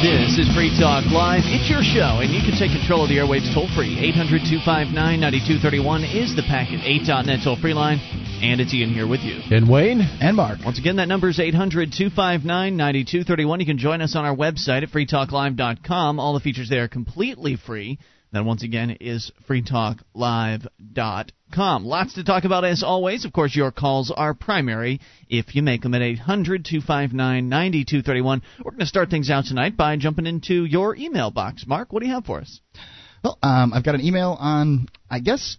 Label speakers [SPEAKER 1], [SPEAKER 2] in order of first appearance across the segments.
[SPEAKER 1] This is Free Talk Live. It's your show, and you can take control of the airwaves toll free. 800 259 9231 is the Packet 8.net toll free line. And it's Ian here with you.
[SPEAKER 2] And Wayne.
[SPEAKER 3] And Mark.
[SPEAKER 1] Once again, that number is 800 259 9231. You can join us on our website at freetalklive.com. All the features there are completely free. That, once again, is freetalklive.com. Lots to talk about as always. Of course, your calls are primary if you make them at 800 259 9231. We're going to start things out tonight by jumping into your email box. Mark, what do you have for us?
[SPEAKER 3] Well, um, I've got an email on, I guess,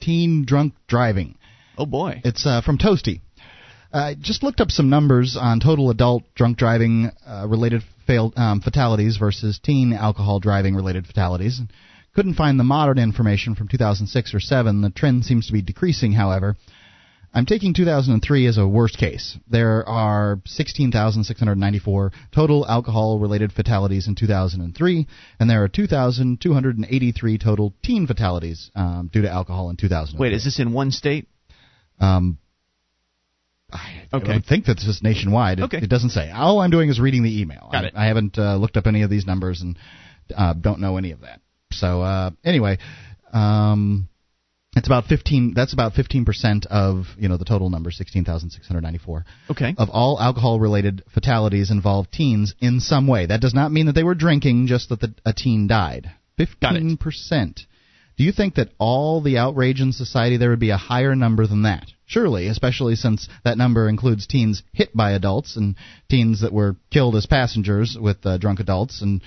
[SPEAKER 3] teen drunk driving.
[SPEAKER 1] Oh, boy.
[SPEAKER 3] It's uh, from Toasty. I uh, just looked up some numbers on total adult drunk driving uh, related failed, um, fatalities versus teen alcohol driving related fatalities. Couldn't find the modern information from 2006 or 7. The trend seems to be decreasing, however. I'm taking 2003 as a worst case. There are 16,694 total alcohol related fatalities in 2003, and there are 2,283 total teen fatalities um, due to alcohol in 2003.
[SPEAKER 1] Wait, is this in one state?
[SPEAKER 3] Um, I okay. don't think that this is nationwide. It,
[SPEAKER 1] okay.
[SPEAKER 3] it doesn't say. All I'm doing is reading the email.
[SPEAKER 1] Got I, it.
[SPEAKER 3] I haven't uh, looked up any of these numbers and uh, don't know any of that. So uh, anyway, um, it's about 15. That's about 15 percent of you know the total number, 16,694.
[SPEAKER 1] Okay.
[SPEAKER 3] Of all alcohol-related fatalities involve teens in some way. That does not mean that they were drinking, just that the, a teen died. 15 percent. Do you think that all the outrage in society there would be a higher number than that? Surely, especially since that number includes teens hit by adults and teens that were killed as passengers with uh, drunk adults and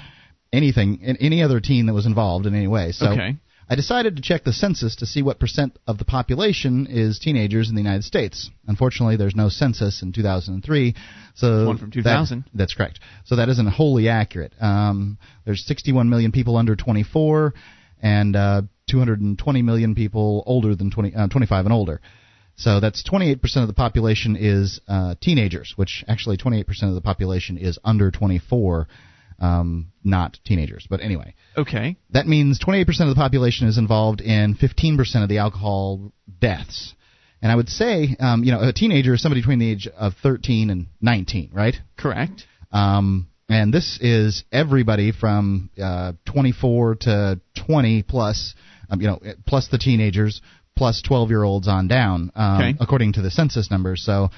[SPEAKER 3] anything, any other teen that was involved in any way. So
[SPEAKER 1] okay.
[SPEAKER 3] I decided to check the census to see what percent of the population is teenagers in the United States. Unfortunately, there's no census in 2003, so
[SPEAKER 1] one from 2000.
[SPEAKER 3] That, that's correct. So that isn't wholly accurate. Um, there's 61 million people under 24, and uh, 220 million people older than 20, uh, 25 and older. So that's 28% of the population is uh, teenagers, which actually 28% of the population is under 24 um, not teenagers. But anyway.
[SPEAKER 1] Okay.
[SPEAKER 3] That means 28% of the population is involved in 15% of the alcohol deaths. And I would say, um, you know, a teenager is somebody between the age of 13 and 19, right?
[SPEAKER 1] Correct.
[SPEAKER 3] Um, and this is everybody from uh, 24 to 20 plus, um, you know, plus the teenagers, plus 12 year olds on down, um,
[SPEAKER 1] okay.
[SPEAKER 3] according to the census numbers. So,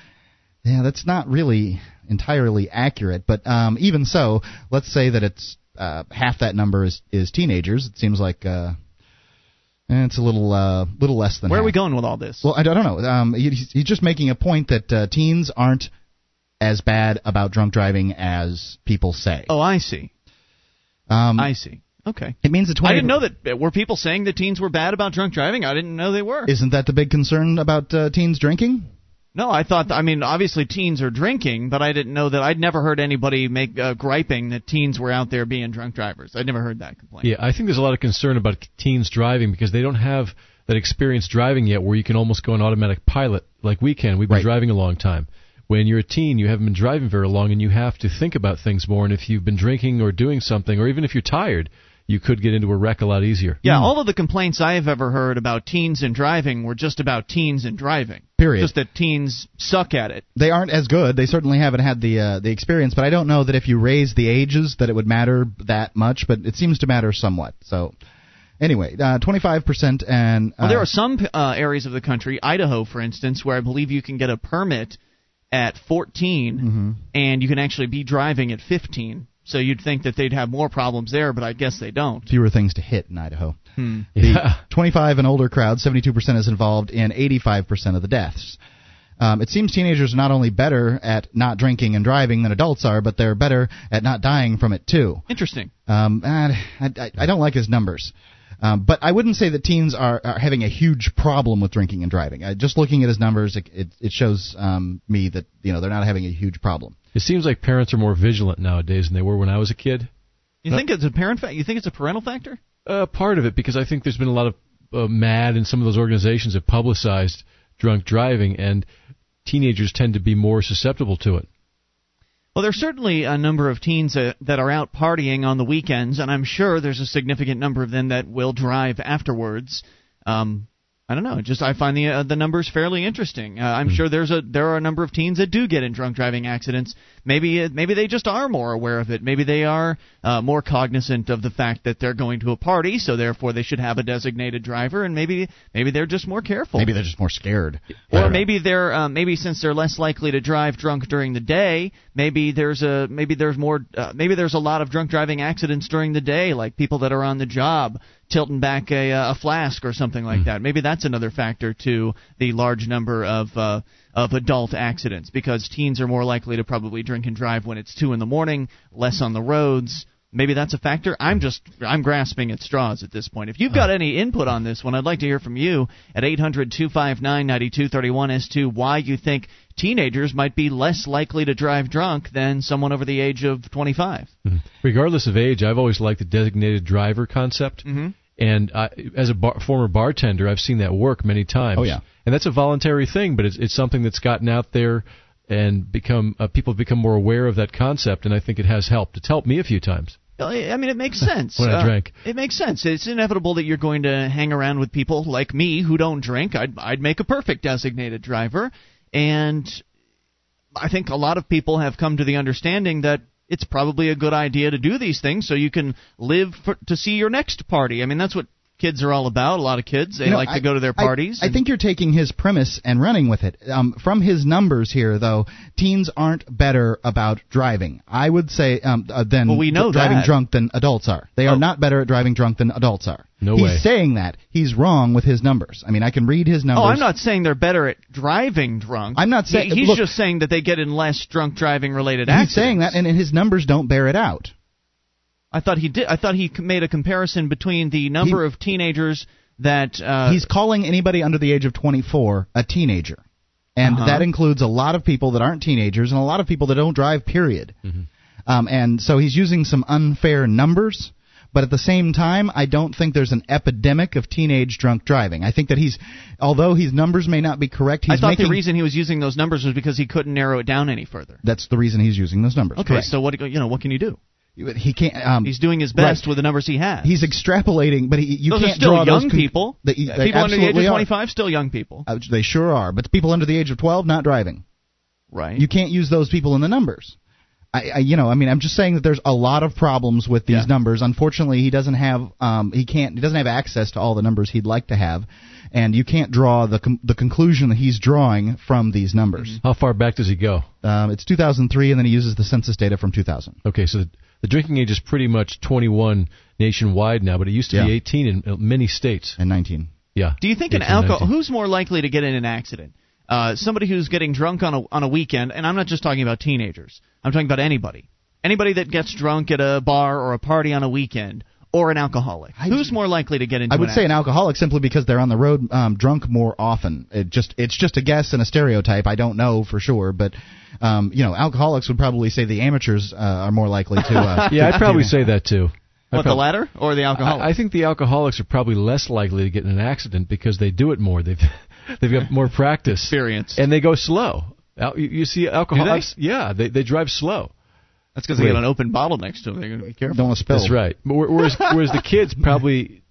[SPEAKER 3] yeah, that's not really entirely accurate, but um, even so, let's say that it's uh, half that number is is teenagers. It seems like uh, eh, it's a little uh, little less than.
[SPEAKER 1] Where
[SPEAKER 3] half.
[SPEAKER 1] are we going with all this?
[SPEAKER 3] Well, I don't, know. Um, he's, he's just making a point that uh, teens aren't as bad about drunk driving as people say.
[SPEAKER 1] Oh, I see.
[SPEAKER 3] Um,
[SPEAKER 1] I see. Okay.
[SPEAKER 3] It means the 20
[SPEAKER 1] I didn't know that. Were people saying that teens were bad about drunk driving? I didn't know they were.
[SPEAKER 3] Isn't that the big concern about uh, teens drinking?
[SPEAKER 1] No, I thought. I mean, obviously teens are drinking, but I didn't know that. I'd never heard anybody make uh, griping that teens were out there being drunk drivers. I'd never heard that complaint.
[SPEAKER 2] Yeah, I think there's a lot of concern about teens driving because they don't have that experience driving yet, where you can almost go on automatic pilot like we can. We've been
[SPEAKER 3] right.
[SPEAKER 2] driving a long time. When you're a teen, you haven't been driving very long, and you have to think about things more. And if you've been drinking or doing something, or even if you're tired, you could get into a wreck a lot easier.
[SPEAKER 1] Yeah, mm. all of the complaints I have ever heard about teens and driving were just about teens and driving.
[SPEAKER 3] Period.
[SPEAKER 1] Just that teens suck at it.
[SPEAKER 3] They aren't as good. They certainly haven't had the uh, the experience, but I don't know that if you raise the ages that it would matter that much, but it seems to matter somewhat. So anyway, uh, 25% and uh,
[SPEAKER 1] Well, there are some uh, areas of the country, Idaho for instance, where I believe you can get a permit at 14
[SPEAKER 3] mm-hmm.
[SPEAKER 1] and you can actually be driving at 15 so you'd think that they'd have more problems there, but I guess they don't.
[SPEAKER 3] Fewer things to hit in Idaho.
[SPEAKER 1] Hmm.
[SPEAKER 3] The
[SPEAKER 2] Yeah.
[SPEAKER 3] 25 and older crowd, 72% is involved in 85% of the deaths. Um, it seems teenagers are not only better at not drinking and driving than adults are, but they're better at not dying from it too.
[SPEAKER 1] Interesting.
[SPEAKER 3] Um, I, I, I don't like his numbers. Um, but I wouldn't say that teens are, are having a huge problem with drinking and driving. Uh, just looking at his numbers, it, it, it shows um, me that you know they're not having a huge problem.
[SPEAKER 2] It seems like parents are more vigilant nowadays than they were when I was a kid.
[SPEAKER 1] You think it's a parent fa- You think it's a parental factor?
[SPEAKER 2] Uh, part of it because I think there's been a lot of uh, MADD, and some of those organizations have publicized drunk driving, and teenagers tend to be more susceptible to it.
[SPEAKER 1] Well, there's certainly a number of teens uh, that are out partying on the weekends, and I'm sure there's a significant number of them that will drive afterwards. Um, I don't know. Just I find the uh, the numbers fairly interesting. Uh, I'm mm. sure there's a there are a number of teens that do get in drunk driving accidents. Maybe maybe they just are more aware of it. Maybe they are uh, more cognizant of the fact that they're going to a party, so therefore they should have a designated driver. And maybe maybe they're just more careful.
[SPEAKER 3] Maybe they're just more scared.
[SPEAKER 1] Or maybe they're uh, maybe since they're less likely to drive drunk during the day, maybe there's a maybe there's more uh, maybe there's a lot of drunk driving accidents during the day, like people that are on the job tilting back a, uh, a flask or something like mm. that. Maybe that's another factor to the large number of uh, of adult accidents because teens are more likely to probably drink and drive when it's two in the morning, less on the roads. Maybe that's a factor. I'm just I'm grasping at straws at this point. If you've got any input on this one, I'd like to hear from you at 800-259-9231 as to why you think teenagers might be less likely to drive drunk than someone over the age of 25. Mm-hmm.
[SPEAKER 2] Regardless of age, I've always liked the designated driver concept. Mm-hmm. And uh, as a bar, former bartender, I've seen that work many times.
[SPEAKER 3] Oh yeah,
[SPEAKER 2] and that's a voluntary thing, but it's it's something that's gotten out there and become uh, people have become more aware of that concept, and I think it has helped. It's helped me a few times.
[SPEAKER 1] I mean, it makes sense.
[SPEAKER 2] when I uh, drank,
[SPEAKER 1] it makes sense. It's inevitable that you're going to hang around with people like me who don't drink. I'd I'd make a perfect designated driver, and I think a lot of people have come to the understanding that it's probably a good idea to do these things so you can live for, to see your next party. I mean, that's what kids are all about. A lot of kids they you know, like I, to go to their parties.
[SPEAKER 3] I, I, think you're taking his premise and running with it. Um, from his numbers here, though, teens aren't better about driving. I would say um, uh, than
[SPEAKER 1] well, we know
[SPEAKER 3] driving drunk than adults are. They oh. are not better at driving drunk than adults are.
[SPEAKER 2] No
[SPEAKER 3] He's
[SPEAKER 2] way.
[SPEAKER 3] saying that. He's wrong with his numbers. I mean, I can read his numbers.
[SPEAKER 1] Oh, I'm not saying they're better at driving drunk.
[SPEAKER 3] I'm not saying.
[SPEAKER 1] He, he's
[SPEAKER 3] look,
[SPEAKER 1] just saying that they get in less drunk driving related accidents.
[SPEAKER 3] He's saying that, and his numbers don't bear it out.
[SPEAKER 1] I thought he did. I thought he made a comparison between the number he, of teenagers that uh,
[SPEAKER 3] he's calling anybody under the age of 24 a teenager, and uh-huh. that includes a lot of people that aren't teenagers and a lot of people that don't drive. Period. Mm-hmm. Um, and so he's using some unfair numbers. But at the same time, I don't think there's an epidemic of teenage drunk driving. I think that he's, although his numbers may not be correct, he's
[SPEAKER 1] I thought
[SPEAKER 3] making,
[SPEAKER 1] the reason he was using those numbers was because he couldn't narrow it down any further.
[SPEAKER 3] That's the reason he's using those numbers.
[SPEAKER 1] Okay,
[SPEAKER 3] correct.
[SPEAKER 1] so what you know, what can you do?
[SPEAKER 3] He can't. Um,
[SPEAKER 1] he's doing his best
[SPEAKER 3] right.
[SPEAKER 1] with the numbers he has.
[SPEAKER 3] He's extrapolating, but he, you
[SPEAKER 1] those
[SPEAKER 3] can't
[SPEAKER 1] are still
[SPEAKER 3] draw
[SPEAKER 1] young
[SPEAKER 3] those
[SPEAKER 1] people.
[SPEAKER 3] They,
[SPEAKER 1] they people under the age of 25, still young people.
[SPEAKER 3] Uh, they sure are, but the people under the age of 12 not driving.
[SPEAKER 1] Right.
[SPEAKER 3] You can't use those people in the numbers. I, I, you know, I mean, I'm just saying that there's a lot of problems with these
[SPEAKER 1] yeah.
[SPEAKER 3] numbers. Unfortunately, he doesn't have, um, he can't, he doesn't have access to all the numbers he'd like to have, and you can't draw the com- the conclusion that he's drawing from these numbers.
[SPEAKER 2] Mm-hmm. How far back does he go?
[SPEAKER 3] Um, it's 2003, and then he uses the census data from 2000.
[SPEAKER 2] Okay, so the, the drinking age is pretty much 21 nationwide now, but it used to
[SPEAKER 3] yeah.
[SPEAKER 2] be 18 in uh, many states.
[SPEAKER 3] And 19.
[SPEAKER 2] Yeah.
[SPEAKER 1] Do you think an alcohol? Who's more likely to get in an accident? Uh, somebody who's getting drunk on a on a weekend, and I'm not just talking about teenagers. I'm talking about anybody Anybody that gets drunk at a bar or a party on a weekend, or an alcoholic? I, Who's more likely to get into?
[SPEAKER 3] I would
[SPEAKER 1] an
[SPEAKER 3] say an alcoholic simply because they're on the road um, drunk more often. It just it's just a guess and a stereotype. I don't know for sure, but um, you know, alcoholics would probably say the amateurs uh, are more likely to. Uh,
[SPEAKER 2] yeah, I'd probably say that too.
[SPEAKER 1] What the latter or the alcoholic?
[SPEAKER 2] I, I, think the alcoholics are probably less likely to get in an accident because they do it more. They've they've got more practice,
[SPEAKER 1] experience,
[SPEAKER 2] and they go slow. You, you see alcoholics? Yeah, they they drive slow.
[SPEAKER 1] That's because they got an open bottle next to them. They're going to be careful.
[SPEAKER 3] Don't want to spill.
[SPEAKER 2] That's right. Whereas, whereas the kids probably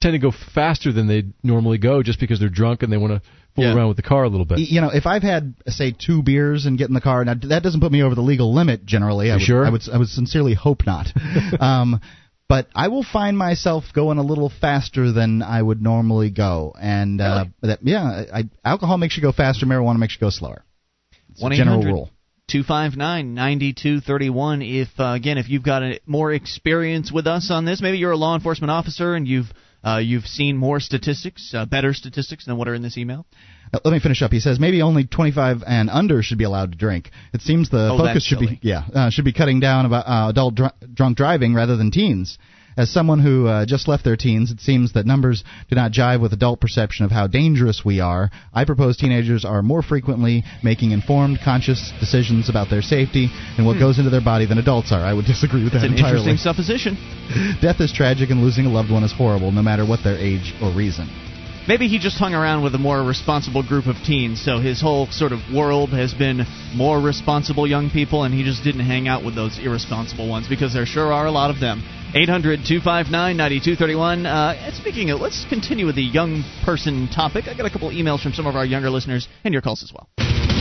[SPEAKER 2] tend to go faster than they normally go just because they're drunk and they want to fool yeah. around with the car a little bit.
[SPEAKER 3] You know, if I've had say two beers and get in the car, now that doesn't put me over the legal limit generally.
[SPEAKER 2] I
[SPEAKER 3] would,
[SPEAKER 2] sure?
[SPEAKER 3] I would I would sincerely hope not. um, but I will find myself going a little faster than I would normally go, and uh, that, yeah, I, alcohol makes you go faster. Marijuana makes you go slower. It's a general rule.
[SPEAKER 1] 259 9231 if uh, again if you've got a, more experience with us on this maybe you're a law enforcement officer and you've uh, you've seen more statistics uh, better statistics than what are in this email.
[SPEAKER 3] Uh, let me finish up. He says maybe only 25 and under should be allowed to drink. It seems the
[SPEAKER 1] oh,
[SPEAKER 3] focus should
[SPEAKER 1] silly.
[SPEAKER 3] be yeah uh, should be cutting down about uh, adult dr- drunk driving rather than teens as someone who uh, just left their teens, it seems that numbers do not jive with adult perception of how dangerous we are. I propose teenagers are more frequently making informed, conscious decisions about their safety and what hmm. goes into their body than adults are. I would disagree with that entirely.
[SPEAKER 1] That's
[SPEAKER 3] that
[SPEAKER 1] an
[SPEAKER 3] entirely.
[SPEAKER 1] interesting supposition.
[SPEAKER 3] Death is tragic, and losing a loved one is horrible, no matter what their age or reason.
[SPEAKER 1] Maybe he just hung around with a more responsible group of teens, so his whole sort of world has been more responsible young people, and he just didn't hang out with those irresponsible ones because there sure are a lot of them. 800 259 9231. Uh, speaking of, let's continue with the young person topic. I got a couple emails from some of our younger listeners and your calls as well.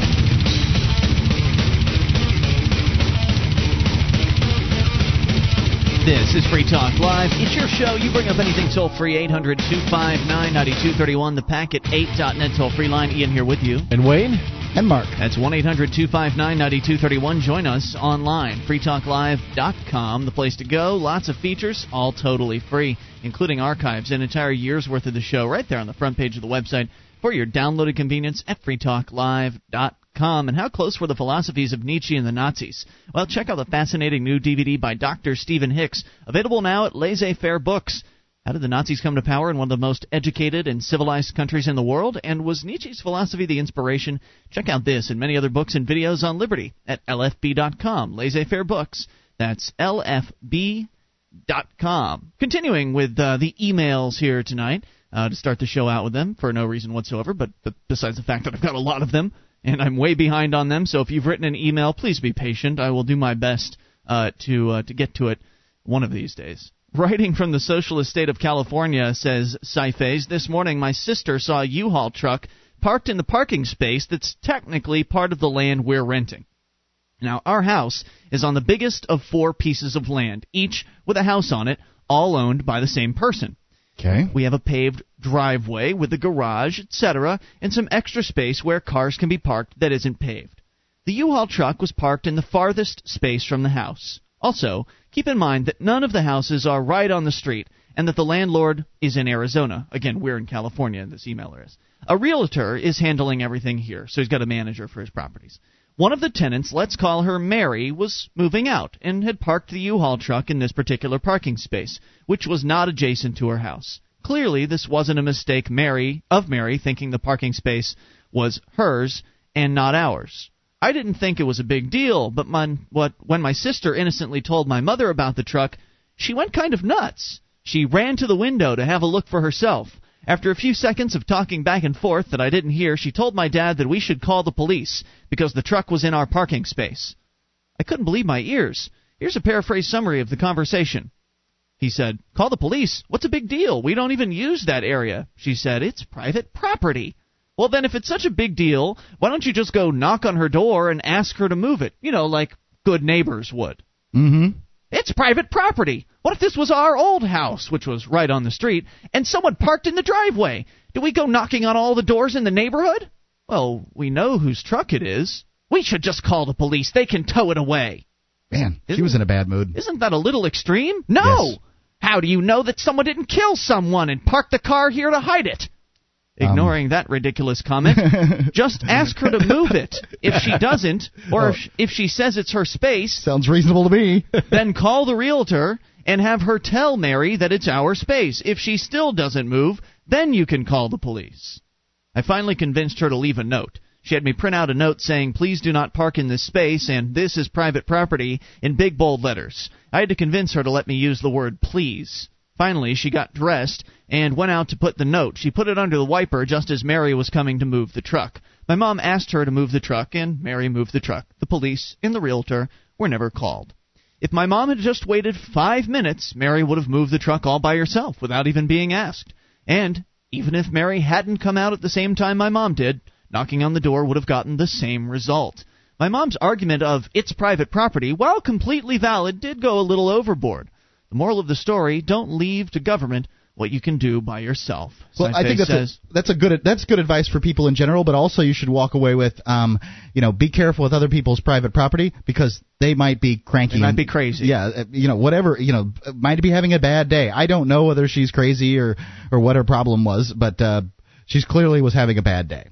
[SPEAKER 1] This is Free Talk Live. It's your show. You bring up anything toll free, 800 259 9231. The packet 8.net toll free line. Ian here with you.
[SPEAKER 2] And Wayne?
[SPEAKER 3] And Mark.
[SPEAKER 1] That's 1 800 259 9231. Join us online. freetalklive.com, the place to go. Lots of features, all totally free, including archives, an entire year's worth of the show right there on the front page of the website for your downloaded convenience at freetalklive.com. And how close were the philosophies of Nietzsche and the Nazis? Well, check out the fascinating new DVD by Dr. Stephen Hicks, available now at Laissez Faire Books. How did the Nazis come to power in one of the most educated and civilized countries in the world? And was Nietzsche's philosophy the inspiration? Check out this and many other books and videos on Liberty at lfb.com. Laissez Faire Books. That's lfb.com. Continuing with uh, the emails here tonight uh, to start the show out with them for no reason whatsoever, but, but besides the fact that I've got a lot of them and I'm way behind on them. So if you've written an email, please be patient. I will do my best uh, to uh, to get to it one of these days. Writing from the socialist state of California, says Cyphase, this morning my sister saw a U-Haul truck parked in the parking space that's technically part of the land we're renting. Now, our house is on the biggest of four pieces of land, each with a house on it, all owned by the same person.
[SPEAKER 3] Okay.
[SPEAKER 1] We have a paved driveway with a garage, etc., and some extra space where cars can be parked that isn't paved. The U-Haul truck was parked in the farthest space from the house. Also, keep in mind that none of the houses are right on the street and that the landlord is in Arizona. Again, we're in California, this emailer is. A realtor is handling everything here, so he's got a manager for his properties. One of the tenants, let's call her Mary, was moving out and had parked the U-Haul truck in this particular parking space, which was not adjacent to her house. Clearly, this wasn't a mistake Mary of Mary thinking the parking space was hers and not ours. I didn't think it was a big deal, but my, what, when my sister innocently told my mother about the truck, she went kind of nuts. She ran to the window to have a look for herself. After a few seconds of talking back and forth that I didn't hear, she told my dad that we should call the police because the truck was in our parking space. I couldn't believe my ears. Here's a paraphrased summary of the conversation. He said, Call the police. What's a big deal? We don't even use that area. She said, It's private property. Well, then, if it's such a big deal, why don't you just go knock on her door and ask her to move it? You know, like good neighbors would.
[SPEAKER 3] Mm-hmm.
[SPEAKER 1] It's private property. What if this was our old house, which was right on the street, and someone parked in the driveway? Do we go knocking on all the doors in the neighborhood? Well, we know whose truck it is. We should just call the police. They can tow it away.
[SPEAKER 3] Man, she
[SPEAKER 1] Isn't-
[SPEAKER 3] was in a bad mood.
[SPEAKER 1] Isn't that a little extreme? No!
[SPEAKER 3] Yes.
[SPEAKER 1] How do you know that someone didn't kill someone and park the car here to hide it?
[SPEAKER 3] Um.
[SPEAKER 1] Ignoring that ridiculous comment, just ask her to move it. If she doesn't, or if, if she says it's her space,
[SPEAKER 3] Sounds reasonable to me.
[SPEAKER 1] then call the realtor and have her tell Mary that it's our space. If she still doesn't move, then you can call the police. I finally convinced her to leave a note. She had me print out a note saying, Please do not park in this space, and this is private property, in big bold letters. I had to convince her to let me use the word please. Finally, she got dressed and went out to put the note. She put it under the wiper just as Mary was coming to move the truck. My mom asked her to move the truck, and Mary moved the truck. The police and the realtor were never called. If my mom had just waited five minutes, Mary would have moved the truck all by herself without even being asked. And even if Mary hadn't come out at the same time my mom did, knocking on the door would have gotten the same result. My mom's argument of it's private property, while completely valid, did go a little overboard. The moral of the story: don't leave to government what you can do by yourself.
[SPEAKER 3] Well, I think that's a, that's a good that's good advice for people in general, but also you should walk away with, um, you know, be careful with other people's private property because they might be cranky.
[SPEAKER 1] They might
[SPEAKER 3] and-
[SPEAKER 1] be crazy.
[SPEAKER 3] Yeah, uh, you know, whatever, you know, might be having a bad day. I don't know whether she's crazy or or what her problem was, but uh, she's clearly was having a bad day.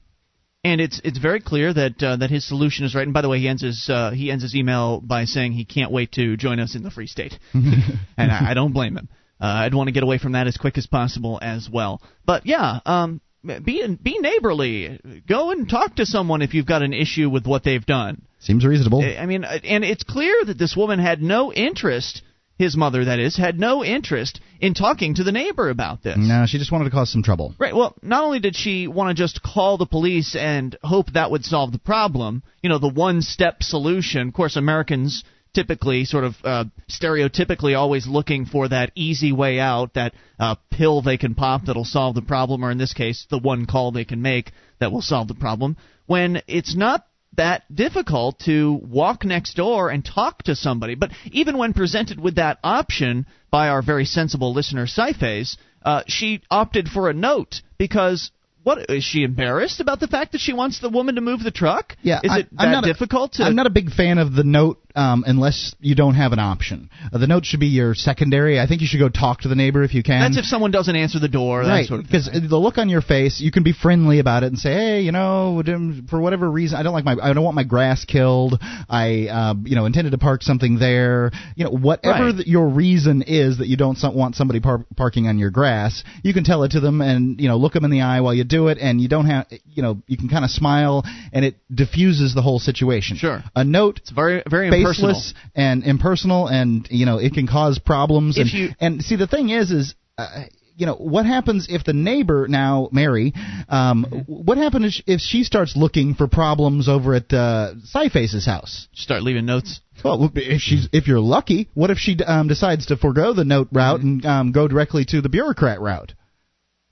[SPEAKER 1] And it's it's very clear that uh, that his solution is right. And by the way, he ends his uh, he ends his email by saying he can't wait to join us in the Free State, and I, I don't blame him. Uh, I'd want to get away from that as quick as possible as well. But yeah, um, be be neighborly. Go and talk to someone if you've got an issue with what they've done.
[SPEAKER 3] Seems reasonable.
[SPEAKER 1] I mean, uh, and it's clear that this woman had no interest. His mother, that is, had no interest in talking to the neighbor about this.
[SPEAKER 3] no, she just wanted to cause some trouble.
[SPEAKER 1] Right. Well, not only did she want to just call the police and hope that would solve the problem, you know, the one step solution. Of course, Americans typically sort of uh, stereotypically always looking for that easy way out, that uh, pill they can pop that'll solve the problem, or in this case, the one call they can make that will solve the problem. When it's not that difficult to walk next door and talk to somebody. But even when presented with that option by our very sensible listener, Cyphase, uh, she opted for a note because what is she embarrassed about the fact that she wants the woman to move the truck?
[SPEAKER 3] Yeah,
[SPEAKER 1] is
[SPEAKER 3] I,
[SPEAKER 1] it that
[SPEAKER 3] I'm not
[SPEAKER 1] difficult to?
[SPEAKER 3] I'm not a big fan of the note um, unless you don't have an option. Uh, the note should be your secondary. I think you should go talk to the neighbor if you can.
[SPEAKER 1] That's if someone doesn't answer the door.
[SPEAKER 3] Right,
[SPEAKER 1] sort of
[SPEAKER 3] because the look on your face, you can be friendly about it and say, "Hey, you know, for whatever reason, I don't like my, I don't want my grass killed. I, uh, you know, intended to park something there. You know, whatever
[SPEAKER 1] Right.
[SPEAKER 3] the, your reason is that you don't want somebody par- parking on your grass, you can tell it to them and you know, look them in the eye while you do it, and you don't have, you know, you can kind of smile, and it diffuses the whole situation.
[SPEAKER 1] Sure.
[SPEAKER 3] a note
[SPEAKER 1] It's very very impersonal.
[SPEAKER 3] and impersonal, and you know it can cause problems.
[SPEAKER 1] If
[SPEAKER 3] and
[SPEAKER 1] you-
[SPEAKER 3] and see the thing is, is uh, you know what happens if the neighbor now Mary, um,
[SPEAKER 1] Mm-hmm.
[SPEAKER 3] what happens if she starts looking for problems over at uh, Cyphase's house?
[SPEAKER 1] Start leaving notes.
[SPEAKER 3] Well, if she's if you're lucky, what if she um, decides to forego the note route
[SPEAKER 1] Mm-hmm.
[SPEAKER 3] and um, go directly to the bureaucrat route?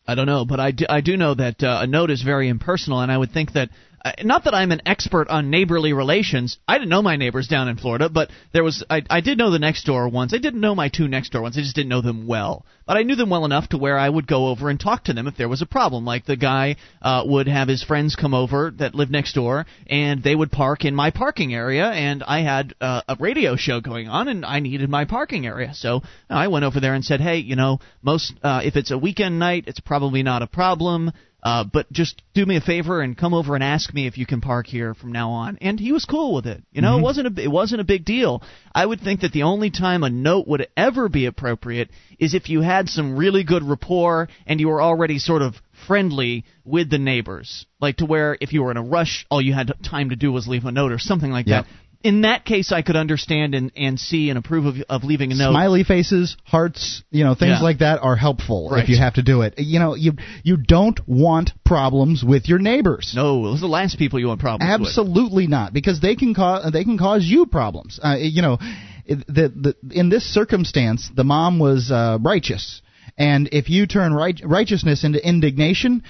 [SPEAKER 1] I don't know, but I do, I do know that uh, a note is very impersonal, and I would think that. Uh, not that I'm an expert on neighborly relations. I didn't know my neighbors down in Florida, but there was I, I did know the next door ones. I didn't know my two next door ones. I just didn't know them well. But I knew them well enough to where I would go over and talk to them if there was a problem. Like the guy uh, would have his friends come over that lived next door, and they would park in my parking area, and I had uh, a radio show going on, and I needed my parking area. So I went over there and said, hey, you know, most uh, if it's a weekend night, it's probably not a problem. Uh, but just do me a favor and come over and ask me if you can park here from now on. And he was cool with it. You know, it wasn't a it wasn't a big deal. I would think that the only time a note would ever be appropriate is if you had some really good rapport and you were already sort of friendly with the neighbors, like to where if you were in a rush, all you had time to do was leave a note or something like
[SPEAKER 3] Yep.
[SPEAKER 1] that. In that case, I could understand and, and see and approve of, of leaving a note.
[SPEAKER 3] Smiley faces, hearts, you know, things
[SPEAKER 1] Yeah.
[SPEAKER 3] like that are helpful
[SPEAKER 1] Right.
[SPEAKER 3] if you have to do it. You know, you you don't want problems with your neighbors.
[SPEAKER 1] no, those are the last people you want problems with.
[SPEAKER 3] Absolutely not, because they can cause they can cause you problems. Uh, you know, the, the in this circumstance, the mom was uh, righteous, and if you turn right, righteousness into indignation.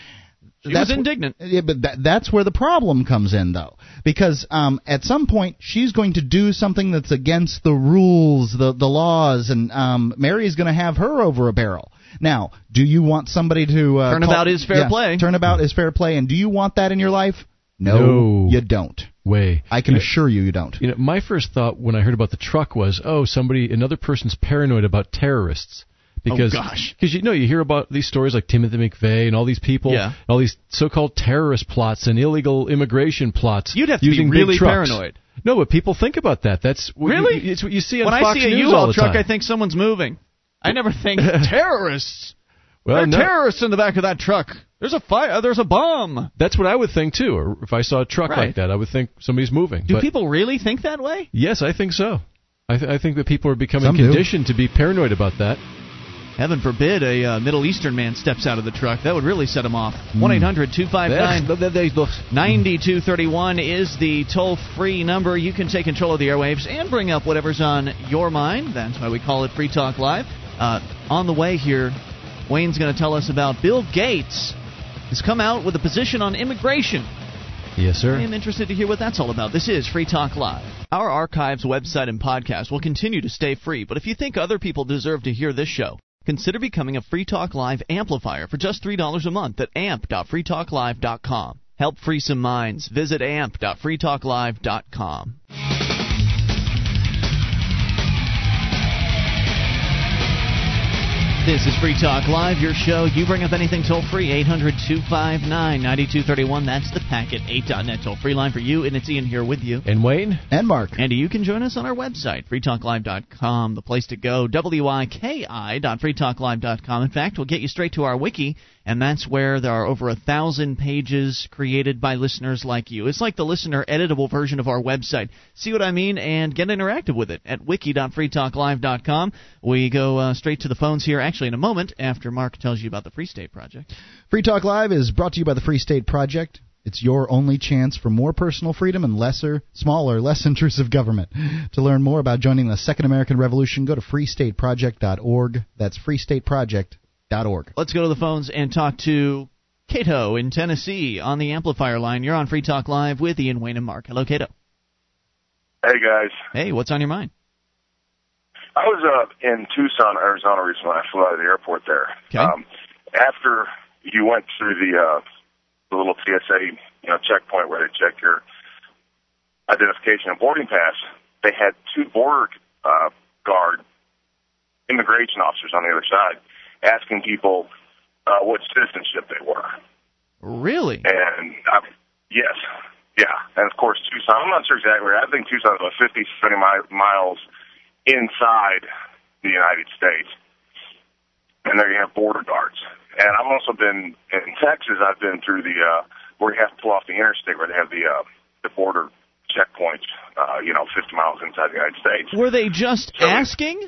[SPEAKER 1] She
[SPEAKER 3] that's
[SPEAKER 1] was
[SPEAKER 3] wh-
[SPEAKER 1] indignant.
[SPEAKER 3] yeah, but that, that's where the problem comes in, though, because um, at some point she's going to do something that's against the rules, the the laws, and um, Mary is going to have her over a barrel. Now, do you want somebody to uh,
[SPEAKER 1] Turnabout
[SPEAKER 3] call-
[SPEAKER 1] is fair
[SPEAKER 3] yeah,
[SPEAKER 1] play.
[SPEAKER 3] Turnabout is fair play, and do you want that in your life?
[SPEAKER 2] No.
[SPEAKER 3] you don't.
[SPEAKER 2] Way.
[SPEAKER 3] I can
[SPEAKER 2] You know-
[SPEAKER 3] assure you, you don't.
[SPEAKER 2] You know, my first thought when I heard about the truck was, oh, somebody, another person's paranoid about terrorists. Oh, because,
[SPEAKER 1] Oh, gosh.
[SPEAKER 2] Because you know, you hear about these stories like Timothy McVeigh and all these people,
[SPEAKER 1] Yeah.
[SPEAKER 2] all these so-called terrorist plots and illegal immigration plots.
[SPEAKER 1] You'd have to be
[SPEAKER 2] using big
[SPEAKER 1] really paranoid.
[SPEAKER 2] No, but people think about that. That's what you-
[SPEAKER 1] Really?
[SPEAKER 2] it's what you see on
[SPEAKER 1] when I
[SPEAKER 2] Fox
[SPEAKER 1] see a
[SPEAKER 2] News all
[SPEAKER 1] U-Haul truck,
[SPEAKER 2] time.
[SPEAKER 1] I think someone's moving. I never think terrorists.
[SPEAKER 2] well,
[SPEAKER 1] there are
[SPEAKER 2] no,
[SPEAKER 1] terrorists in the back of that truck. There's a fire. There's a bomb.
[SPEAKER 2] that's what I would think too. Or if I saw a truck
[SPEAKER 1] Right.
[SPEAKER 2] like that, I would think somebody's moving.
[SPEAKER 1] Do
[SPEAKER 2] But
[SPEAKER 1] people really think that way?
[SPEAKER 2] Yes, I think so. I, th- I think that people are becoming
[SPEAKER 3] Some do.
[SPEAKER 2] conditioned to be paranoid about that.
[SPEAKER 1] Heaven forbid a uh, Middle Eastern man steps out of the truck. That would really set him off.
[SPEAKER 2] Hmm.
[SPEAKER 1] 1 800 259 9231 is the toll free number. You can take control of the airwaves and bring up whatever's on your mind. That's why we call it Free Talk Live. Uh, on the way here, Wayne's going to tell us about Bill Gates has come out with a position on immigration.
[SPEAKER 2] Yes, sir.
[SPEAKER 1] I am interested to hear what that's all about. This is Free Talk Live. Our archives, website, and podcast will continue to stay free, but if you think other people deserve to hear this show, consider becoming a Free Talk Live amplifier for just $3 a month at amp.freetalklive.com. Help free some minds. Visit amp.freetalklive.com. This is Free Talk Live, your show. You bring up anything toll free, 800 259 9231. That's the packet, 8.net toll free line for you, and it's Ian here with you.
[SPEAKER 2] And Wayne?
[SPEAKER 3] And Mark.
[SPEAKER 1] Andy, you can join us on our website, freetalklive.com, the place to go, wiki.freetalklive.com. In fact, we'll get you straight to our wiki, and that's where there are over a thousand pages created by listeners like you. It's like the listener editable version of our website. See what I mean? And get interactive with it at wiki.freetalklive.com. We go uh, straight to the phones here, actually, in a moment after Mark tells you about the Free State Project.
[SPEAKER 3] Free Talk Live is brought to you by the Free State Project. It's your only chance for more personal freedom and lesser, smaller, less intrusive government. To learn more about joining the Second American Revolution, go to freestateproject.org. That's freestateproject.org.
[SPEAKER 1] Let's go to the phones and talk to Cato in Tennessee on the amplifier line. You're on Free Talk Live with Ian Wayne and Mark. Hello, Cato.
[SPEAKER 4] Hey guys.
[SPEAKER 1] Hey, what's on your mind?
[SPEAKER 4] I was uh, in Tucson, Arizona recently. I flew out of the airport there.
[SPEAKER 1] Okay.
[SPEAKER 4] Um, after you went through the uh, the little TSA you know checkpoint where they check your identification and boarding pass, they had two border uh, guard immigration officers on the other side asking people uh, what citizenship they were.
[SPEAKER 1] Really?
[SPEAKER 4] And uh, yes, yeah, and of course Tucson. I'm not sure exactly. Where. I think Tucson is about 50, 70 mi- miles inside the United States, and there you have border guards. And I've also been in Texas. I've been through the uh, where you have to pull off the interstate where they have the uh, the border checkpoints. Uh, you know, 50 miles inside the United States.
[SPEAKER 1] Were they just
[SPEAKER 4] So-
[SPEAKER 1] asking?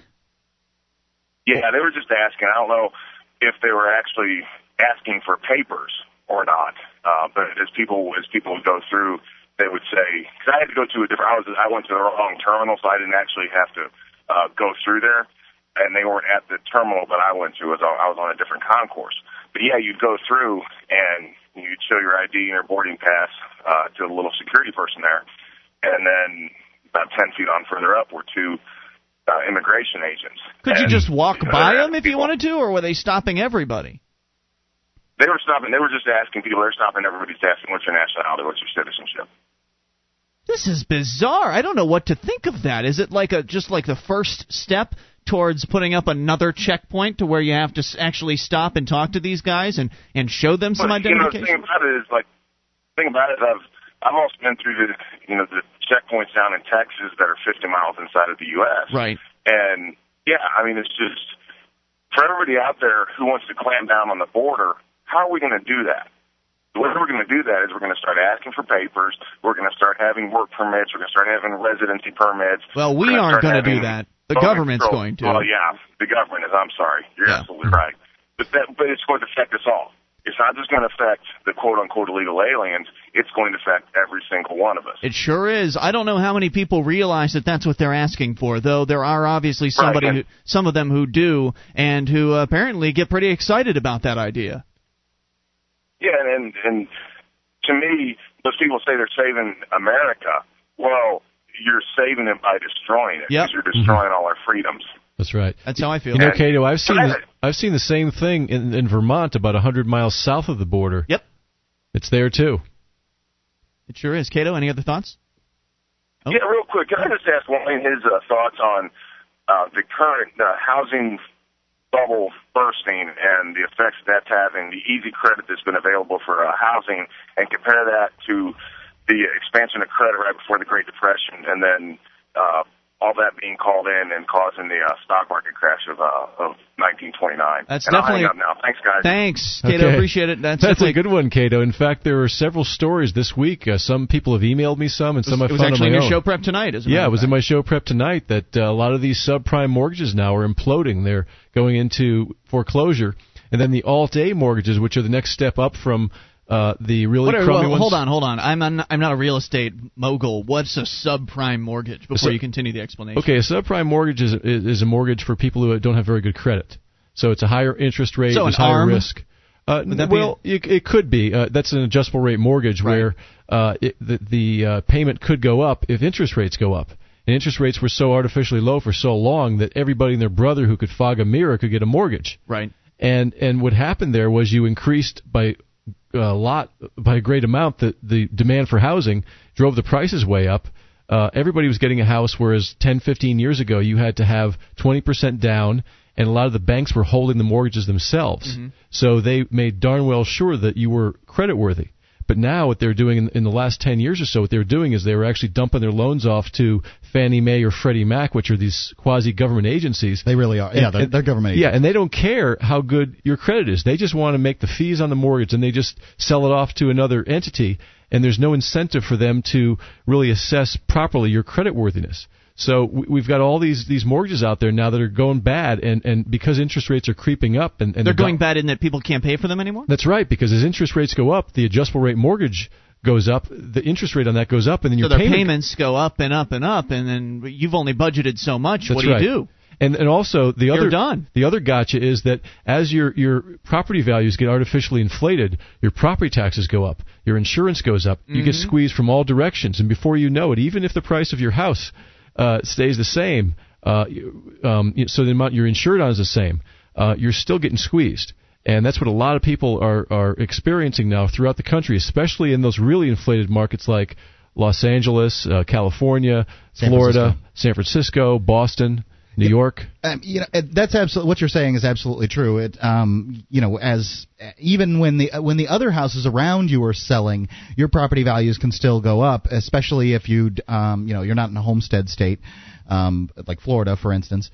[SPEAKER 4] Yeah, they were just asking. I don't know if they were actually asking for papers or not. Uh, but as people as people would go through, they would say because I had to go to a different. I was I went to the wrong terminal, so I didn't actually have to uh, go through there. And they weren't at the terminal that I went to. Was I was on a different concourse. But yeah, you'd go through and you'd show your ID and your boarding pass uh, to the little security person there, and then about ten feet on further up were two uh, immigration agents.
[SPEAKER 1] Could you just walk
[SPEAKER 4] know,
[SPEAKER 1] by them if you wanted to, or were they stopping everybody?
[SPEAKER 4] They were stopping. They were just asking people. They're stopping everybody. Asking what's your nationality, what's your citizenship.
[SPEAKER 1] This is bizarre. I don't know what to think of that. Is it like a just like the first step towards putting up another checkpoint to where you have to actually stop and talk to these guys and and show them some
[SPEAKER 4] but, you know, the
[SPEAKER 1] identification?
[SPEAKER 4] thing about it is like, the thing about it is I've I've also been through the you know the checkpoints down in Texas that are 50 miles inside of the U.S.
[SPEAKER 1] Right.
[SPEAKER 4] And yeah, I mean it's just for everybody out there who wants to clamp down on the border. How are we going to do that? The way we're going to do that is we're going to start asking for papers. We're going to start having work permits. We're going to start having residency permits.
[SPEAKER 1] Well, we aren't going to do that. The government's
[SPEAKER 4] control.
[SPEAKER 1] going to.
[SPEAKER 4] Well, yeah, the government is. I'm sorry. You're
[SPEAKER 1] Yeah.
[SPEAKER 4] absolutely right. But that, but it's going to affect us all. It's not just going to affect the quote unquote illegal aliens. It's going to affect every single one of us.
[SPEAKER 1] It sure is. I don't know how many people realize that that's what they're asking for, though. There are obviously somebody,
[SPEAKER 4] Right.
[SPEAKER 1] who, some of them who do, and who apparently get pretty excited about that idea.
[SPEAKER 4] Yeah, and, and and to me, those people say they're saving America. Well, you're saving it by destroying it
[SPEAKER 1] Yep.
[SPEAKER 4] because you're destroying all our freedoms.
[SPEAKER 2] That's right.
[SPEAKER 1] That's how I feel.
[SPEAKER 2] You know, Cato, I've seen
[SPEAKER 4] I-
[SPEAKER 2] the, I've seen the same thing in, in Vermont, about hundred miles south of the border.
[SPEAKER 1] Yep,
[SPEAKER 2] It's there too.
[SPEAKER 1] it sure is. Cato, any other thoughts? Oh.
[SPEAKER 4] Yeah, real quick, can I just ask Wayne his uh, thoughts on uh, the current uh, housing bubble bursting and the effects that's having, the easy credit that's been available for uh, housing, and compare that to the expansion of credit right before the Great Depression, and then uh, all that being called in and causing the uh, stock market crash of, uh, of 1929.
[SPEAKER 1] That's
[SPEAKER 4] and I'll
[SPEAKER 1] definitely-
[SPEAKER 4] hang up now. Thanks, guys.
[SPEAKER 1] Thanks, Cato.
[SPEAKER 2] Okay.
[SPEAKER 1] Appreciate it. That's,
[SPEAKER 2] That's a good one, Cato. In fact, there are several stories this week. Uh, some people have emailed me some, and some
[SPEAKER 1] It
[SPEAKER 2] I
[SPEAKER 1] was
[SPEAKER 2] found
[SPEAKER 1] actually in
[SPEAKER 2] my
[SPEAKER 1] your show prep tonight, isn't it?
[SPEAKER 2] Yeah, it was in my show prep tonight that uh, a lot of these subprime mortgages now are imploding. They're going into foreclosure, and then the Alt A mortgages, which are the next step up from uh, the really
[SPEAKER 1] What are-
[SPEAKER 2] crummy
[SPEAKER 1] well,
[SPEAKER 2] ones.
[SPEAKER 1] hold on, hold on. I'm I'm not a real estate mogul. What's a subprime mortgage? Before you continue the explanation.
[SPEAKER 2] Okay, a subprime mortgage is, is is a mortgage for people who don't have very good credit. So it's a higher interest rate,
[SPEAKER 1] So an
[SPEAKER 2] higher
[SPEAKER 1] ARM?
[SPEAKER 2] risk. Uh, well, it, it could be. Uh, that's an adjustable rate mortgage
[SPEAKER 1] Right.
[SPEAKER 2] where uh, it, the, the uh, payment could go up if interest rates go up. And interest rates were so artificially low for so long that everybody and their brother who could fog a mirror could get a mortgage.
[SPEAKER 1] Right.
[SPEAKER 2] And and what happened there was you increased by a lot by a great amount that the demand for housing drove the prices way up. Uh, everybody was getting a house, whereas 10, 15 years ago you had to have 20% down, and a lot of the banks were holding the mortgages themselves. So they made darn well sure that you were credit worthy. But now what they're doing in, in the last 10 years or so, what they were doing is they were actually dumping their loans off to Fannie Mae or Freddie Mac, which are these quasi-government agencies.
[SPEAKER 3] They really are. Yeah, they're,
[SPEAKER 2] and-
[SPEAKER 3] they're government
[SPEAKER 2] Yeah, and they don't care how good your credit is. They just want to make the fees on the mortgage, and they just sell it off to another entity. And there's no incentive for them to really assess properly your credit worthiness. So we- we've got all these these mortgages out there now that are going bad, and and because interest rates are creeping up, and, and
[SPEAKER 1] They're
[SPEAKER 2] the do-
[SPEAKER 1] going bad in that people can't pay for them anymore.
[SPEAKER 2] That's right, because as interest rates go up, the adjustable rate mortgage goes up, the interest rate on that goes up, and then your
[SPEAKER 1] so
[SPEAKER 2] payment,
[SPEAKER 1] payments go up and up and up, and then you've only budgeted so much.
[SPEAKER 2] That's
[SPEAKER 1] what do
[SPEAKER 2] right.
[SPEAKER 1] you do?
[SPEAKER 2] And and also the
[SPEAKER 1] You're
[SPEAKER 2] other
[SPEAKER 1] done.
[SPEAKER 2] the other gotcha is that as your your property values get artificially inflated, your property taxes go up, your insurance goes up, you get
[SPEAKER 1] Mm-hmm.
[SPEAKER 2] squeezed from all directions, and before you know it, even if the price of your house uh, stays the same, uh, um, so the amount you're insured on is the same, uh, you're still getting squeezed. And that's what a lot of people are, are experiencing now throughout the country, especially in those really inflated markets like Los Angeles, uh, California,
[SPEAKER 3] San
[SPEAKER 2] Florida,
[SPEAKER 3] Francisco.
[SPEAKER 2] San Francisco, Boston, New York.
[SPEAKER 3] Um, you know, that's absolutely what you're saying is absolutely true. It, um, you know, as even when the when the other houses around you are selling, your property values can still go up, especially if you, um, you know, you're not in a homestead state, um, like Florida, for instance.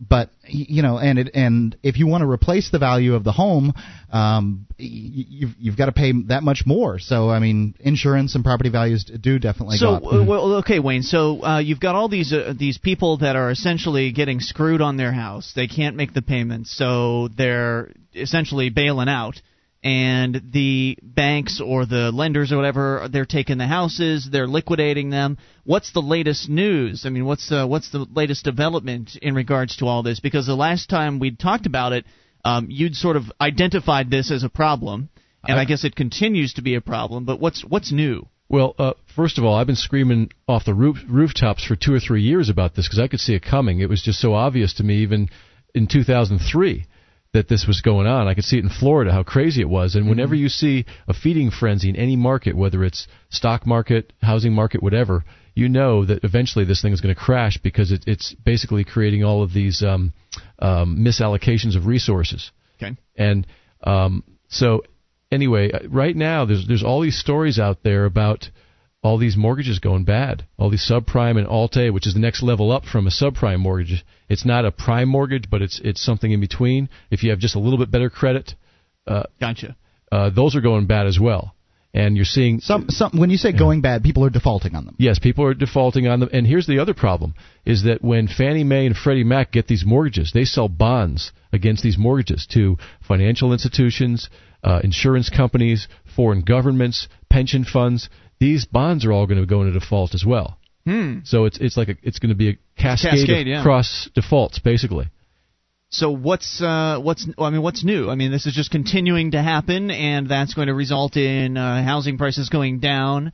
[SPEAKER 3] But you know, and it, and if you want to replace the value of the home, um, y- you've you've got to pay that much more. So I mean, insurance and property values do definitely
[SPEAKER 1] So,
[SPEAKER 3] go up.
[SPEAKER 1] uh, well, okay, Wayne. So uh, you've got all these uh, these people that are essentially getting screwed on their house. They can't make the payments, so they're essentially bailing out. And the banks or the lenders or whatever, they're taking the houses, they're liquidating them. What's the latest news? I mean, what's uh, what's the latest development in regards to all this? Because the last time we talked about it, um, you'd sort of identified this as a problem, and I, guess it continues to be a problem. But what's what's new?
[SPEAKER 2] Well, uh, first of all, I've been screaming off the roof, rooftops for two or three years about this because I could see it coming. It was just so obvious to me, even in 2003, that this was going on. I could see it in Florida, how crazy it was. And whenever you see a feeding frenzy in any market, whether it's stock market, housing market, whatever, you know that eventually this thing is going to crash because it, it's basically creating all of these um, um, misallocations of resources.
[SPEAKER 1] Okay.
[SPEAKER 2] And um, so, anyway, uh, right now there's there's all these stories out there about all these mortgages going bad, all these subprime and Alt-A, which is the next level up from a subprime mortgage. It's not a prime mortgage, but it's it's something in between. If you have just a little bit better credit, uh,
[SPEAKER 1] Gotcha.
[SPEAKER 2] uh, those are going bad as well. And you're seeing
[SPEAKER 3] some some when you say going bad, people are defaulting on them.
[SPEAKER 2] Yes, people are defaulting on them. And here's the other problem: is that when Fannie Mae and Freddie Mac get these mortgages, they sell bonds against these mortgages to financial institutions, uh, insurance companies, foreign governments, pension funds. These bonds are all going to go into default as well.
[SPEAKER 1] Hmm.
[SPEAKER 2] So it's it's like a, it's going to be a cascade,
[SPEAKER 1] cascade,
[SPEAKER 2] of
[SPEAKER 1] yeah.
[SPEAKER 2] cross defaults, basically.
[SPEAKER 1] So what's uh, what's I mean what's new? I mean this is just continuing to happen, and that's going to result in uh, housing prices going down.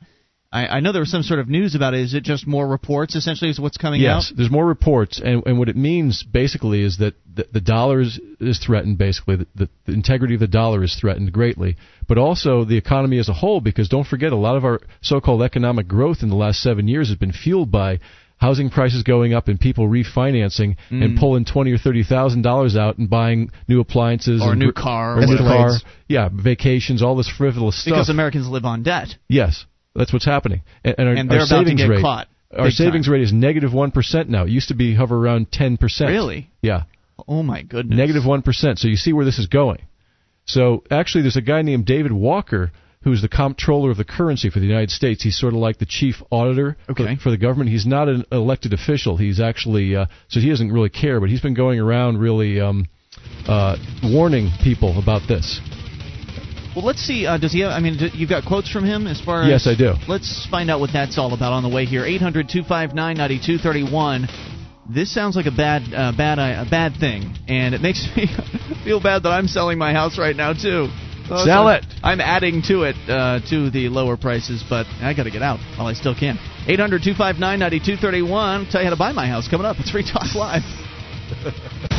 [SPEAKER 1] I, I know there was some sort of news about it. Is it just more reports? Essentially, is what's coming
[SPEAKER 2] yes,
[SPEAKER 1] out?
[SPEAKER 2] Yes, there's more reports, and, and what it means basically is that the, the dollar is, is threatened. Basically, the, the, the integrity of the dollar is threatened greatly, but also the economy as a whole. Because don't forget, a lot of our so-called economic growth in the last seven years has been fueled by housing prices going up and people refinancing
[SPEAKER 1] Mm.
[SPEAKER 2] and pulling twenty or thirty thousand dollars out and buying new appliances
[SPEAKER 1] Or a new car
[SPEAKER 2] or
[SPEAKER 1] or
[SPEAKER 2] a new car. Yeah, vacations, all this frivolous stuff.
[SPEAKER 1] Because Americans live on debt,
[SPEAKER 2] Yes, that's what's happening. And, and our,
[SPEAKER 1] and they're
[SPEAKER 2] our
[SPEAKER 1] about to
[SPEAKER 2] savings
[SPEAKER 1] get
[SPEAKER 2] rate,
[SPEAKER 1] caught.
[SPEAKER 2] our savings
[SPEAKER 1] time.
[SPEAKER 2] rate is negative one percent now. It used to be hover around ten percent.
[SPEAKER 1] Really?
[SPEAKER 2] Yeah,
[SPEAKER 1] Oh my goodness.
[SPEAKER 2] Negative negative one percent. So you see where this is going. So actually, there's a guy named David Walker who's the comptroller of the currency for the United States. He's sort of like the chief auditor
[SPEAKER 1] Okay.
[SPEAKER 2] for, for the government. He's not an elected official. He's actually uh, so he doesn't really care, but he's been going around really um, uh, warning people about this.
[SPEAKER 1] Well, let's see. Uh, does he? Have, I mean, d- you've got quotes from him as far as.
[SPEAKER 2] Yes, I do.
[SPEAKER 1] Let's find out what that's all about on the way here. 800-259-9231. This sounds like a bad, uh, bad, uh, a bad thing, and it makes me feel bad that I'm selling my house right now too. Uh,
[SPEAKER 2] Sell it.
[SPEAKER 1] I'm adding to it uh, to the lower prices, but I got to get out while I still can. 800-259-9231. Tell you how to buy my house coming up. It's Free Talk Live.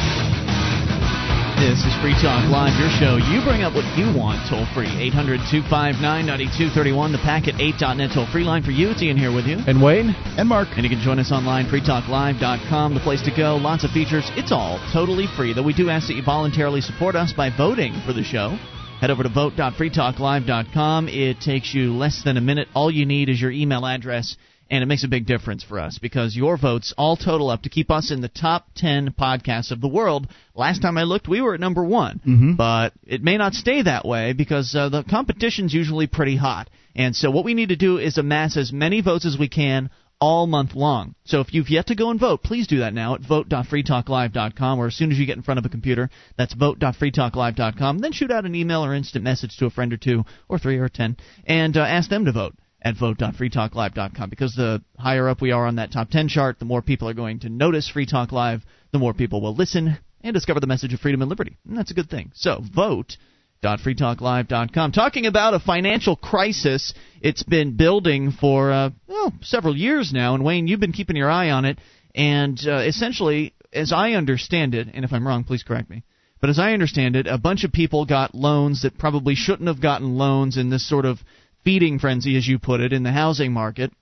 [SPEAKER 1] This is Free Talk Live, your show. You bring up what you want toll free. 800 259 9231, the packet8.net toll free line for you. It's Ian here with you.
[SPEAKER 2] And Wayne,
[SPEAKER 3] And Mark,
[SPEAKER 1] And you can join us online, freetalklive.com, the place to go. Lots of features. It's all totally free, though we do ask that you voluntarily support us by voting for the show. Head over to vote.freetalklive.com. It takes you less than a minute. All you need is your email address, and it makes a big difference for us because your votes all total up to keep us in the top 10 podcasts of the world. Last time I looked, we were at number one,
[SPEAKER 3] Mhm.
[SPEAKER 1] but it may not stay that way because uh, the competition's usually pretty hot. And so what we need to do is amass as many votes as we can all month long. So if you've yet to go and vote, please do that now at vote.freetalklive.com or as soon as you get in front of a computer, that's vote.freetalklive.com. Then shoot out an email or instant message to a friend or two or three or ten and uh, ask them to vote at vote.freetalklive.com because the higher up we are on that top 10 chart, the more people are going to notice Free Talk Live, the more people will listen and discover the message of freedom and liberty. And that's a good thing. So vote freetalklive.com. Talking about a financial crisis, it's been building for uh, well, several years now, and Wayne, you've been keeping your eye on it. And uh, essentially, as I understand it, and if I'm wrong, please correct me. But as I understand it, a bunch of people got loans that probably shouldn't have gotten loans in this sort of feeding frenzy, as you put it, in the housing market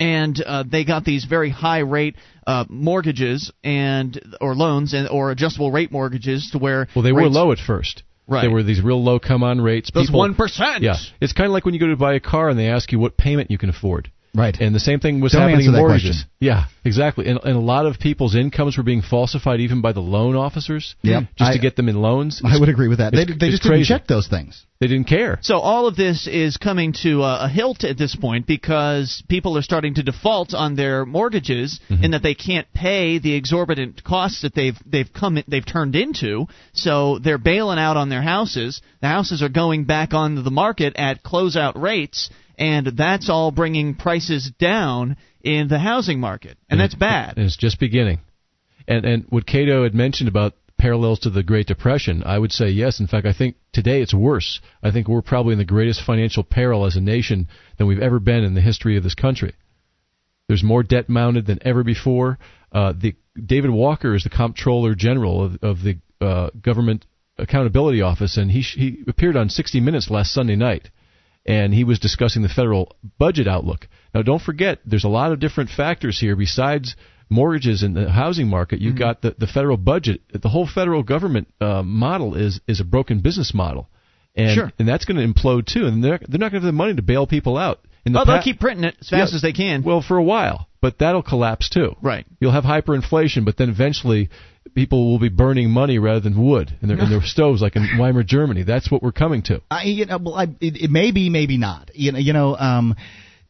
[SPEAKER 1] and uh, they got these very high rate uh, mortgages and or loans and or adjustable rate mortgages to where
[SPEAKER 2] well they were low at first
[SPEAKER 1] Right.
[SPEAKER 2] There were these real low come on rates.
[SPEAKER 1] Those one percent.
[SPEAKER 2] Yeah, it's kind of like when you go to buy a car and they ask you what payment you can afford.
[SPEAKER 3] Right.
[SPEAKER 2] And the same thing was
[SPEAKER 3] Don't
[SPEAKER 2] happening
[SPEAKER 3] answer
[SPEAKER 2] in mortgages.
[SPEAKER 3] question.
[SPEAKER 2] Yeah, exactly. And, and a lot of people's incomes were being falsified even by the loan officers
[SPEAKER 3] Yep.
[SPEAKER 2] just
[SPEAKER 3] I-
[SPEAKER 2] to get them in loans.
[SPEAKER 3] I would agree with that. They, they
[SPEAKER 2] it's
[SPEAKER 3] just didn't check those things.
[SPEAKER 2] They didn't care.
[SPEAKER 1] So all of this is coming to a, a hilt at this point because people are starting to default on their mortgages
[SPEAKER 2] Mm-hmm.
[SPEAKER 1] in that they can't pay the exorbitant costs that they've they've come they've turned into. So they're bailing out on their houses. The houses are going back onto the market at closeout rates, and that's all bringing prices down in the housing market, and that's bad.
[SPEAKER 2] And it's just beginning. And and what Cato had mentioned about parallels to the Great Depression, I would say yes. In fact, I think today it's worse. I think we're probably in the greatest financial peril as a nation than we've ever been in the history of this country. There's more debt mounted than ever before. Uh, the David Walker is the Comptroller General of, of the uh, Government Accountability Office, and he he appeared on 60 Minutes last Sunday night, and he was discussing the federal budget outlook. Now, don't forget, there's a lot of different factors here besides mortgages in the housing market. You've got the, the federal budget. The whole federal government uh, model is is a broken business model, and
[SPEAKER 1] Sure.
[SPEAKER 2] and that's going to implode too. And they're they're not going to have the money to bail people out. In the
[SPEAKER 1] Oh, they'll keep printing it as fast
[SPEAKER 2] Yeah,
[SPEAKER 1] as they can.
[SPEAKER 2] Well, for a while, but that'll collapse too.
[SPEAKER 1] Right.
[SPEAKER 2] You'll have hyperinflation, but then eventually people will be burning money rather than wood in their in their stoves, like in Weimar Germany. That's what we're coming to.
[SPEAKER 3] I, you know, well, I, it, it may be, maybe not. You know, you know, um,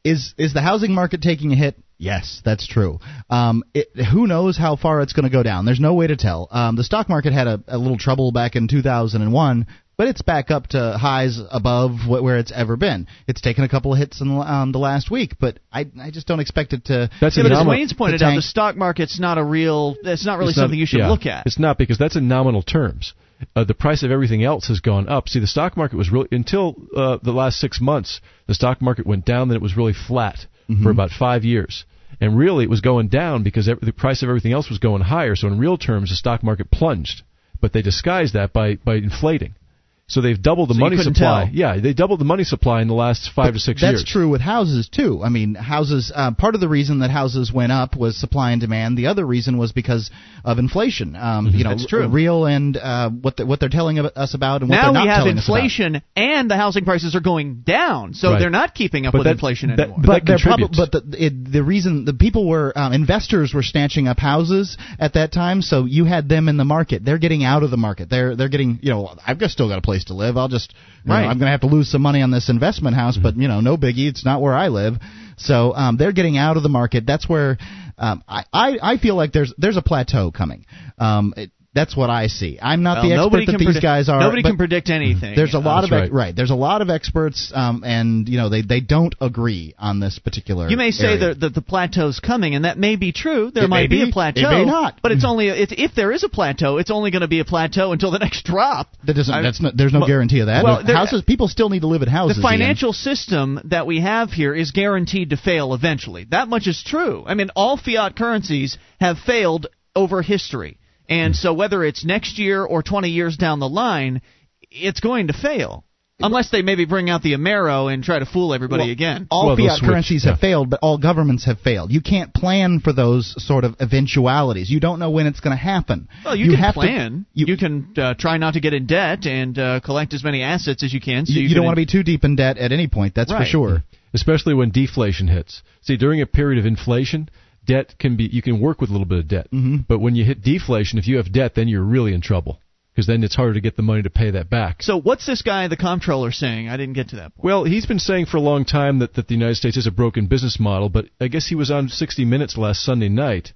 [SPEAKER 3] is is the housing market taking a hit? Yes, that's true. Um, it, who knows how far it's going to go down? There's no way to tell. Um, the stock market had a, a little trouble back in 2001, but it's back up to highs above wh- where it's ever been. It's taken a couple of hits in the, um, the last week, but I I just don't expect it to.
[SPEAKER 2] That's
[SPEAKER 1] yeah,
[SPEAKER 2] a
[SPEAKER 1] but as
[SPEAKER 2] nominal-
[SPEAKER 1] Wayne's pointed
[SPEAKER 3] to
[SPEAKER 1] out, the stock market's not a real. It's not really
[SPEAKER 2] It's not-
[SPEAKER 1] something you should
[SPEAKER 2] yeah,
[SPEAKER 1] look at.
[SPEAKER 2] It's not because that's in nominal terms. Uh, the price of everything else has gone up. See, the stock market was really until uh, the last six months. The stock market went down, then it was really flat
[SPEAKER 1] Mm-hmm.
[SPEAKER 2] for about five years, and really it was going down because the price of everything else was going higher. So in real terms, the stock market plunged, but they disguised that by by inflating. So they've doubled the
[SPEAKER 1] So
[SPEAKER 2] money
[SPEAKER 1] couldn't
[SPEAKER 2] supply.
[SPEAKER 1] tell.
[SPEAKER 2] Yeah, they doubled the money supply in the last five to six
[SPEAKER 3] That's
[SPEAKER 2] years.
[SPEAKER 3] That's true with houses too. I mean, houses. Uh, part of the reason that houses went up was supply and demand. The other reason was because of inflation. Um, you know,
[SPEAKER 1] That's true.
[SPEAKER 3] real and uh, what the, what they're telling us about and what
[SPEAKER 1] now
[SPEAKER 3] they're not
[SPEAKER 1] we have
[SPEAKER 3] telling us about.
[SPEAKER 1] inflation and the housing prices are going down, so
[SPEAKER 2] Right.
[SPEAKER 1] they're not keeping up
[SPEAKER 2] But
[SPEAKER 1] with
[SPEAKER 2] that-
[SPEAKER 1] inflation
[SPEAKER 2] that-
[SPEAKER 1] anymore.
[SPEAKER 2] but
[SPEAKER 3] But
[SPEAKER 2] that
[SPEAKER 3] they're probably,
[SPEAKER 2] contributes.
[SPEAKER 3] but the it, the reason the people were um, investors were snatching up houses at that time, so you had them in the market. They're getting out of the market. They're they're getting you know I've just still got a place to live. I'll just you know,
[SPEAKER 1] Right.
[SPEAKER 3] I'm going to have to lose some money on this investment house, but you know no biggie. It's not where I live. So um, they're getting out of the market. That's where um, I, I I feel like there's there's a plateau coming. Um, it, that's what I see. I'm not
[SPEAKER 1] Well,
[SPEAKER 3] the expert that these guys are.
[SPEAKER 1] Nobody can predict anything.
[SPEAKER 3] There's a lot of ex-
[SPEAKER 2] right.
[SPEAKER 3] right. There's a lot of experts, um, and you know they they don't agree on this particular.
[SPEAKER 1] You may say
[SPEAKER 3] area.
[SPEAKER 1] that, that the plateau's coming, and that may be true. There
[SPEAKER 3] It
[SPEAKER 1] might be
[SPEAKER 3] be.
[SPEAKER 1] a plateau.
[SPEAKER 3] It may not.
[SPEAKER 1] But it's only if, if there is a plateau, it's only going to be a plateau until the next drop.
[SPEAKER 3] That doesn't.
[SPEAKER 1] I-
[SPEAKER 3] that's not, there's no
[SPEAKER 1] well-
[SPEAKER 3] guarantee of that.
[SPEAKER 1] well, there-
[SPEAKER 3] houses. People still need to live in houses.
[SPEAKER 1] The financial system that we have here is guaranteed to fail eventually. That much is true. I mean, all fiat currencies have failed over history. And so whether it's next year or 20 years down the line, it's going to fail. Unless they maybe bring out the Amero and try to fool everybody
[SPEAKER 3] Well,
[SPEAKER 1] again.
[SPEAKER 3] All
[SPEAKER 2] Well,
[SPEAKER 3] fiat
[SPEAKER 2] switch,
[SPEAKER 3] currencies
[SPEAKER 2] yeah.
[SPEAKER 3] have failed, but all governments have failed. You can't plan for those sort of eventualities. You don't know when it's going to happen.
[SPEAKER 1] Well, you, can
[SPEAKER 3] have to-
[SPEAKER 1] plan.
[SPEAKER 3] you,
[SPEAKER 1] you can uh, try not to get in debt and uh, collect as many assets as you can. So
[SPEAKER 3] you,
[SPEAKER 1] you,
[SPEAKER 3] you don't want to be too deep in debt at any point. That's for sure.
[SPEAKER 2] especially when deflation hits. See, during a period of inflation, debt can be you can work with a little bit of debt.
[SPEAKER 3] Mm-hmm.
[SPEAKER 2] But when you hit deflation, if you have debt, then you're really in trouble because then it's harder to get the money to pay that back.
[SPEAKER 1] So what's this guy, the comptroller, saying? I didn't get to that point.
[SPEAKER 2] Well, he's been saying for a long time that, that the United States is a broken business model, but I guess he was on 60 Minutes last Sunday night,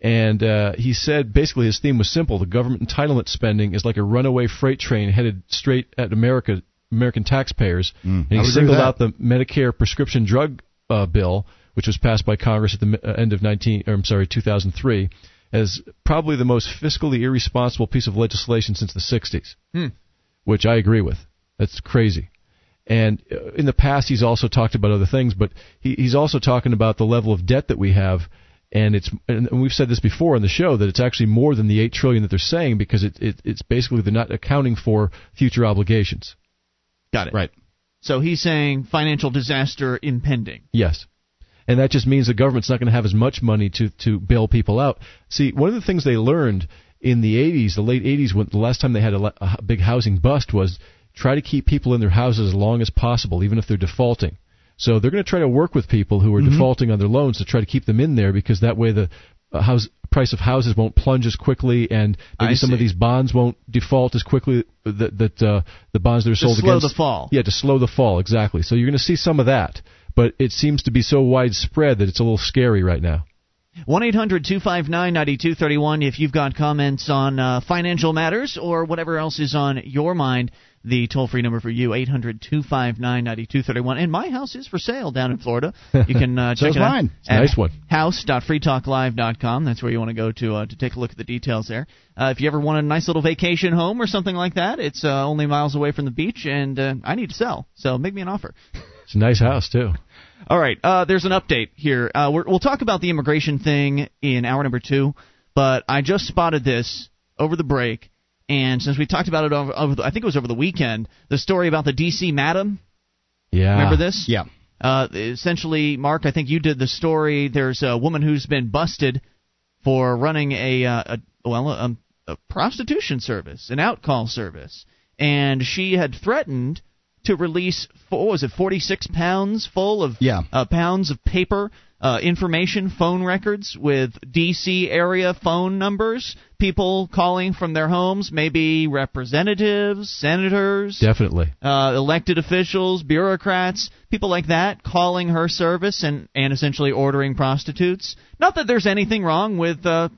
[SPEAKER 2] and uh, he said basically his theme was simple: the government entitlement spending is like a runaway freight train headed straight at America, American taxpayers.
[SPEAKER 3] Mm,
[SPEAKER 2] and he
[SPEAKER 3] I would agree with
[SPEAKER 2] singled out the Medicare prescription drug uh, bill, which was passed by Congress at the uh, end of 19, or I'm sorry, 2003, as probably the most fiscally irresponsible piece of legislation since the 60s,
[SPEAKER 1] Hmm.
[SPEAKER 2] which I agree with. That's crazy. And uh, in the past, he's also talked about other things, but he, he's also talking about the level of debt that we have. And it's and we've said this before on the show that it's actually more than the eight trillion that they're saying because it, it it's basically they're not accounting for future obligations.
[SPEAKER 1] Got it.
[SPEAKER 3] Right.
[SPEAKER 1] So he's saying financial disaster impending.
[SPEAKER 2] Yes. And that just means the government's not going to have as much money to, to bail people out. See, one of the things they learned in the 80s, the late 80s, when the last time they had a, a big housing bust was try to keep people in their houses as long as possible, even if they're defaulting. So they're going to try to work with people who are defaulting on their loans to try to keep them in there because that way the uh, house price of houses won't plunge as quickly and maybe
[SPEAKER 1] I
[SPEAKER 2] some of these bonds won't default as quickly that that uh, the bonds that are sold
[SPEAKER 1] slow
[SPEAKER 2] against
[SPEAKER 1] the fall.
[SPEAKER 2] yeah, to slow the fall, exactly. So you're going to see some of that, but it seems to be so widespread that it's a little scary right now.
[SPEAKER 1] 1 800 259 9231 if you've got comments on uh, financial matters or whatever else is on your mind. The toll free number for you, 800 259 9231. And my house is for sale down in Florida. You can uh, check it out.
[SPEAKER 3] mine.
[SPEAKER 2] It's a nice one.
[SPEAKER 1] House.freetalklive.com. That's where you want to go to uh, to take a look at the details there. Uh, if you ever want a nice little vacation home or something like that, it's uh, only miles away from the beach, and uh, I need to sell. So make me an offer.
[SPEAKER 2] It's a nice house too.
[SPEAKER 1] All right, uh, there's an update here. Uh, we're, we'll talk about the immigration thing in hour number two, but I just spotted this over the break, and since we talked about it over, over the, I think it was over the weekend, the story about the D.C. madam.
[SPEAKER 2] Yeah.
[SPEAKER 1] Remember this?
[SPEAKER 3] Yeah.
[SPEAKER 1] Uh, essentially, Mark, I think you did the story. There's a woman who's been busted for running a, uh, a well, a, a prostitution service, an outcall service, and she had threatened to release what was it, 46 pounds full of
[SPEAKER 3] Yeah.
[SPEAKER 1] uh, pounds of paper uh, information, phone records with D.C. area phone numbers, people calling from their homes, maybe representatives, senators,
[SPEAKER 2] Definitely.
[SPEAKER 1] uh, elected officials, bureaucrats, people like that, calling her service and, and essentially ordering prostitutes. Not that there's anything wrong with uh,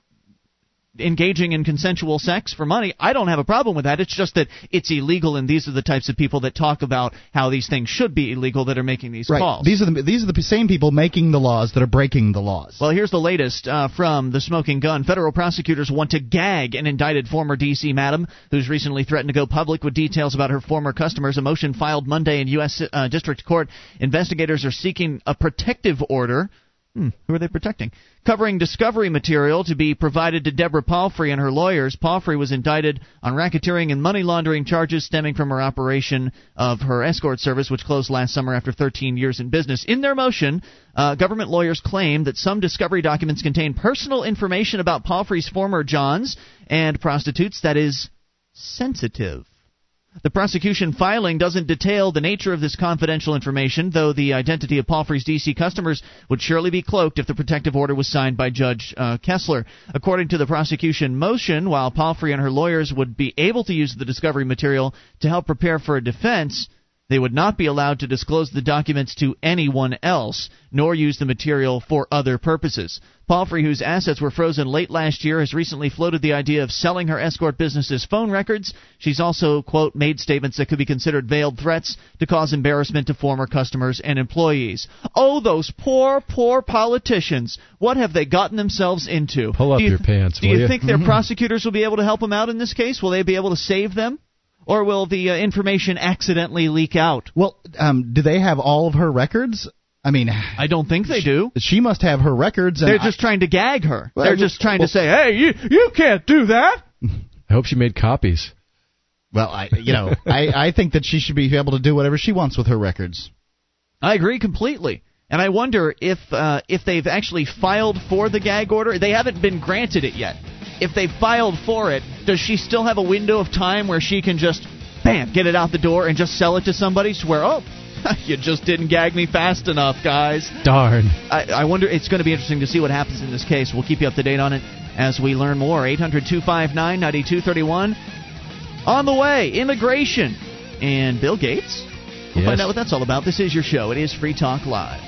[SPEAKER 1] engaging in consensual sex for money. I don't have a problem with that. It's just that it's illegal, and these are the types of people that talk about how these things should be illegal that are making these
[SPEAKER 3] Right.
[SPEAKER 1] calls.
[SPEAKER 3] These are the these are the same people making the laws that are breaking the laws.
[SPEAKER 1] Well, here's the latest uh, from the Smoking Gun. Federal prosecutors want to gag an indicted former D.C. madam who's recently threatened to go public with details about her former customers. A motion filed Monday in U.S. Uh, District Court. Investigators are seeking a protective order. Hmm, who are they protecting? Covering discovery material to be provided to Deborah Palfrey and her lawyers. Palfrey was indicted on racketeering and money laundering charges stemming from her operation of her escort service, which closed last summer after 13 years in business. In their motion, uh, government lawyers claim that some discovery documents contain personal information about Palfrey's former Johns and prostitutes that is sensitive. The prosecution filing doesn't detail the nature of this confidential information, though the identity of Palfrey's DC customers would surely be cloaked if the protective order was signed by Judge uh, Kessler. According to the prosecution motion, while Palfrey and her lawyers would be able to use the discovery material to help prepare for a defense, they would not be allowed to disclose the documents to anyone else, nor use the material for other purposes. Palfrey, whose assets were frozen late last year, has recently floated the idea of selling her escort business's phone records. She's also, quote, made statements that could be considered veiled threats to cause embarrassment to former customers and employees. Oh, those poor, poor politicians. What have they gotten themselves into?
[SPEAKER 2] Pull up
[SPEAKER 1] you
[SPEAKER 2] your pants,
[SPEAKER 1] Do
[SPEAKER 2] will
[SPEAKER 1] you
[SPEAKER 2] ya?
[SPEAKER 1] think their prosecutors will be able to help them out in this case? Will they be able to save them? Or will the uh, information accidentally leak out?
[SPEAKER 3] well, um, do they have all of her records? I mean,
[SPEAKER 1] I don't think they do.
[SPEAKER 3] she must have her records. And
[SPEAKER 1] They're just trying to gag her.
[SPEAKER 3] Well,
[SPEAKER 1] They're just trying
[SPEAKER 3] well-
[SPEAKER 1] to say, "Hey, you you can't do that."
[SPEAKER 2] I hope she made copies.
[SPEAKER 3] well, I you know, I I think that she should be able to do whatever she wants with her records.
[SPEAKER 1] I agree completely. And I wonder if uh, if they've actually filed for the gag order. They haven't been granted it yet. If they filed for it, does she still have a window of time where she can just, bam, get it out the door and just sell it to somebody? Swear, oh, you just didn't gag me fast enough, guys.
[SPEAKER 2] Darn.
[SPEAKER 1] I, I wonder. It's going to be interesting to see what happens in this case. We'll keep you up to date on it as we learn more. 800 259 9231. On the way, immigration and Bill Gates. We'll
[SPEAKER 2] Yes.
[SPEAKER 1] find out what that's all about. This is your show. It is Free Talk Live.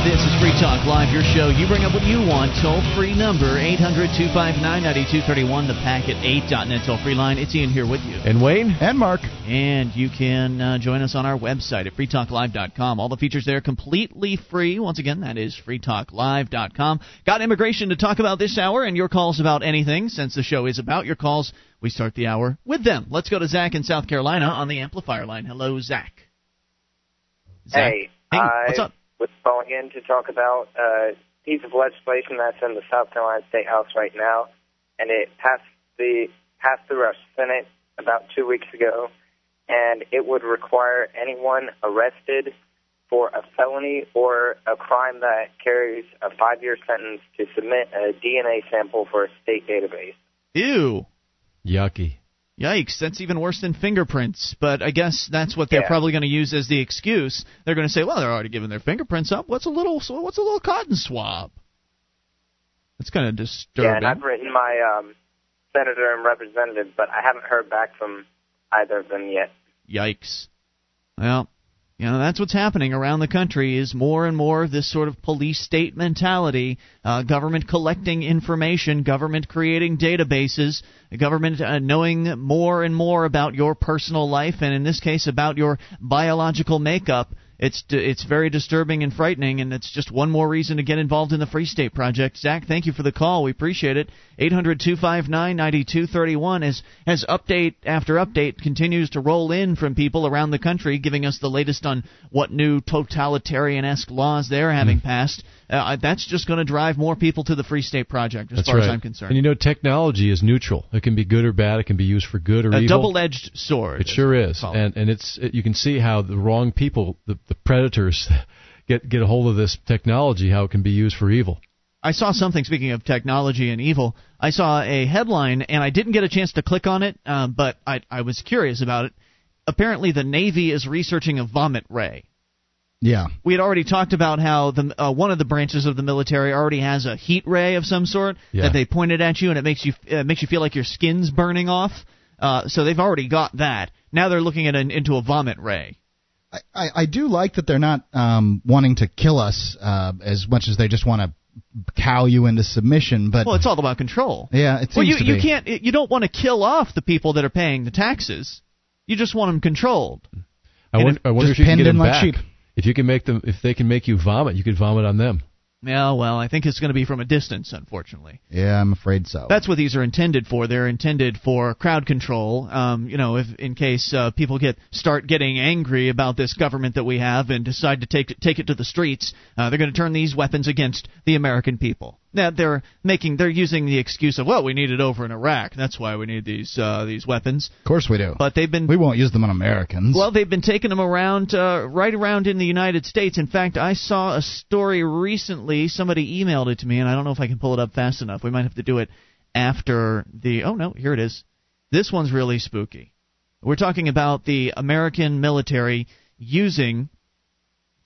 [SPEAKER 1] This is Free Talk Live, your show. You bring up what you want. Toll free number 800 259 9231, the packet 8.net toll free line. It's Ian here with you.
[SPEAKER 2] And Wayne?
[SPEAKER 3] And Mark.
[SPEAKER 1] And you can uh, join us on our website at freetalklive.com. All the features there completely free. Once again, that is freetalklive.com. Got immigration to talk about this hour and your calls about anything. Since the show is about your calls, we start the hour with them. Let's go to Zach in South Carolina on the amplifier line. Hello, Zach. Zach?
[SPEAKER 5] Hey,
[SPEAKER 1] Hey,
[SPEAKER 5] I
[SPEAKER 1] what's up?
[SPEAKER 5] Was calling in to talk about a piece of legislation that's in the South Carolina State House right now, and it passed the passed through our Senate about two weeks ago, and it would require anyone arrested for a felony or a crime that carries a five-year sentence to submit a DNA sample for a state database.
[SPEAKER 1] Ew.
[SPEAKER 2] Yucky.
[SPEAKER 1] Yikes, that's even worse than fingerprints. But I guess that's what they're
[SPEAKER 5] Yeah.
[SPEAKER 1] probably going to use as the excuse. They're going to say, "Well, they're already giving their fingerprints up. What's a little what's a little cotton swab?" That's kind of
[SPEAKER 5] Yeah,
[SPEAKER 1] disturbing.
[SPEAKER 5] and I've written my um, senator and representative, but I haven't heard back from either of them yet.
[SPEAKER 1] Yikes. Well, you know that's what's happening around the country is more and more of this sort of police state mentality, uh, government collecting information, government creating databases, government uh, knowing more and more about your personal life, and in this case about your biological makeup. It's it's very disturbing and frightening, and it's just one more reason to get involved in the Free State Project. Zach, thank you for the call. We appreciate it. 800-259-9231 as as update after update continues to roll in from people around the country, giving us the latest on what new totalitarian-esque laws they're having hmm. passed. Uh, that's just going to drive more people to the Free State Project, as
[SPEAKER 2] That's
[SPEAKER 1] far
[SPEAKER 2] right.
[SPEAKER 1] as I'm concerned.
[SPEAKER 2] And you know, technology is neutral. It can be good or bad. It can be used for good or
[SPEAKER 1] a
[SPEAKER 2] evil.
[SPEAKER 1] double-edged sword.
[SPEAKER 2] It sure is, and and it's it, you can see how the wrong people, the the predators, get get a hold of this technology. How it can be used for evil.
[SPEAKER 1] I saw something. Speaking of technology and evil, I saw a headline, and I didn't get a chance to click on it, uh, but I, I was curious about it. Apparently, the Navy is researching a vomit ray.
[SPEAKER 3] Yeah.
[SPEAKER 1] We had already talked about how the uh, one of the branches of the military already has a heat ray of some sort
[SPEAKER 2] Yeah.
[SPEAKER 1] that they pointed at you, and it makes you uh, makes you feel like your skin's burning off. Uh, so they've already got that. Now they're looking at an, into a vomit ray.
[SPEAKER 3] I, I, I do like that they're not um, wanting to kill us uh, as much as they just want to cow you into submission. But
[SPEAKER 1] Well, it's all about control.
[SPEAKER 3] yeah, it seems
[SPEAKER 1] Well, you
[SPEAKER 3] to
[SPEAKER 1] you
[SPEAKER 3] be.
[SPEAKER 1] can't you don't want to kill off the people that are paying the taxes. You just want them controlled.
[SPEAKER 2] I wonder,
[SPEAKER 1] if-
[SPEAKER 2] I wonder
[SPEAKER 3] just
[SPEAKER 2] if you can get them
[SPEAKER 3] like
[SPEAKER 2] back.
[SPEAKER 3] sheep.
[SPEAKER 2] If you can make them, if they can make you vomit, you could vomit on them.
[SPEAKER 1] Yeah, well, I think it's going to be from a distance, unfortunately.
[SPEAKER 3] Yeah, I'm afraid so.
[SPEAKER 1] That's what these are intended for. They're intended for crowd control. Um, you know, if in case uh, people get start getting angry about this government that we have and decide to take it, take it to the streets, uh, they're going to turn these weapons against the American people. Now they're making they're using the excuse of well, we need it over in Iraq. That's why we need these uh, these weapons.
[SPEAKER 3] of course we do.
[SPEAKER 1] But they've been
[SPEAKER 3] we won't use them on Americans.
[SPEAKER 1] well, they've been taking them around, uh, right around in the United States. In fact, I saw a story recently. Somebody emailed it to me, and I don't know if I can pull it up fast enough. We might have to do it after the. Oh no, here it is. This one's really spooky. We're talking about the American military using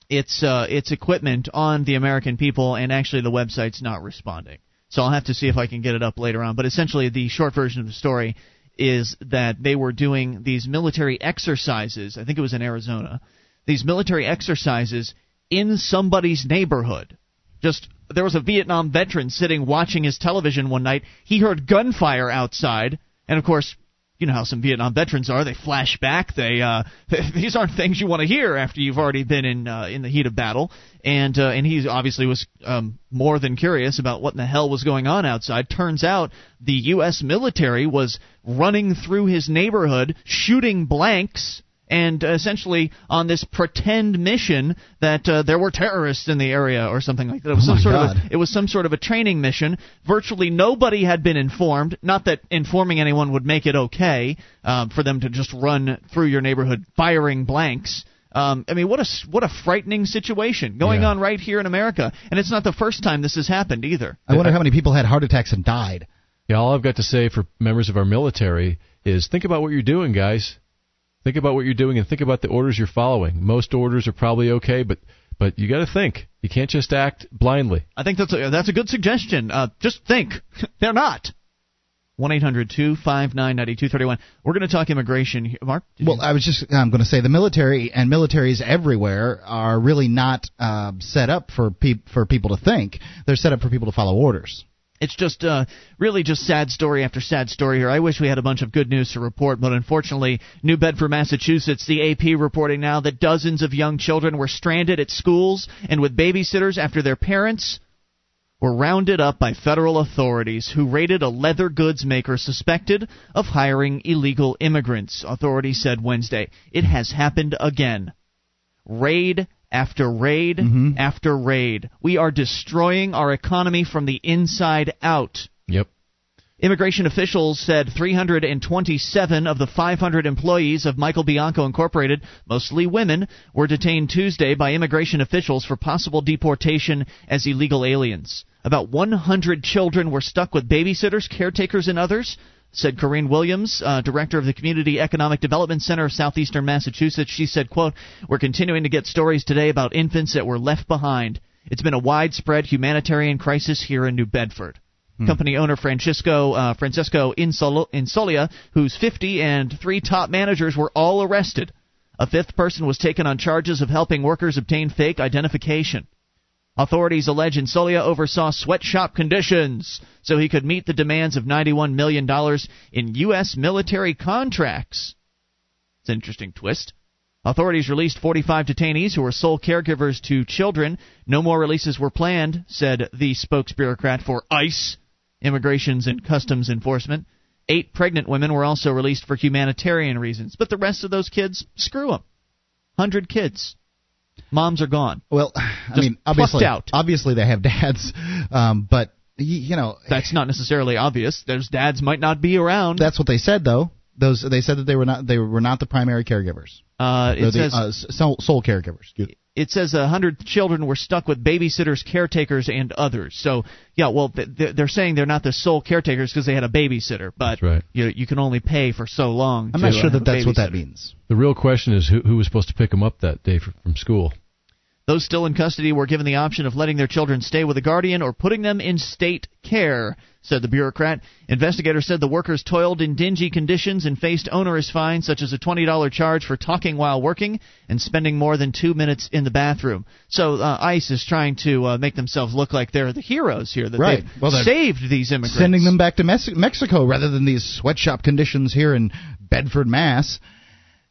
[SPEAKER 1] its uh, its equipment on the American people, and actually the website's not responding. So I'll have to see if I can get it up later on. But essentially, the short version of the story is that they were doing these military exercises. I think it was in Arizona. These military exercises in somebody's neighborhood. Just there was a Vietnam veteran sitting watching his television one night. He heard gunfire outside, and of course, you know how some Vietnam veterans are. They flash back. They uh, these aren't things you want to hear after you've already been in uh, in the heat of battle. And uh, and he obviously was um, more than curious about what in the hell was going on outside. Turns out the U.S. military was running through his neighborhood, shooting blanks. And uh, essentially on this pretend mission that uh, there were terrorists in the area or something like that. It was
[SPEAKER 3] Oh
[SPEAKER 1] some
[SPEAKER 3] my
[SPEAKER 1] sort
[SPEAKER 3] God.
[SPEAKER 1] of a, it was some sort of a training mission. Virtually nobody had been informed. Not that informing anyone would make it okay um, for them to just run through your neighborhood firing blanks. Um, I mean, what a what a frightening situation going
[SPEAKER 2] Yeah.
[SPEAKER 1] on right here in America, and it's not the first time this has happened either.
[SPEAKER 3] I wonder how many people had heart attacks and died.
[SPEAKER 2] Yeah, all I've got to say for members of our military is think about what you're doing, guys. Think about what you're doing and think about the orders you're following. Most orders are probably okay, but but you got to think. You can't just act blindly.
[SPEAKER 1] I think that's a, that's a good suggestion. Uh, just think, they're not. One eight hundred two five nine ninety two thirty one. We're going to talk immigration. here. Mark,
[SPEAKER 3] Well,
[SPEAKER 1] you-
[SPEAKER 3] I was just I'm going to say the military and militaries everywhere are really not uh, set up for peop for people to think. They're set up for people to follow orders.
[SPEAKER 1] It's just uh, really just sad story after sad story here. I wish we had a bunch of good news to report, but unfortunately, New Bedford, Massachusetts, the AP reporting now that dozens of young children were stranded at schools and with babysitters after their parents were rounded up by federal authorities who raided a leather goods maker suspected of hiring illegal immigrants. Authorities said Wednesday. It has happened again. Raid after raid mm-hmm. after raid. We are destroying our economy from the inside out.
[SPEAKER 2] Yep.
[SPEAKER 1] Immigration officials said 327 of the 500 employees of Michael Bianco Incorporated, mostly women, were detained Tuesday by immigration officials for possible deportation as illegal aliens. About 100 children were stuck with babysitters, caretakers, and others. Said Corinne Williams, uh, director of the Community Economic Development Center of Southeastern Massachusetts. She said, "quote We're continuing to get stories today about infants that were left behind. It's been a widespread humanitarian crisis here in New Bedford." Company owner Francisco uh, Francisco Insol- Insolia, who's 50, and three top managers were all arrested. A fifth person was taken on charges of helping workers obtain fake identification. Authorities allege Insolia oversaw sweatshop conditions so he could meet the demands of $91 million in U.S. military contracts. It's an interesting twist. Authorities released 45 detainees who were sole caregivers to children. No more releases were planned, said the spokesbureaucrat for ICE, Immigrations and Customs Enforcement. Eight pregnant women were also released for humanitarian reasons, but the rest of those kids, screw them. Hundred kids. Moms are gone.
[SPEAKER 3] Well, I
[SPEAKER 1] Just
[SPEAKER 3] mean, obviously,
[SPEAKER 1] out.
[SPEAKER 3] obviously they have dads, um, but you know
[SPEAKER 1] That's not necessarily obvious. Those dads might not be around.
[SPEAKER 3] that's what they said though. Those they said that they were not they were not the primary caregivers.
[SPEAKER 1] Uh,
[SPEAKER 3] They're
[SPEAKER 1] it
[SPEAKER 3] the
[SPEAKER 1] says
[SPEAKER 3] uh, sole, sole caregivers. Excuse-
[SPEAKER 1] it says a hundred children were stuck with babysitters, caretakers, and others. So yeah, well, th- th- they're saying they're not the sole caretakers because they had a babysitter, but
[SPEAKER 2] That's right.
[SPEAKER 1] you you can only pay for so long.
[SPEAKER 3] I'm
[SPEAKER 1] to,
[SPEAKER 3] not sure
[SPEAKER 1] uh,
[SPEAKER 3] that that's what that means.
[SPEAKER 2] The real question is who, who was supposed to pick them up that day fr- from school.
[SPEAKER 1] Those still in custody were given the option of letting their children stay with a guardian or putting them in state care, said the bureaucrat. Investigators said the workers toiled in dingy conditions and faced onerous fines such as a $20 charge for talking while working and spending more than two minutes in the bathroom. So uh, ICE is trying to uh, make themselves look like they're the heroes here, that
[SPEAKER 3] Right.
[SPEAKER 1] they've
[SPEAKER 3] Well,
[SPEAKER 1] saved these immigrants.
[SPEAKER 3] Sending them back to Mexico rather than these sweatshop conditions here in Bedford, Mass.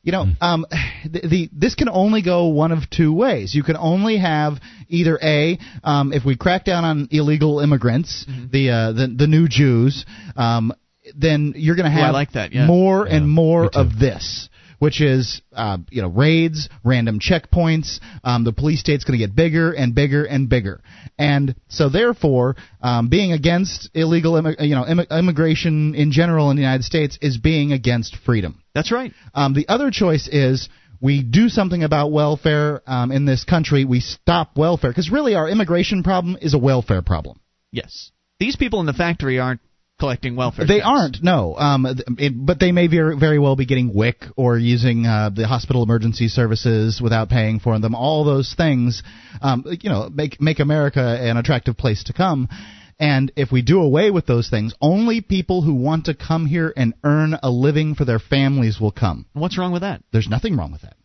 [SPEAKER 3] You know, um, the, the this can only go one of two ways. You can only have either a, um, if we crack down on illegal immigrants, the, uh, the the new Jews, um, then you're going to
[SPEAKER 1] Ooh,
[SPEAKER 3] have
[SPEAKER 1] like that, yeah.
[SPEAKER 3] more and more of this. Which is, uh, you know, raids, random checkpoints. Um, the police state's going to get bigger and bigger and bigger, and so therefore, um, being against illegal, immi- you know, immi- immigration in general in the United States is being against freedom.
[SPEAKER 1] That's right.
[SPEAKER 3] Um, the other choice is we do something about welfare um, in this country. We stop welfare because really our immigration problem is a welfare problem.
[SPEAKER 1] Yes. These people in the factory aren't collecting welfare
[SPEAKER 3] They
[SPEAKER 1] checks.
[SPEAKER 3] aren't, no. Um, it, but they may very, very well be getting WIC or using uh, the hospital emergency services without paying for them. All those things, um, you know, make make America an attractive place to come. And if we do away with those things, only people who want to come here and earn a living for their families will come.
[SPEAKER 1] What's wrong with that?
[SPEAKER 3] There's nothing wrong with that.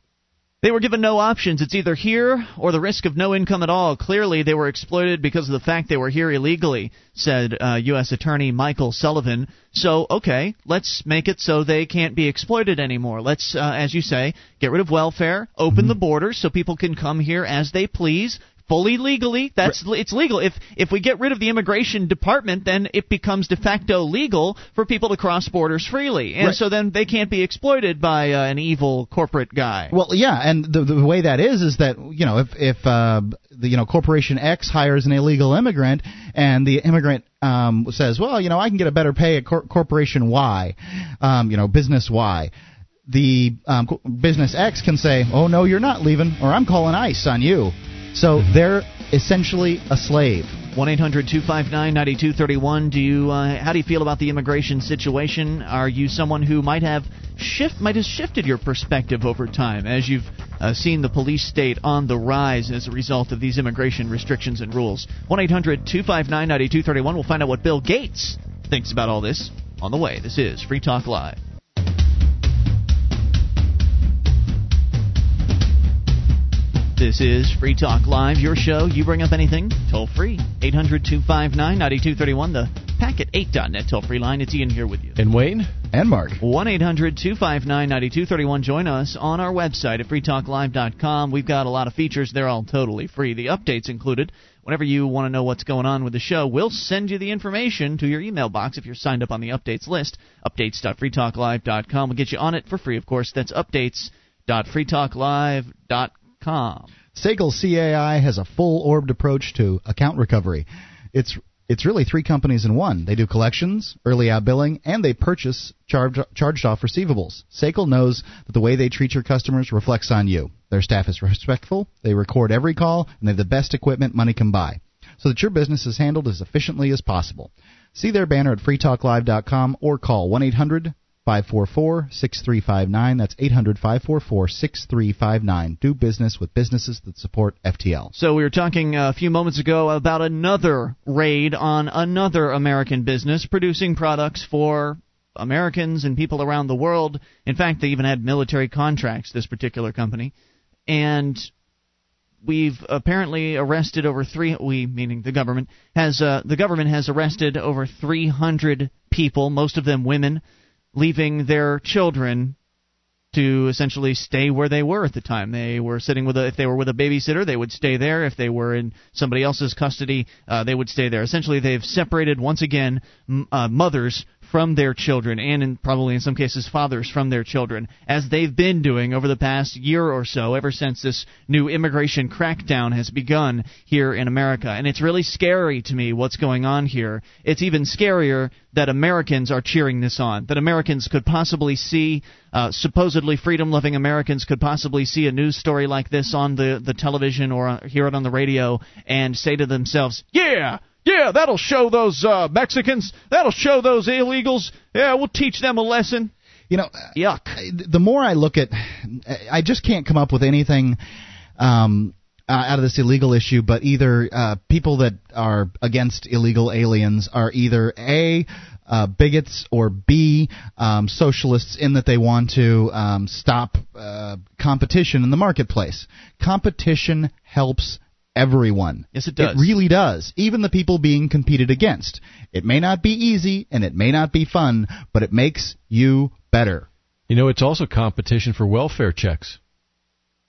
[SPEAKER 1] They were given no options. It's either here or the risk of no income at all. Clearly, they were exploited because of the fact they were here illegally, said uh, U.S. Attorney Michael Sullivan. So, okay, let's make it so they can't be exploited anymore. Let's, uh, as you say, get rid of welfare, open the borders so people can come here as they please. Fully legally, that's it's legal. If if we get rid of the immigration department, then it becomes de facto legal for people to cross borders freely, and
[SPEAKER 3] Right.
[SPEAKER 1] so then they can't be exploited by uh, an evil corporate guy.
[SPEAKER 3] Well, yeah, and the the way that is is that you know if if uh, the you know corporation X hires an illegal immigrant and the immigrant um, says, well, you know, I can get a better pay at cor- corporation Y, um, you know, business Y. the um, business X can say, "Oh no, you're not leaving," or "I'm calling ICE on you." So they're essentially a slave.
[SPEAKER 1] One eight hundred two five nine ninety two thirty one. Do you? Uh, how do you feel about the immigration situation? Are you someone who might have shift might have shifted your perspective over time as you've uh, seen the police state on the rise as a result of these immigration restrictions and rules? One eight hundred two five nine ninety two thirty one. We'll find out what Bill Gates thinks about all this on the way. This is Free Talk Live. This is Free Talk Live, your show. You bring up anything, toll free. 800 259 9231, the packet8.net toll free line. It's Ian here with you.
[SPEAKER 2] And Wayne?
[SPEAKER 3] And Mark.
[SPEAKER 1] 1 800 259 9231. Join us on our website at freetalklive.com. We've got a lot of features. They're all totally free. The updates included. Whenever you want to know what's going on with the show, we'll send you the information to your email box if you're signed up on the updates list. Updates.freetalklive.com. We'll get you on it for free, of course. That's updates.freetalklive.com.
[SPEAKER 3] Segal CAI has a full-orbed approach to account recovery. It's it's really three companies in one. They do collections, early out billing, and they purchase charged charged off receivables. Segal knows that the way they treat your customers reflects on you. Their staff is respectful, they record every call, and they have the best equipment money can buy, so that your business is handled as efficiently as possible. See their banner at freetalklive.com or call 1 800 544 6359. That's 800 544 6359. Do business with businesses that support FTL.
[SPEAKER 1] So we were talking a few moments ago about another raid on another American business producing products for Americans and people around the world. In fact, they even had military contracts, this particular company. And we've apparently arrested over three we meaning the government has uh, the government has arrested over 300 people most of them women leaving their children to essentially stay where they were at the time. They were sitting with a if they were with a babysitter, they would stay there. If they were in somebody else's custody, uh, they would stay there. Essentially, they've separated once again m- uh, mothers from their children, and in, probably in some cases fathers from their children, as they've been doing over the past year or so, ever since this new immigration crackdown has begun here in America. And it's really scary to me what's going on here. It's even scarier that Americans are cheering this on. That Americans could possibly see, uh, supposedly freedom loving Americans could possibly see a news story like this on the, the television or hear it on the radio and say to themselves, yeah! Yeah, that'll show those uh, Mexicans. That'll show those illegals. Yeah, we'll teach them a lesson.
[SPEAKER 3] You know,
[SPEAKER 1] Yuck.
[SPEAKER 3] The more I look at, I just can't come up with anything um, uh, out of this illegal issue. But either uh, people that are against illegal aliens are either a uh, bigots or B um, socialists in that they want to um, stop uh, competition in the marketplace. Competition helps everyone.
[SPEAKER 1] Yes, it does.
[SPEAKER 3] It really does. Even the people being competed against. It may not be easy and it may not be fun, but it makes you better.
[SPEAKER 2] You know, it's also competition for welfare checks.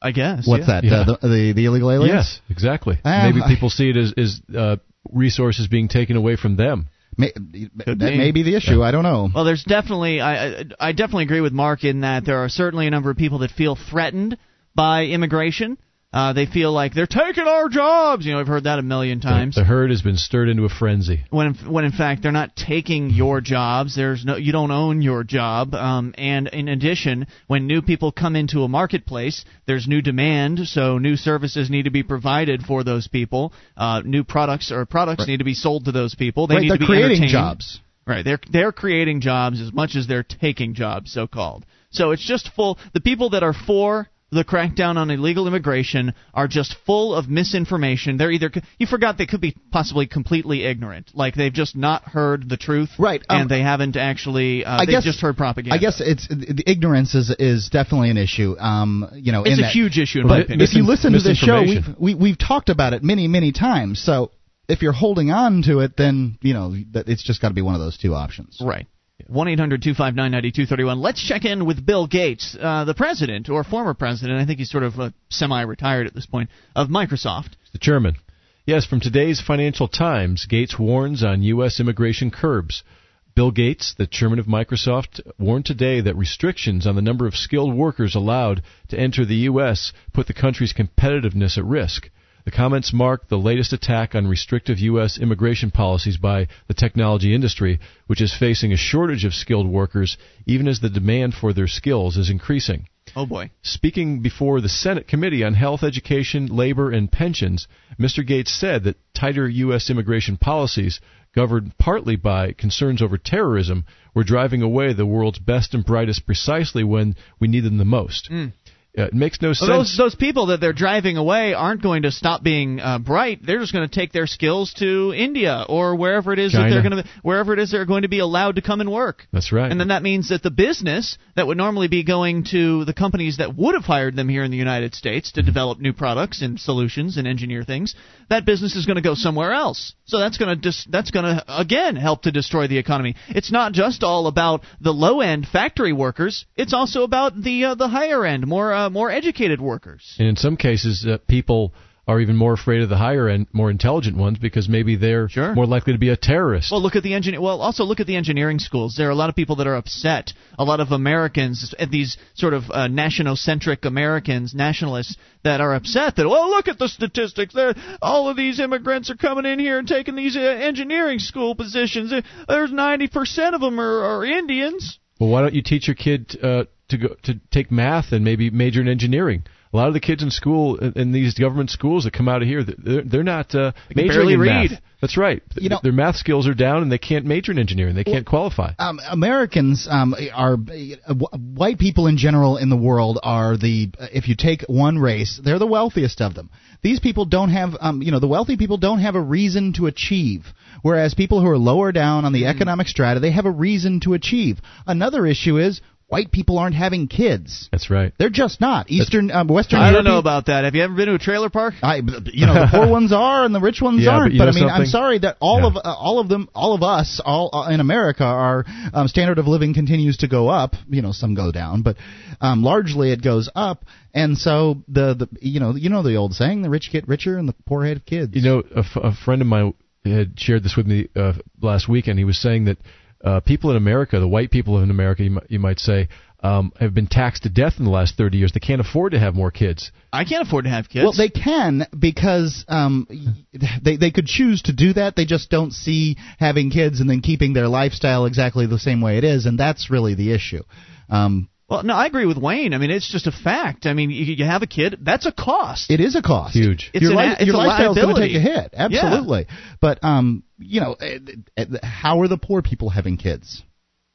[SPEAKER 1] I guess.
[SPEAKER 3] What's
[SPEAKER 1] yeah.
[SPEAKER 3] that?
[SPEAKER 2] Yeah.
[SPEAKER 3] Uh, the, the the illegal aliens?
[SPEAKER 2] Yes, exactly.
[SPEAKER 3] Ah,
[SPEAKER 2] Maybe
[SPEAKER 3] I-
[SPEAKER 2] people see it as, as uh, resources being taken away from them.
[SPEAKER 3] May, that
[SPEAKER 1] be.
[SPEAKER 3] may be the issue. I don't know.
[SPEAKER 1] Well, there's definitely I I- I definitely agree with Mark in that there are certainly a number of people that feel threatened by immigration. Uh, they feel like they're taking our jobs. You know, I've heard that a million times.
[SPEAKER 2] The herd has been stirred into a frenzy.
[SPEAKER 1] when in, when in fact they're not taking your jobs. There's no you don't own your job. Um, and in addition, when new people come into a marketplace, there's new demand, so new services need to be provided for those people. Uh, new products or products need to be sold to those people. They
[SPEAKER 3] right,
[SPEAKER 1] need to be
[SPEAKER 3] creating jobs.
[SPEAKER 1] Right. They're they're creating jobs as much as they're taking jobs, so called. So it's just full. The people that are for the crackdown on illegal immigration are just full of misinformation. They're either you forgot they could be possibly completely ignorant, like they've just not heard the truth,
[SPEAKER 3] Right, um,
[SPEAKER 1] and they haven't actually. Uh,
[SPEAKER 3] I guess
[SPEAKER 1] just heard propaganda.
[SPEAKER 3] I guess it's the ignorance is is definitely an issue. Um, you know,
[SPEAKER 1] it's a
[SPEAKER 3] that-
[SPEAKER 1] huge issue in
[SPEAKER 2] But
[SPEAKER 1] my opinion.
[SPEAKER 3] if you listen to this show, we've, we, we've talked about it many, many times. So if you're holding on to it, then you know that it's just got to be one of those two options.
[SPEAKER 1] Right. 1 800 259 9231. Let's check in with Bill Gates, uh, the president, or former president. I think he's sort of uh, semi retired at this point, of Microsoft.
[SPEAKER 2] The chairman. Yes, from today's Financial Times, Gates warns on U.S. immigration curbs. Bill Gates, the chairman of Microsoft, warned today that restrictions on the number of skilled workers allowed to enter the U.S. put the country's competitiveness at risk. The comments mark the latest attack on restrictive U.S. immigration policies by the technology industry, which is facing a shortage of skilled workers even as the demand for their skills is increasing.
[SPEAKER 1] Oh boy.
[SPEAKER 2] Speaking before the Senate Committee on Health, Education, Labor, and Pensions, Mr. Gates said that tighter U.S. immigration policies, governed partly by concerns over terrorism, were driving away the world's best and brightest precisely when we need them the most.
[SPEAKER 1] Mm.
[SPEAKER 2] Uh, it makes no sense.
[SPEAKER 1] Those those people that they're driving away aren't going to stop being uh, bright. They're just going to take their skills to India or wherever it is
[SPEAKER 2] China.
[SPEAKER 1] that they're going to wherever it is they're going to be allowed to come and work.
[SPEAKER 2] That's right.
[SPEAKER 1] And then that means that the business that would normally be going to the companies that would have hired them here in the United States to develop new products and solutions and engineer things, that business is going to go somewhere else. So that's going to dis- that's going to again help to destroy the economy. It's not just all about the low end factory workers. It's also about the uh, the higher end, more uh, more educated workers.
[SPEAKER 2] And in some cases, uh, people are even more afraid of the higher end, more intelligent ones because maybe they're
[SPEAKER 1] Sure.
[SPEAKER 2] more likely to be a terrorist.
[SPEAKER 1] Well, look at the engineer. Well, also look at the engineering schools. There are a lot of people that are upset. A lot of Americans, uh, these sort of uh, nationocentric Americans, nationalists, that are upset that well, look at the statistics. There, all of these immigrants are coming in here and taking these uh, engineering school positions. Uh, There's 90 percent of them are, are Indians.
[SPEAKER 2] well, why don't you teach your kid uh, to go to take math and maybe major in engineering? A lot of the kids in school in- in these government schools that come out of here, they're, they're not uh,
[SPEAKER 1] can
[SPEAKER 2] majoring
[SPEAKER 1] barely
[SPEAKER 2] in
[SPEAKER 1] read.
[SPEAKER 2] math. That's right.
[SPEAKER 3] You know-
[SPEAKER 2] their math skills are down, and they can't major in engineering. They can't qualify.
[SPEAKER 3] um, Americans um, are uh, white people in general in the world are the uh, if you take one race, they're the wealthiest of them. These people don't have um, you know the wealthy people don't have a reason to achieve, whereas people who are lower down on the economic strata they have a reason to achieve. Another issue is white people aren't having kids.
[SPEAKER 2] That's right.
[SPEAKER 3] They're just not. Eastern, um, Western.
[SPEAKER 1] I don't know about that. Have you ever been to a trailer park?
[SPEAKER 3] I, you know, the poor ones are and the rich ones
[SPEAKER 2] Yeah,
[SPEAKER 3] aren't.
[SPEAKER 2] you
[SPEAKER 3] But, I mean, I'm sorry that all
[SPEAKER 2] Yeah.
[SPEAKER 3] of uh, all of them, all of us, all uh, in America, our um, standard of living continues to go up. You know, some go down, but um, largely it goes up. And so the the you know you know the old saying, the rich get richer and the poor have kids.
[SPEAKER 2] You know, a, f- a friend of mine had shared this with me uh, last weekend. He was saying that uh, people in America, the white people in America, you, mi- you might say, um, have been taxed to death in the last 30 years. They can't afford to have more kids.
[SPEAKER 1] I can't afford to have kids.
[SPEAKER 3] Well, they can because um, they they could choose to do that. They just don't see having kids and then keeping their lifestyle exactly the same way it is, and that's really the issue. Um,
[SPEAKER 1] well, no, I agree with Wayne. I mean, it's just a fact. I mean, you, you have a kid, that's a cost.
[SPEAKER 3] It is a cost.
[SPEAKER 2] Huge.
[SPEAKER 1] It's
[SPEAKER 3] your
[SPEAKER 1] an
[SPEAKER 3] li-
[SPEAKER 1] a- it's
[SPEAKER 3] your
[SPEAKER 1] a
[SPEAKER 3] lifestyle's going to take a hit. Absolutely. But um, you know, eh, eh, how are the poor people having kids?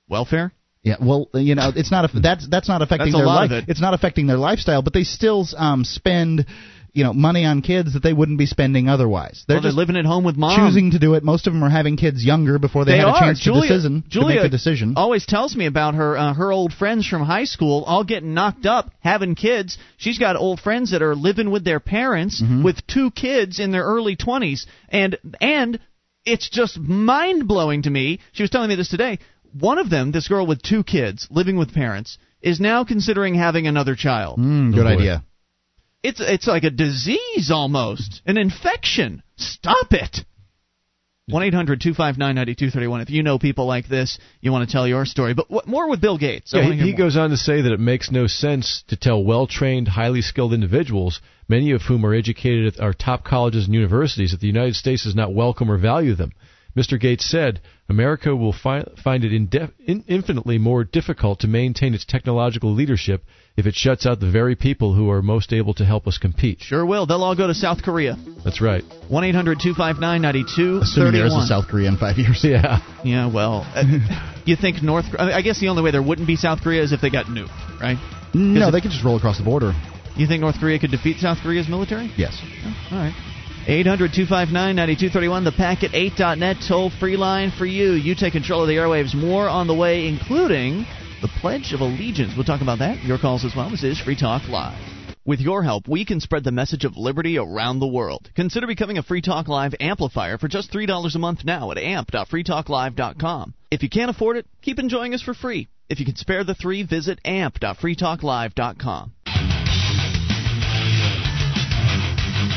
[SPEAKER 1] Welfare.
[SPEAKER 3] Yeah, well, you know, it's not a, that's that's not affecting
[SPEAKER 1] That's a
[SPEAKER 3] their
[SPEAKER 1] lot of
[SPEAKER 3] life.
[SPEAKER 1] it.
[SPEAKER 3] It's not affecting their lifestyle, but they still um spend, you know, money on kids that they wouldn't be spending otherwise. They're
[SPEAKER 1] well, they're
[SPEAKER 3] just
[SPEAKER 1] living at home with mom.
[SPEAKER 3] choosing to do it. Most of them are having kids younger before they,
[SPEAKER 1] They
[SPEAKER 3] had a chance
[SPEAKER 1] Julia,
[SPEAKER 3] to decision
[SPEAKER 1] Julia
[SPEAKER 3] to make a decision.
[SPEAKER 1] always tells me about her uh, her old friends from high school all getting knocked up having kids. She's got old friends that are living with their parents
[SPEAKER 3] Mm-hmm.
[SPEAKER 1] with two kids in their early 20s and and it's just mind blowing to me. She was telling me this today. One of them, this girl with two kids living with parents, is now considering having another child.
[SPEAKER 3] Mm, good
[SPEAKER 2] boy.
[SPEAKER 3] idea.
[SPEAKER 1] It's it's like a disease almost, an infection. Stop it. One eight hundred two five nine ninety two thirty one. If you know people like this, you want to tell your story. But what, more with Bill Gates.
[SPEAKER 2] Yeah, he, he goes on to say that it makes no sense to tell well trained, highly skilled individuals, many of whom are educated at our top colleges and universities, that the United States does not welcome or value them. Mr. Gates said, America will fi- find it indef- in- infinitely more difficult to maintain its technological leadership if it shuts out the very people who are most able to help us compete.
[SPEAKER 1] Sure will. They'll all go to South Korea.
[SPEAKER 2] That's right.
[SPEAKER 1] One eight hundred two five nine ninety two
[SPEAKER 3] Assuming
[SPEAKER 1] thirty
[SPEAKER 3] there is a. South Korea in five years.
[SPEAKER 2] Yeah.
[SPEAKER 1] Yeah, well, uh, you think North? I, mean, I guess the only way there wouldn't be South Korea is if they got nuked, right?
[SPEAKER 3] No,
[SPEAKER 1] it-
[SPEAKER 3] they could just roll across the border.
[SPEAKER 1] You think North Korea could defeat South Korea's military?
[SPEAKER 3] Yes.
[SPEAKER 1] All right. 800 259 9231, the packet8.net toll free line for you. You take control of the airwaves. More on the way, including the Pledge of Allegiance. We'll talk about that. Your calls as well. This is Free Talk Live. With your help, we can spread the message of liberty around the world. Consider becoming a Free Talk Live amplifier for just $3 a month now at amp.freetalklive.com. If you can't afford it, keep enjoying us for free. If you can spare the three, visit amp.freetalklive.com.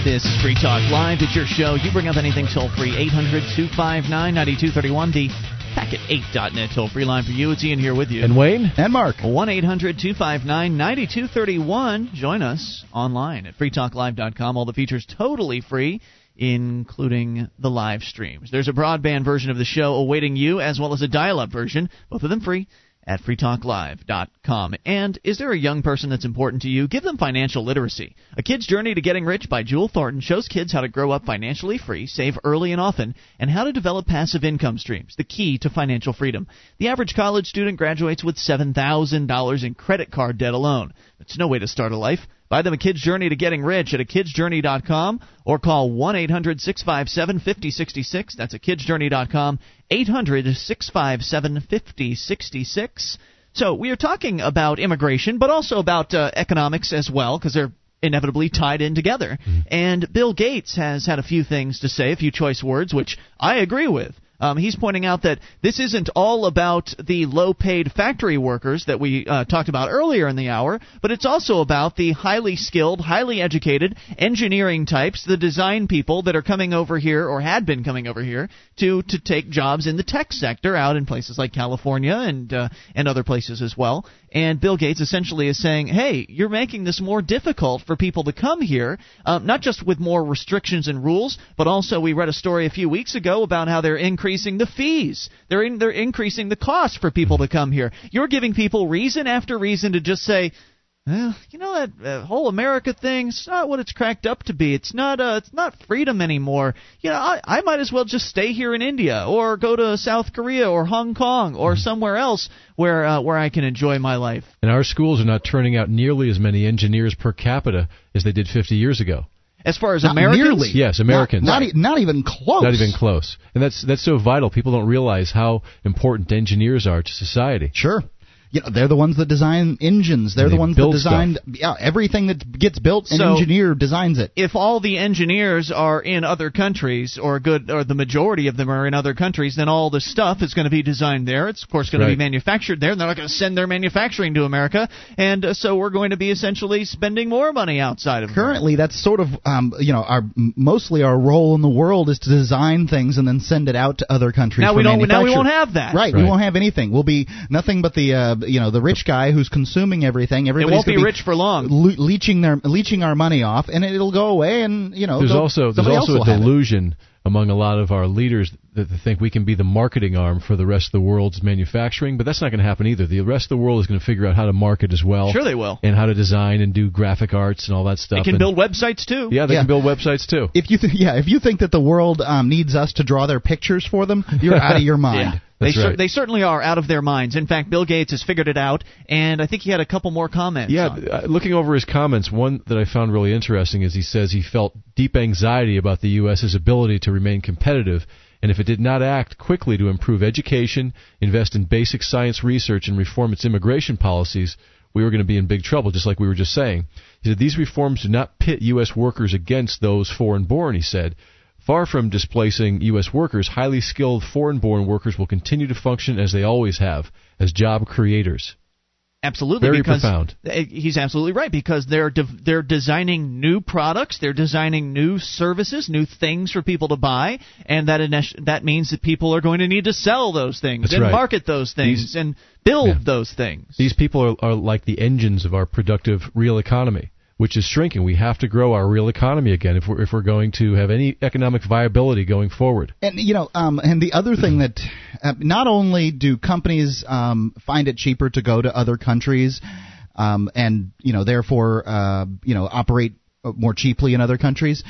[SPEAKER 1] This is Free Talk Live. It's your show. You bring up anything toll free. 800 259 9231. The packet8.net. Toll free line for you. It's Ian here with you.
[SPEAKER 2] And Wayne?
[SPEAKER 3] And Mark.
[SPEAKER 1] 1 800 259 9231. Join us online at freetalklive.com. All the features totally free including the live streams. There's a broadband version of the show awaiting you, as well as a dial up version, both of them free at freetalklive.com. And is there a young person that's important to you? Give them financial literacy. A Kid's Journey to Getting Rich by Jewel Thornton shows kids how to grow up financially free, save early and often, and how to develop passive income streams, the key to financial freedom. The average college student graduates with $7,000 in credit card debt alone. That's no way to start a life. Buy them a kid's journey to getting rich at a kidsjourney.com or call 1 800 657 5066. That's a kidsjourney.com, 800 657 5066. So we are talking about immigration, but also about uh, economics as well, because they're inevitably tied in together. Mm-hmm. And Bill Gates has had a few things to say, a few choice words, which I agree with. Um, he's pointing out that this isn't all about the low paid factory workers that we uh, talked about earlier in the hour, but it's also about the highly skilled, highly educated engineering types, the design people that are coming over here or had been coming over here to, to take jobs in the tech sector out in places like California and, uh, and other places as well. And Bill Gates essentially is saying, hey, you're making this more difficult for people to come here, um, not just with more restrictions and rules, but also we read a story a few weeks ago about how they're increasing the fees. They're, in, they're increasing the cost for people to come here. You're giving people reason after reason to just say, well, you know that uh, whole America thing. It's not what it's cracked up to be. It's not. Uh, it's not freedom anymore. You know, I, I might as well just stay here in India or go to South Korea or Hong Kong or mm-hmm. somewhere else where uh, where I can enjoy my life.
[SPEAKER 2] And our schools are not turning out nearly as many engineers per capita as they did 50 years ago.
[SPEAKER 1] As far as
[SPEAKER 3] not
[SPEAKER 1] Americans,
[SPEAKER 3] nearly.
[SPEAKER 2] yes, Americans,
[SPEAKER 3] not, not, not, even close,
[SPEAKER 2] not even close, and that's that's so vital. People don't realize how important engineers are to society.
[SPEAKER 3] Sure, you know they're the ones that design engines. They're
[SPEAKER 2] they
[SPEAKER 3] the ones that
[SPEAKER 2] designed
[SPEAKER 3] stuff. yeah everything that gets built. An so engineer designs it.
[SPEAKER 1] If all the engineers are in other countries, or good, or the majority of them are in other countries, then all the stuff is going to be designed there. It's of course going
[SPEAKER 2] right.
[SPEAKER 1] to be manufactured there. They're not going to send their manufacturing to America, and uh, so we're going to be essentially spending more money outside of.
[SPEAKER 3] Currently, America. that's sort of um, you know our mostly our role in the world is to design things and then send it out to other countries.
[SPEAKER 1] Now we don't. Now we won't have that.
[SPEAKER 3] Right, right, We won't have anything. We'll be nothing but the uh, you know the rich guy guy who's consuming everything. Everybody's
[SPEAKER 1] it won't be,
[SPEAKER 3] be
[SPEAKER 1] rich for long.
[SPEAKER 3] Le- leeching their leeching our money off, and it'll go away. And you know,
[SPEAKER 2] there's also there's also a delusion among a lot of our leaders that they think we can be the marketing arm for the rest of the world's manufacturing, but that's not going to happen either. The rest of the world is going to figure out how to market as well.
[SPEAKER 1] Sure, they will.
[SPEAKER 2] And how to design and do graphic arts and all that stuff.
[SPEAKER 1] They can
[SPEAKER 2] and,
[SPEAKER 1] build websites too.
[SPEAKER 2] Yeah, they
[SPEAKER 3] yeah.
[SPEAKER 2] can build websites too.
[SPEAKER 3] If you th- yeah, if you think that the world um, needs us to draw their pictures for them, you're out of your mind.
[SPEAKER 1] yeah. They, cer- they certainly are out of their minds. In fact, Bill Gates has figured it out, and I think he had a couple more comments.
[SPEAKER 2] Yeah, uh, looking over his comments, one that I found really interesting is he says he felt deep anxiety about the U.S.'s ability to remain competitive and if it did not act quickly to improve education, invest in basic science research, and reform its immigration policies, we were going to be in big trouble, just like we were just saying. He said these reforms do not pit U.S. workers against those foreign born, he said. Far from displacing U.S. workers, highly skilled foreign born workers will continue to function as they always have, as job creators.
[SPEAKER 1] Absolutely,
[SPEAKER 2] very
[SPEAKER 1] because
[SPEAKER 2] profound.
[SPEAKER 1] Eh, he's absolutely right because they're de- they're designing new products, they're designing new services, new things for people to buy, and that that means that people are going to need to sell those things
[SPEAKER 2] That's
[SPEAKER 1] and
[SPEAKER 2] right.
[SPEAKER 1] market those things These, and build yeah. those things.
[SPEAKER 2] These people are, are like the engines of our productive real economy which is shrinking. We have to grow our real economy again if we're if we're going to have any economic viability going forward.
[SPEAKER 3] And you know, um, and the other thing that uh, not only do companies um, find it cheaper to go to other countries, um, and you know, therefore, uh, you know, operate more cheaply in other countries.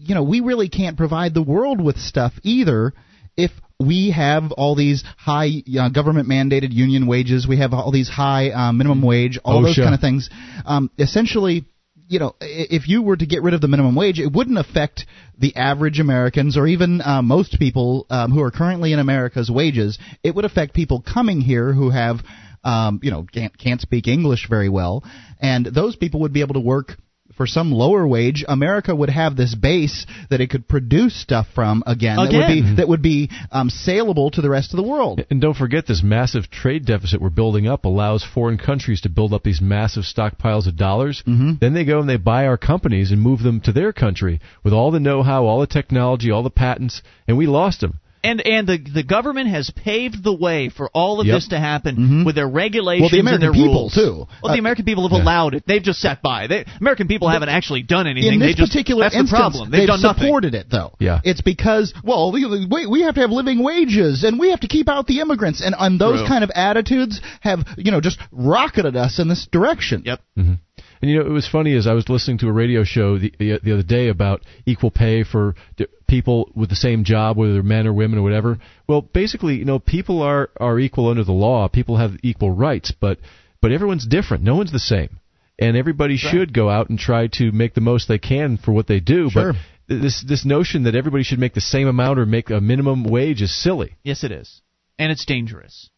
[SPEAKER 3] You know, we really can't provide the world with stuff either if we have all these high uh, government mandated union wages, we have all these high uh, minimum wage, all
[SPEAKER 2] OSHA.
[SPEAKER 3] those kind of things. Um, essentially, you know, if you were to get rid of the minimum wage, it wouldn't affect the average Americans or even uh, most people um, who are currently in America's wages. It would affect people coming here who have, um, you know, can't can't speak English very well, and those people would be able to work for some lower wage, America would have this base that it could produce stuff from again,
[SPEAKER 1] again.
[SPEAKER 3] that would be that would be um, saleable to the rest of the world.
[SPEAKER 2] And don't forget, this massive trade deficit we're building up allows foreign countries to build up these massive stockpiles of dollars.
[SPEAKER 3] Mm-hmm.
[SPEAKER 2] Then they go and they buy our companies and move them to their country with all the know-how, all the technology, all the patents, and we lost them.
[SPEAKER 1] And and the the government has paved the way for all of
[SPEAKER 2] Yep.
[SPEAKER 1] this to happen
[SPEAKER 3] Mhm.
[SPEAKER 1] with their regulations
[SPEAKER 3] Well, the
[SPEAKER 1] and their
[SPEAKER 3] people,
[SPEAKER 1] rules.
[SPEAKER 3] too.
[SPEAKER 1] Well, the
[SPEAKER 3] Uh,
[SPEAKER 1] American people have
[SPEAKER 2] yeah.
[SPEAKER 1] allowed it. They've just sat by. They, American people haven't actually done anything.
[SPEAKER 3] In this
[SPEAKER 1] they just,
[SPEAKER 3] particular
[SPEAKER 1] that's
[SPEAKER 3] instance,
[SPEAKER 1] the problem. They've, done nothing.
[SPEAKER 3] supported it though.
[SPEAKER 2] Yeah.
[SPEAKER 3] it's because well, we, we we have to have living wages and we have to keep out the immigrants, and and those
[SPEAKER 1] True.
[SPEAKER 3] kind of attitudes have you know just rocketed us in this direction.
[SPEAKER 1] Yep.
[SPEAKER 2] And you know, it was funny as I was listening to a radio show the the, the other day about equal pay for d- people with the same job, whether they're men or women or whatever. Well, basically, you know, people are are equal under the law. People have equal rights, but but everyone's different. No one's the same, and everybody should go out and try to make the most they can for what they do.
[SPEAKER 3] Sure.
[SPEAKER 2] But this this notion that everybody should make the same amount or make a minimum wage is silly.
[SPEAKER 1] Yes, it is. And it's dangerous.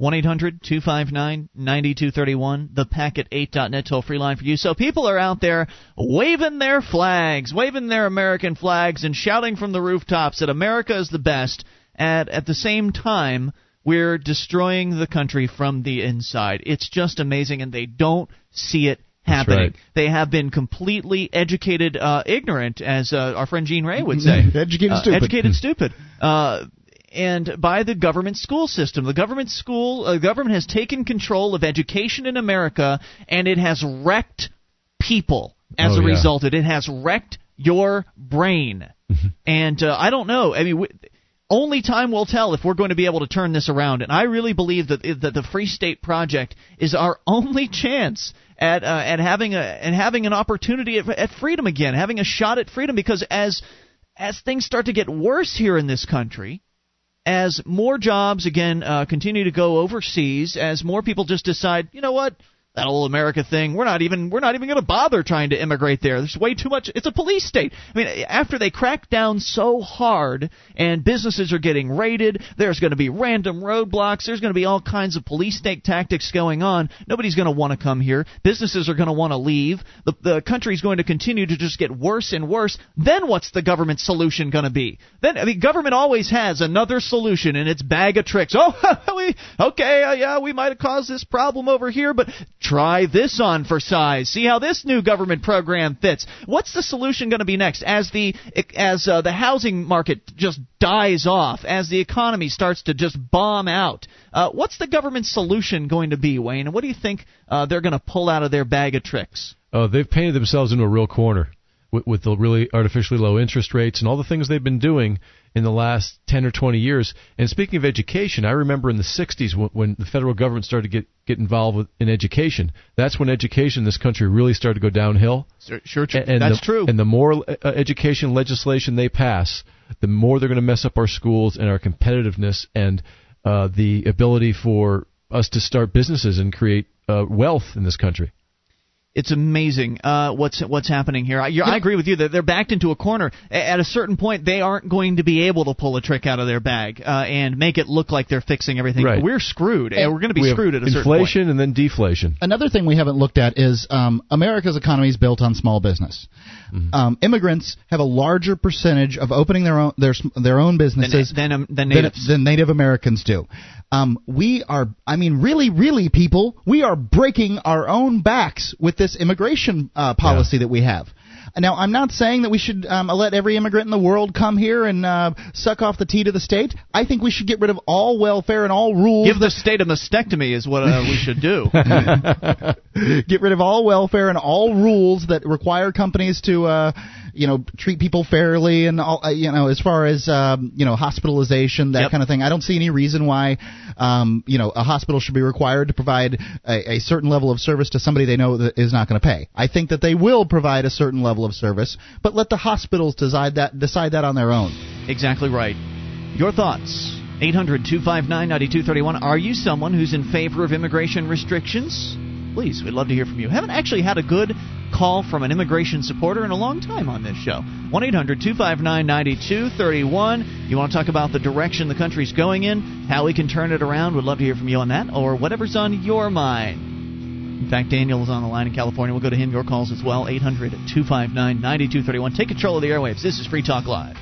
[SPEAKER 1] 1 800 259 9231, the packet8.net toll free line for you. So people are out there waving their flags, waving their American flags, and shouting from the rooftops that America is the best. At, at the same time, we're destroying the country from the inside. It's just amazing, and they don't see it happening.
[SPEAKER 2] right.
[SPEAKER 1] They have been completely educated, uh, ignorant, as uh, our friend Gene Ray would say.
[SPEAKER 3] Educated
[SPEAKER 1] Uh,
[SPEAKER 3] stupid.
[SPEAKER 1] Educated stupid. And by the government school system. The government school uh, government has taken control of education in America, and it has wrecked people as
[SPEAKER 2] Oh,
[SPEAKER 1] a
[SPEAKER 2] yeah.
[SPEAKER 1] result. It has wrecked your brain. and uh, I don't know. I mean. W- only time will tell if we're going to be able to turn this around, and I really believe that that the Free State Project is our only chance at uh, at having a and having an opportunity at, at freedom again, having a shot at freedom. Because as as things start to get worse here in this country, as more jobs again uh, continue to go overseas, as more people just decide, you know what, that old America thing, we're not even we're not even going to bother trying to immigrate there. There's way too much. It's a police state. I mean, after they crack down so hard and businesses are getting raided, there's going to be random roadblocks. There's going to be all kinds of police state tactics going on. Nobody's going to want to come here. Businesses are going to want to leave. The the country's going to continue to just get worse and worse. Then what's the government solution going to be? Then I mean, government always has another solution in its bag of tricks. Oh, we okay, uh, yeah, we might have caused this problem over here, but try this on for size. See how this new government program fits. What's the solution going to be next as the as uh, the housing market just dies off, as the economy starts to just bomb out? Uh, what's the government solution going to be, Wayne? And what do you think uh, they're going to pull out of their bag of tricks?
[SPEAKER 2] Oh, they've painted themselves into a real corner with, with the really artificially low interest rates and all the things they've been doing in the last 10 or 20 years. And speaking of education, I remember in the 60s when, when the federal government started to get, get involved with, in education. That's when education in this country really started to go downhill.
[SPEAKER 1] Sure, sure
[SPEAKER 2] A- and
[SPEAKER 1] that's
[SPEAKER 2] the,
[SPEAKER 1] true.
[SPEAKER 2] And the more uh, education legislation they pass, the more they're going to mess up our schools and our competitiveness and uh, the ability for us to start businesses and create uh, wealth in this country.
[SPEAKER 1] It's amazing uh, what's what's happening here. I, you're, I agree with you that they're backed into a corner. At a certain point, they aren't going to be able to pull a trick out of their bag uh, and make it look like they're fixing everything.
[SPEAKER 2] Right.
[SPEAKER 1] We're screwed. and we're going to be
[SPEAKER 2] we
[SPEAKER 1] screwed at a certain point.
[SPEAKER 2] inflation and then deflation.
[SPEAKER 3] Another thing we haven't looked at is um, America's economy is built on small business.
[SPEAKER 1] Mm-hmm.
[SPEAKER 3] Um, immigrants have a larger percentage of opening their own their their own businesses
[SPEAKER 1] Than, than, um, than
[SPEAKER 3] than, than Native Americans do. Um, we are, I mean, really, really, people, we are breaking our own backs with this immigration uh, policy that we have. Now, I'm not saying that we should um, let every immigrant in the world come here and uh, suck off the tea to the state. I think we should get rid of all welfare and all rules.
[SPEAKER 1] Give the state a mastectomy is what uh, we should do.
[SPEAKER 3] get rid of all welfare and all rules that require companies to uh you know treat people fairly and all uh, you know as far as um you know hospitalization that
[SPEAKER 1] Yep.
[SPEAKER 3] kind of thing i don't see any reason why um you know a hospital should be required to provide a, a certain level of service to somebody they know that is not going to pay i think that they will provide a certain level of service but let the hospitals decide that decide that on their own
[SPEAKER 1] Exactly right. Your thoughts. 800 259 9231. Are you someone who's in favor of immigration restrictions? Please, we'd love to hear from you. Haven't actually had a good call from an immigration supporter in a long time on this show. 1 800 259 9231. You want to talk about the direction the country's going in, how we can turn it around? We'd love to hear from you on that, or whatever's on your mind. In fact, Daniel is on the line in California. We'll go to him. Your calls as well. 800 259 9231. Take control of the airwaves. This is Free Talk Live.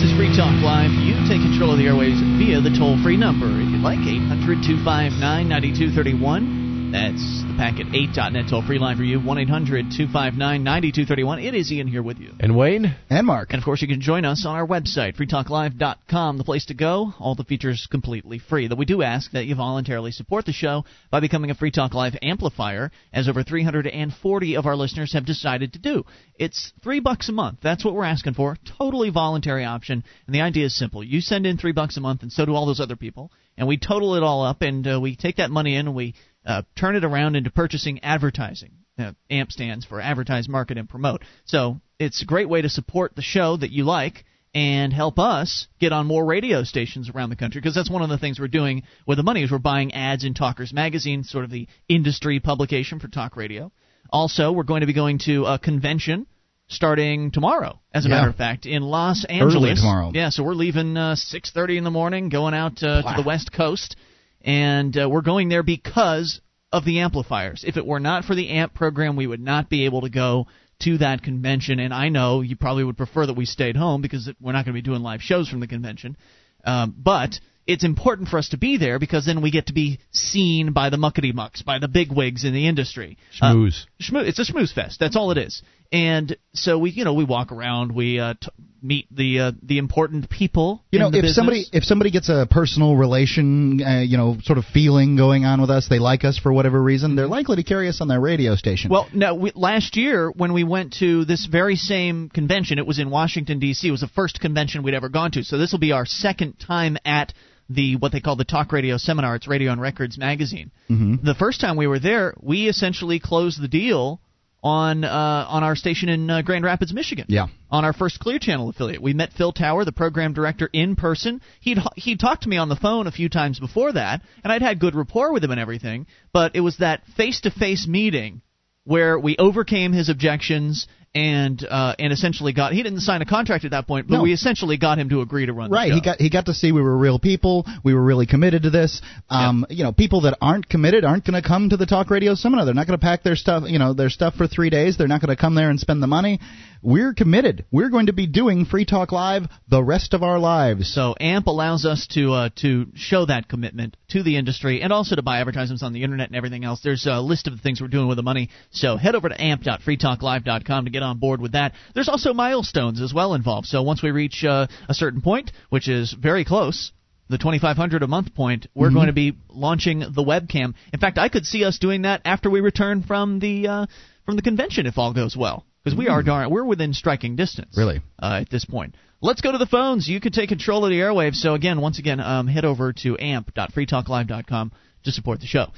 [SPEAKER 1] This is Free Talk Live. You take control of the airwaves via the toll free number. If you'd like, 800 259 9231. That's the packet8.net toll free line for you, 1 800 259 9231. It is Ian here with you.
[SPEAKER 2] And Wayne?
[SPEAKER 3] And Mark.
[SPEAKER 1] And of course, you can join us on our website, freetalklive.com, the place to go. All the features completely free. Though we do ask that you voluntarily support the show by becoming a Free Talk Live amplifier, as over 340 of our listeners have decided to do. It's three bucks a month. That's what we're asking for. Totally voluntary option. And the idea is simple. You send in three bucks a month, and so do all those other people. And we total it all up, and uh, we take that money in, and we uh, turn it around into purchasing advertising. Uh, AMP stands for Advertise, Market, and Promote. So it's a great way to support the show that you like and help us get on more radio stations around the country because that's one of the things we're doing with the money is we're buying ads in Talkers Magazine, sort of the industry publication for talk radio. Also, we're going to be going to a convention starting tomorrow. As a
[SPEAKER 3] Yeah.
[SPEAKER 1] matter of fact, in Los Angeles.
[SPEAKER 3] Early tomorrow.
[SPEAKER 1] Yeah, so we're leaving uh, 6:30 in the morning, going out uh, to the West Coast, and uh, we're going there because of the amplifiers. If it were not for the AMP program, we would not be able to go to that convention. And I know you probably would prefer that we stayed home because we're not going to be doing live shows from the convention. Um, but it's important for us to be there because then we get to be seen by the muckety mucks, by the big wigs in the industry. Uh,
[SPEAKER 2] Schmooze.
[SPEAKER 1] schmoo- it's a schmooze fest. That's all it is. And so we, you know, we walk around, we uh, t- meet the uh, the important people.
[SPEAKER 3] You know, if
[SPEAKER 1] business.
[SPEAKER 3] somebody if somebody gets a personal relation, uh, you know, sort of feeling going on with us, they like us for whatever reason, they're likely to carry us on their radio station.
[SPEAKER 1] Well, no. We, last year, when we went to this very same convention, it was in Washington D.C. It was the first convention we'd ever gone to. So this will be our second time at the what they call the Talk Radio Seminar. It's Radio and Records magazine. Mm-hmm. The first time we were there, we essentially closed the deal on uh, on our station in uh, Grand Rapids, Michigan.
[SPEAKER 3] Yeah.
[SPEAKER 1] On our first Clear Channel affiliate, we met Phil Tower, the program director, in person. He'd he'd talked to me on the phone a few times before that, and I'd had good rapport with him and everything. But it was that face to face meeting where we overcame his objections and uh, and essentially got he didn't sign a contract at that point, but
[SPEAKER 3] No.
[SPEAKER 1] we essentially got him to agree to run.
[SPEAKER 3] Right,
[SPEAKER 1] the show.
[SPEAKER 3] he got he got to see we were real people. We were really committed to this. Um, You know, people that aren't committed aren't going to come to the talk radio seminar. They're not going to pack their stuff, you know, their stuff for three days. They're not going to come there and spend the money. We're committed. We're going to be doing Free Talk Live the rest of our lives.
[SPEAKER 1] So AMP allows us to uh, to show that commitment to the industry and also to buy advertisements on the internet and everything else. There's a list of the things we're doing with the money. So head over to amp.freetalklive.com to get on board with that. There's also milestones as well involved. So once we reach uh, a certain point, which is very close, the 2500 a month point, we're going to be launching the webcam. In fact, I could see us doing that after we return from the uh, from the convention if all goes well. Because we are darn, we're within striking distance
[SPEAKER 3] Really?
[SPEAKER 1] uh, at this point. Let's go to the phones. You can take control of the airwaves. So again, once again, um, head over to amp.freetalklive.com to support the show.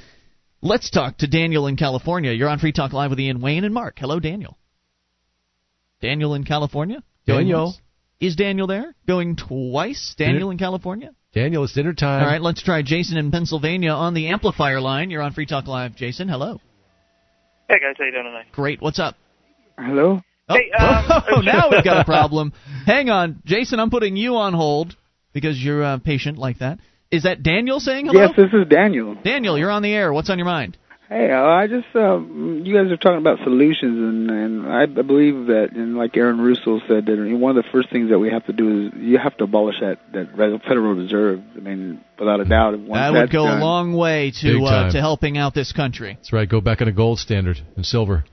[SPEAKER 1] Let's talk to Daniel in California. You're on Free Talk Live with Ian Wayne and Mark. Hello, Daniel. Daniel in California.
[SPEAKER 2] Daniel.
[SPEAKER 1] once? Is Daniel there? Going twice. Daniel in California.
[SPEAKER 2] Daniel, it's dinner time.
[SPEAKER 1] All right, let's try Jason in Pennsylvania on the amplifier line. You're on Free Talk Live, Jason. Hello.
[SPEAKER 6] Hey guys, how you doing tonight?
[SPEAKER 1] Great. What's up?
[SPEAKER 6] Hello.
[SPEAKER 1] Oh,
[SPEAKER 6] Hey, um,
[SPEAKER 1] oh, now we've got a problem. Hang on, Jason. I'm putting you on hold because you're uh, patient like that. Is that Daniel saying hello?
[SPEAKER 7] Yes, this is Daniel.
[SPEAKER 1] Daniel, you're on the air. What's on your mind?
[SPEAKER 7] Hey, uh, I just uh, you guys are talking about solutions, and and I believe that, and like Aaron Russo said, that one of the first things that we have to do is you have to abolish that that Federal Reserve. I mean, without a doubt, once
[SPEAKER 1] that would go
[SPEAKER 7] done,
[SPEAKER 1] a long way to uh, to helping out this country.
[SPEAKER 2] That's right. Go back on a gold standard and silver.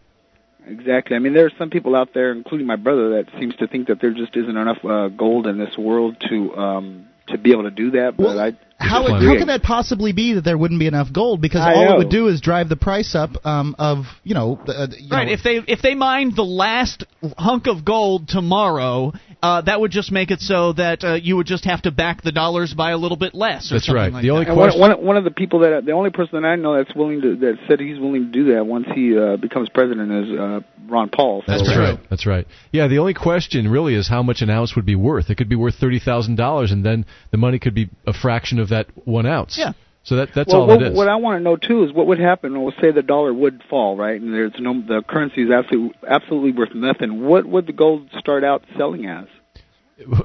[SPEAKER 7] Exactly. I mean, there are some people out there, including my brother, that seems to think that there just isn't enough uh, gold in this world to um to be able to do that. But
[SPEAKER 3] Well,
[SPEAKER 7] I
[SPEAKER 3] How,
[SPEAKER 2] Plenty.
[SPEAKER 3] how could that possibly be that there wouldn't be enough gold? Because
[SPEAKER 7] I
[SPEAKER 3] all
[SPEAKER 7] know.
[SPEAKER 3] it would do is drive the price up um, of you know, the, uh, you
[SPEAKER 1] Right.
[SPEAKER 3] know,
[SPEAKER 1] If they if they mined the last hunk of gold tomorrow, uh, that would just make it so that uh, you would just have to back the dollars by a little bit less. Or
[SPEAKER 2] That's
[SPEAKER 1] something
[SPEAKER 2] right.
[SPEAKER 1] Like
[SPEAKER 2] The only
[SPEAKER 1] that.
[SPEAKER 2] Question-
[SPEAKER 7] one, one of the people that the only person that I know that's willing to that said he's willing to do that once he uh, becomes president is uh, Ron Paul. So,
[SPEAKER 1] That's
[SPEAKER 2] right. That's right. Yeah, the only question really is how much an ounce would be worth. It could be worth thirty thousand dollars, and then the money could be a fraction of that one ounce.
[SPEAKER 1] Yeah.
[SPEAKER 2] So that that's
[SPEAKER 7] well,
[SPEAKER 2] all
[SPEAKER 7] what,
[SPEAKER 2] it is.
[SPEAKER 7] what I want to know too is what would happen. We'll say the dollar would fall, right? And there's no the currency is absolutely absolutely worth nothing. What would the gold start out selling as?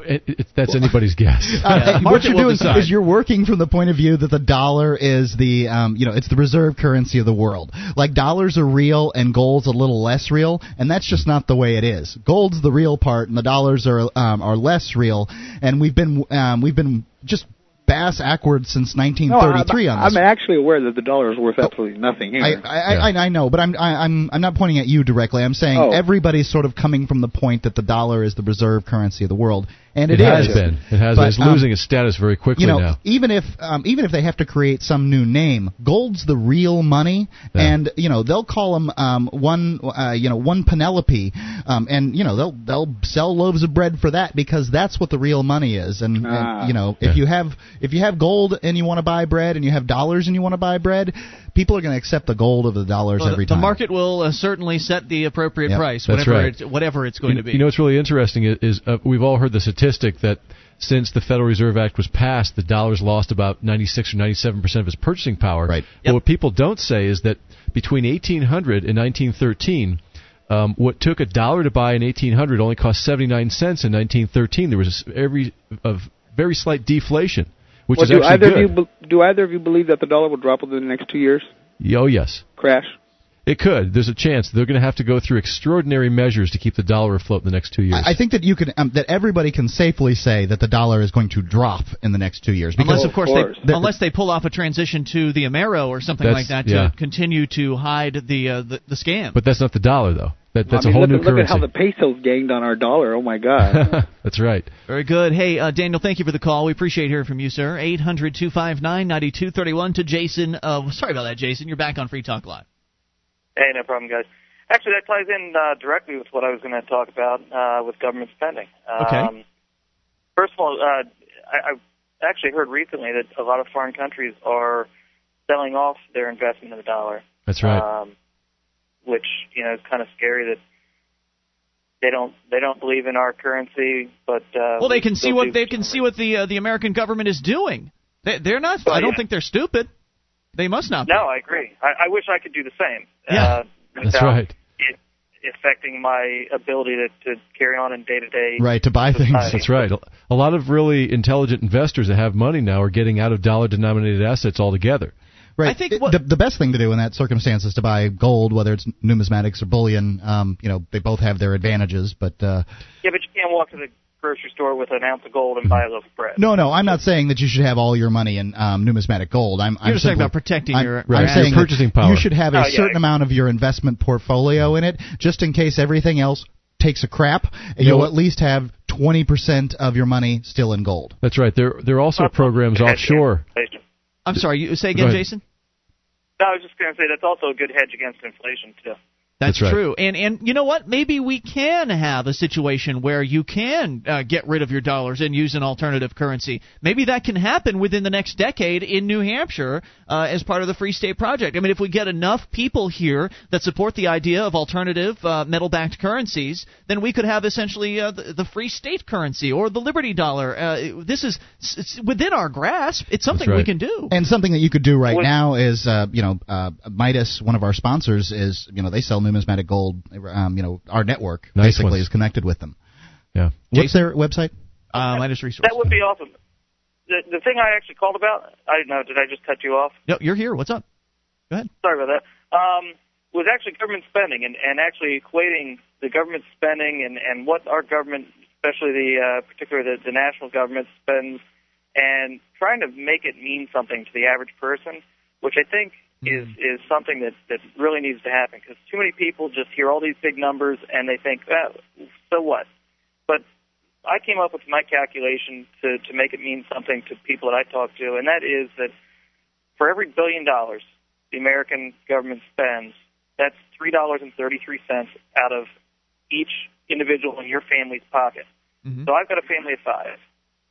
[SPEAKER 2] It- it- that's anybody's guess.
[SPEAKER 3] Uh,
[SPEAKER 1] Yeah,
[SPEAKER 3] what you're doing
[SPEAKER 1] decide.
[SPEAKER 3] is you're working from the point of view that the dollar is the um, you know it's the reserve currency of the world. Like dollars are real and gold's a little less real, and that's just not the way it is. Gold's the real part, and the dollars are um, are less real. And we've been um, we've been just bass backwards since
[SPEAKER 7] No,
[SPEAKER 3] 1933
[SPEAKER 7] I'm,
[SPEAKER 3] on this.
[SPEAKER 7] I'm actually aware that the dollar is worth absolutely nothing here.
[SPEAKER 3] I, I, I, I know, but I'm I, I'm I'm not pointing at you directly. I'm saying
[SPEAKER 7] Oh.
[SPEAKER 3] everybody's sort of coming from the point that the dollar is the reserve currency of the world, and
[SPEAKER 2] It,
[SPEAKER 3] it
[SPEAKER 2] has
[SPEAKER 3] is.
[SPEAKER 2] been. It has.
[SPEAKER 3] But,
[SPEAKER 2] been. It's
[SPEAKER 3] um,
[SPEAKER 2] losing its status very quickly
[SPEAKER 3] you know,
[SPEAKER 2] now.
[SPEAKER 3] even if um, even if they have to create some new name, gold's the real money,
[SPEAKER 2] Yeah.
[SPEAKER 3] and you know they'll call them um, one uh, you know one Penelope, um, and you know they'll they'll sell loaves of bread for that because that's what the real money is. And,
[SPEAKER 7] Ah.
[SPEAKER 3] and you know
[SPEAKER 2] Yeah.
[SPEAKER 3] if you have if you have gold and you want to buy bread and you have dollars and you want to buy bread, people are going to accept the gold of the dollars
[SPEAKER 1] Well,
[SPEAKER 3] every
[SPEAKER 1] the,
[SPEAKER 3] time.
[SPEAKER 1] the market will uh, certainly set the appropriate
[SPEAKER 3] Yep.
[SPEAKER 1] price, whatever
[SPEAKER 2] right.
[SPEAKER 1] it, whatever it's going
[SPEAKER 2] you,
[SPEAKER 1] to be.
[SPEAKER 2] you know what's really interesting is, is uh, we've all heard the statistic that since the Federal Reserve Act was passed, the dollar's lost about 96 or 97 percent of its purchasing power.
[SPEAKER 3] Right.
[SPEAKER 2] But what people don't say is that between 1800 and 1913, um, what took a dollar to buy in 1800 only cost 79 cents in 1913. There was a, every a very slight deflation, which
[SPEAKER 7] well,
[SPEAKER 2] is
[SPEAKER 7] do
[SPEAKER 2] actually
[SPEAKER 7] either
[SPEAKER 2] good.
[SPEAKER 7] of you be- do either of you believe that the dollar will drop within the next two years?
[SPEAKER 2] oh yes.
[SPEAKER 7] Crash.
[SPEAKER 2] It could. There's a chance they're going to have to go through extraordinary measures to keep the dollar afloat in the next two years.
[SPEAKER 3] I I think that you can um, that everybody can safely say that the dollar is going to drop in the next two years because
[SPEAKER 1] Unless,
[SPEAKER 7] Oh,
[SPEAKER 1] of course,
[SPEAKER 7] of course.
[SPEAKER 1] they unless they pull off a transition to the Amero or something like that
[SPEAKER 2] yeah.
[SPEAKER 1] to continue to hide the uh, the, the scam.
[SPEAKER 2] but that's not the dollar, though. That, that's
[SPEAKER 7] I mean,
[SPEAKER 2] a whole
[SPEAKER 7] look,
[SPEAKER 2] new
[SPEAKER 7] at- look
[SPEAKER 2] currency.
[SPEAKER 7] at how the peso's gained on our dollar. Oh my God.
[SPEAKER 2] that's right.
[SPEAKER 1] Very good. Hey, uh, Daniel, thank you for the call. We appreciate hearing from you, sir. Eight hundred two five nine ninety two thirty one to Jason. Uh, sorry about that, Jason. You're back on Free Talk Live.
[SPEAKER 6] Hey, no problem, guys. Actually, that ties in uh, directly with what I was going to talk about uh, with government spending.
[SPEAKER 1] Okay.
[SPEAKER 6] Um, first of all, uh, I, I actually heard recently that a lot of foreign countries are selling off their investment in the dollar.
[SPEAKER 2] That's right.
[SPEAKER 6] Um, which you know is kind of scary that they don't they don't believe in our currency, but uh,
[SPEAKER 1] Well, they can see what they can see what the uh, the American government is doing. They, they're not.
[SPEAKER 6] Well,
[SPEAKER 1] I don't
[SPEAKER 6] yeah.
[SPEAKER 1] think they're stupid. They must not. Be.
[SPEAKER 6] No, I agree. I, I wish I could do the same.
[SPEAKER 1] Yeah.
[SPEAKER 6] uh,
[SPEAKER 2] That's right.
[SPEAKER 6] It affecting my ability to, to carry on in day to day.
[SPEAKER 3] right to buy things.
[SPEAKER 2] That's right. A lot of really intelligent investors that have money now are getting out of dollar-denominated assets altogether.
[SPEAKER 3] Right.
[SPEAKER 1] I think
[SPEAKER 3] It-
[SPEAKER 1] what-
[SPEAKER 3] the, the best thing to do in that circumstance is to buy gold, whether it's numismatics or bullion. Um, you know, they both have their advantages, but uh,
[SPEAKER 6] Yeah, but you can't walk to the grocery store with an ounce of gold and buy a loaf of bread.
[SPEAKER 3] no, no, I'm not saying that you should have all your money in um, numismatic gold. I'm, I'm
[SPEAKER 1] You're just talking about protecting
[SPEAKER 3] I'm,
[SPEAKER 1] your-
[SPEAKER 3] I'm saying
[SPEAKER 2] Your purchasing power.
[SPEAKER 3] You should have a
[SPEAKER 6] Oh, yeah.
[SPEAKER 3] certain amount of your investment portfolio in it, just in case everything else takes a crap.
[SPEAKER 2] You
[SPEAKER 3] You'll
[SPEAKER 2] know-
[SPEAKER 3] at least have 20% of your money still in gold.
[SPEAKER 2] That's right. There, there are also programs offshore.
[SPEAKER 6] Inflation.
[SPEAKER 1] I'm sorry. You say again, Jason.
[SPEAKER 6] No, I was just going to say that's also a good hedge against inflation too.
[SPEAKER 1] That's,
[SPEAKER 2] That's right.
[SPEAKER 1] true. And and you know what? Maybe we can have a situation where you can uh, get rid of your dollars and use an alternative currency. Maybe that can happen within the next decade in New Hampshire uh, as part of the Free State Project. I mean, if we get enough people here that support the idea of alternative uh, metal-backed currencies, then we could have essentially uh, the, the Free State currency or the Liberty Dollar. Uh, this is it's within our grasp. It's something we can do.
[SPEAKER 3] And something that you could do right
[SPEAKER 6] What-
[SPEAKER 3] now is, uh, you know, uh, Midas, one of our sponsors, is, you know, they sell numismatic gold. Um, you know, our network
[SPEAKER 2] Nice
[SPEAKER 3] basically
[SPEAKER 2] ones.
[SPEAKER 3] is connected with them.
[SPEAKER 2] Yeah.
[SPEAKER 3] What's their website?
[SPEAKER 1] Uh, Midas Resource.
[SPEAKER 6] That would be awesome. The the thing I actually called about, I don't know, did I just cut you off?
[SPEAKER 1] No, you're here. What's up? Go ahead.
[SPEAKER 6] Sorry about that. Um, was actually government spending and, and actually equating the government spending and, and what our government, especially the uh, particularly the, the national government spends, and trying to make it mean something to the average person, which I think is is something that that really needs to happen because too many people just hear all these big numbers and they think, oh, so what? But I came up with my calculation to to make it mean something to people that I talk to, and that is that for every billion dollars the American government spends, that's three dollars and thirty three cents out of each individual in your family's pocket.
[SPEAKER 1] Mhm.
[SPEAKER 6] So I've got a family of five.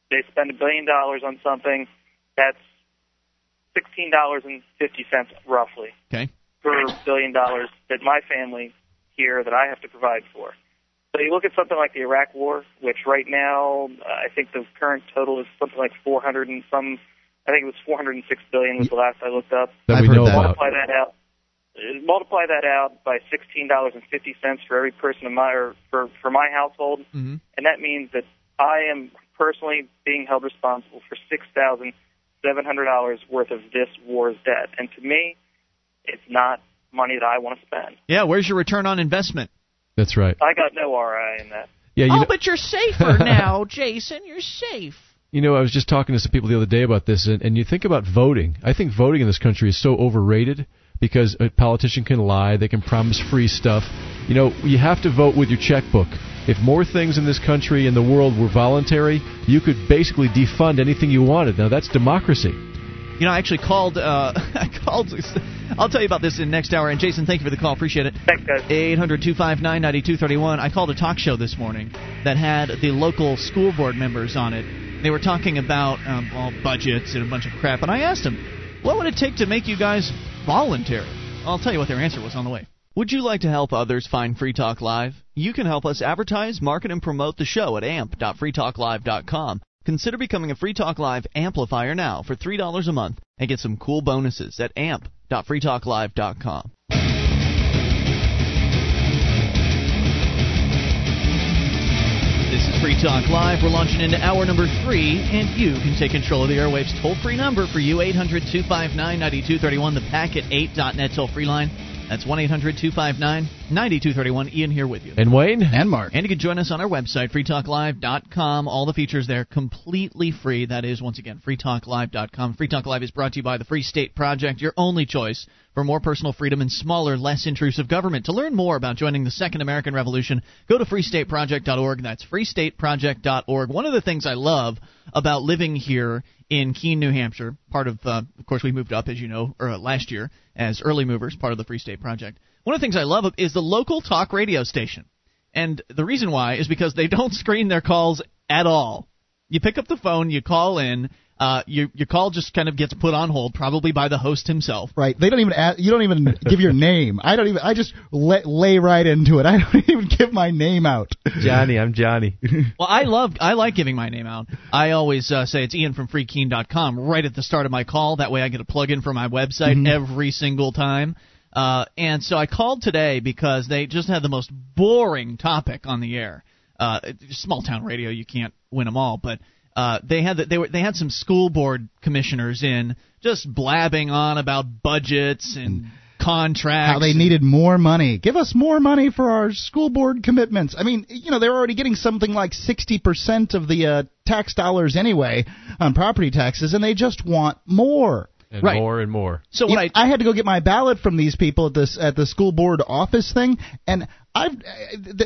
[SPEAKER 6] They spend a billion dollars on something. That's sixteen dollars and fifty cents roughly
[SPEAKER 1] Okay.
[SPEAKER 6] per billion dollars that my family here that I have to provide for. So you look at something like the Iraq War, which right now uh, I think the current total is something like 400 and some. I think it was 406 billion was the last I looked up.
[SPEAKER 2] That
[SPEAKER 3] I've
[SPEAKER 2] we
[SPEAKER 3] heard
[SPEAKER 2] know
[SPEAKER 3] that.
[SPEAKER 2] about.
[SPEAKER 6] Multiply that out. uh, Multiply that out by sixteen dollars and fifty cents for every person in my or for for my household,
[SPEAKER 1] Mhm.
[SPEAKER 6] and that means that I am personally being held responsible for six thousand seven hundred dollars worth of this war's debt. And to me, it's not money that I want to spend.
[SPEAKER 1] Yeah. Where's your return on investment?
[SPEAKER 2] That's right.
[SPEAKER 6] I got no ROI in that.
[SPEAKER 2] Yeah. You
[SPEAKER 1] oh,
[SPEAKER 2] know,
[SPEAKER 1] but you're safer now, Jason. You're safe.
[SPEAKER 2] You know, I was just talking to some people the other day about this, and, and you think about voting. I think voting in this country is so overrated because a politician can lie, they can promise free stuff. You know, you have to vote with your checkbook. If more things in this country and the world were voluntary, you could basically defund anything you wanted. Now that's democracy.
[SPEAKER 1] You know, I actually called. Uh, I called. I'll tell you about this in next hour. And Jason, thank you for the call. Appreciate it.
[SPEAKER 6] Thanks, guys.
[SPEAKER 1] 800 259 9231. I called a talk show this morning that had the local school board members on it. They were talking about um, all budgets and a bunch of crap. And I asked them, what would it take to make you guys voluntary? I'll tell you what their answer was on the way. Would you like to help others find Free Talk Live? You can help us advertise, market, and promote the show at amp.freetalklive.com. Consider becoming a Free Talk Live amplifier now for $3 a month and get some cool bonuses at amp.freetalklive.com. This is Free Talk Live. We're launching into hour number three, and you can take control of the airwaves. Toll free number for you 800 259 9231, the packet8.net toll free line. That's 1 800 259 9231. Ian here with you.
[SPEAKER 2] And Wayne?
[SPEAKER 3] And Mark.
[SPEAKER 1] And you can join us on our website, freetalklive.com. All the features there completely free. That is, once again, freetalklive.com. Free Talk Live is brought to you by the Free State Project, your only choice for more personal freedom and smaller, less intrusive government. To learn more about joining the Second American Revolution, go to freestateproject.org. That's freestateproject.org. One of the things I love about living here in Keene, New Hampshire, part of, uh, of course, we moved up, as you know, or, uh, last year as early movers, part of the Free State Project. One of the things I love is the local talk radio station. And the reason why is because they don't screen their calls at all. You pick up the phone, you call in, uh, your your call just kind of gets put on hold, probably by the host himself.
[SPEAKER 3] Right. They don't even ask, you don't even give your name. I don't even. I just lay, lay right into it. I don't even give my name out.
[SPEAKER 2] Johnny, I'm Johnny.
[SPEAKER 1] Well, I love I like giving my name out. I always uh, say it's Ian from FreeKeene.com right at the start of my call. That way, I get a plug in for my website every single time. Uh, and so I called today because they just had the most boring topic on the air. Uh, small town radio, you can't win them all, but uh, they had the, they were they had some school board commissioners in just blabbing on about budgets and contracts.
[SPEAKER 3] How they needed more money. Give us more money for our school board commitments. I mean, you know, they're already getting something like 60% of the uh, tax dollars anyway on property taxes, and they just want more.
[SPEAKER 2] And
[SPEAKER 1] Right.
[SPEAKER 2] more and more.
[SPEAKER 1] So
[SPEAKER 3] You
[SPEAKER 1] what
[SPEAKER 3] know,
[SPEAKER 1] I
[SPEAKER 3] I had to go get my ballot from these people at this at the school board office thing, and I've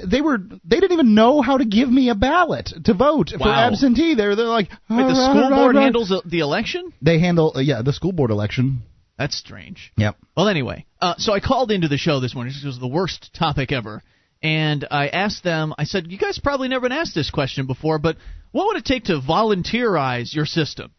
[SPEAKER 3] they were they didn't even know how to give me a ballot to vote for absentee. They're they're like
[SPEAKER 1] wait, the
[SPEAKER 3] "Ah,
[SPEAKER 1] school
[SPEAKER 3] rah,
[SPEAKER 1] board
[SPEAKER 3] rah."
[SPEAKER 1] handles the, the election.
[SPEAKER 3] They handle uh, yeah the school board election.
[SPEAKER 1] That's strange.
[SPEAKER 3] Yep.
[SPEAKER 1] Well, anyway, uh, so I called into the show this morning. This was the worst topic ever. And I asked them, I said, you guys probably never been asked this question before, but what would it take to volunteerize your system?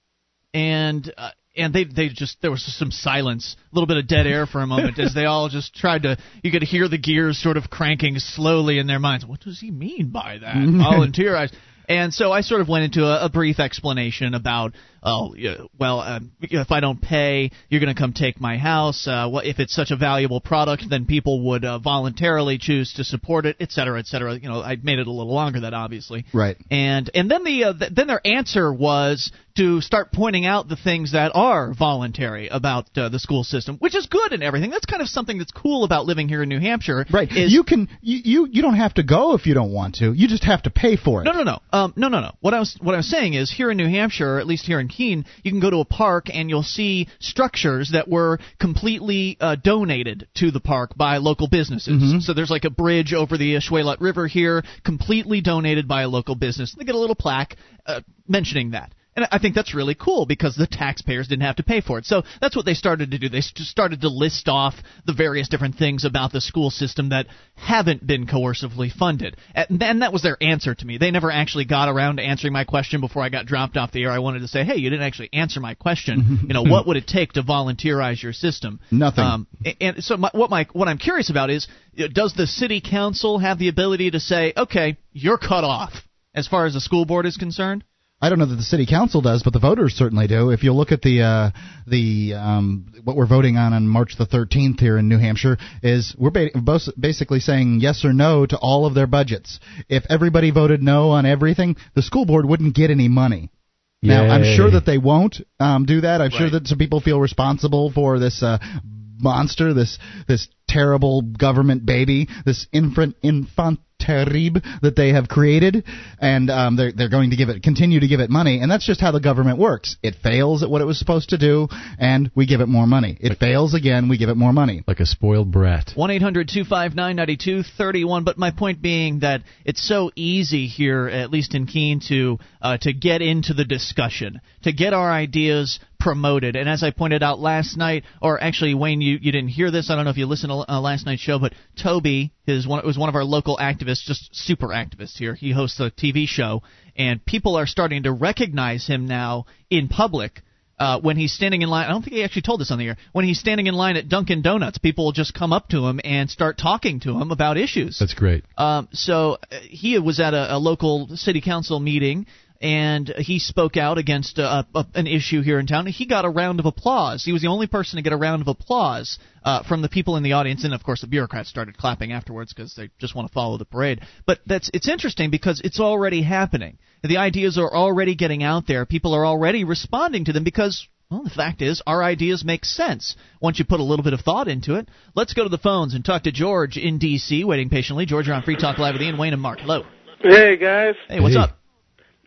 [SPEAKER 1] And uh, and they they just there was just some silence, a little bit of dead air for a moment as they all just tried to. You could hear the gears sort of cranking slowly in their minds. What does he mean by that? Volunteerize. And so I sort of went into a, a brief explanation about, oh, well, um, if I don't pay, you're going to come take my house. Uh, what if it's such a valuable product, then people would uh, voluntarily choose to support it, et cetera, et cetera. You know, I made it a little longer than obviously.
[SPEAKER 3] Right.
[SPEAKER 1] And and then the uh, th- then their answer was to start pointing out the things that are voluntary about uh, the school system, which is good and everything. That's kind of something that's cool about living here in New Hampshire.
[SPEAKER 3] Right.
[SPEAKER 1] Is,
[SPEAKER 3] you can you, you you don't have to go if you don't want to. You just have to pay for it.
[SPEAKER 1] No, no, no. Um, no, no, no. What I was what I was saying is here in New Hampshire, or at least here in Keene, you can go to a park and you'll see structures that were completely uh, donated to the park by local businesses. So there's like a bridge over the Ashuelot River here, completely donated by a local business. They get a little plaque uh, mentioning that. And I think that's really cool because the taxpayers didn't have to pay for it. So that's what they started to do. They st- started to list off the various different things about the school system that haven't been coercively funded. And that was their answer to me. They never actually got around to answering my question before I got dropped off the air. I wanted to say, hey, you didn't actually answer my question. you know, what would it take to volunteerize your system?
[SPEAKER 3] Nothing.
[SPEAKER 1] Um, and- so my, what my what I'm curious about is, does the city council have the ability to say, okay, you're cut off as far as the school board is concerned?
[SPEAKER 3] I don't know that the city council does, but the voters certainly do. If you look at the uh, the um, what we're voting on on March the 13th here in New Hampshire is we're ba- basically saying yes or no to all of their budgets. If everybody voted no on everything, the school board wouldn't get any money. Now I'm sure that they won't um, do that. I'm sure that some people feel responsible for this uh, monster, this this terrible government baby, this infant infant Carib that they have created, and um, they're they're going to give it continue to give it money, and that's just how the government works. It fails at what it was supposed to do, and we give it more money. It fails again, we give it more money.
[SPEAKER 2] Like a spoiled brat.
[SPEAKER 1] One eight hundred two five nine ninety two thirty one. But my point being that it's so easy here, at least in Keene, to uh, to get into the discussion, to get our ideas promoted. And as I pointed out last night, or actually Wayne, you, you didn't hear this. I don't know if you listened to uh, last night's show, but Toby is one was one of our local activists, just super activists here. He hosts a TV show, and people are starting to recognize him now in public. Uh, when he's standing in line, I don't think he actually told this on the air. When he's standing in line at Dunkin' Donuts, people will just come up to him and start talking to him about issues.
[SPEAKER 2] That's great.
[SPEAKER 1] Um, so uh, he was at a, a local city council meeting and he spoke out against uh, a, an issue here in town. He got a round of applause. He was the only person to get a round of applause uh, from the people in the audience, and of course the bureaucrats started clapping afterwards because they just want to follow the parade. But that's it's interesting because it's already happening. The ideas are already getting out there. People are already responding to them because well, the fact is, our ideas make sense once you put a little bit of thought into it. Let's go to the phones and talk to George in D.C., waiting patiently. George, you're on Free Talk Live with Ian Wayne and Mark. Hello.
[SPEAKER 8] Hey, guys.
[SPEAKER 1] Hey, what's
[SPEAKER 2] Hey.
[SPEAKER 1] up?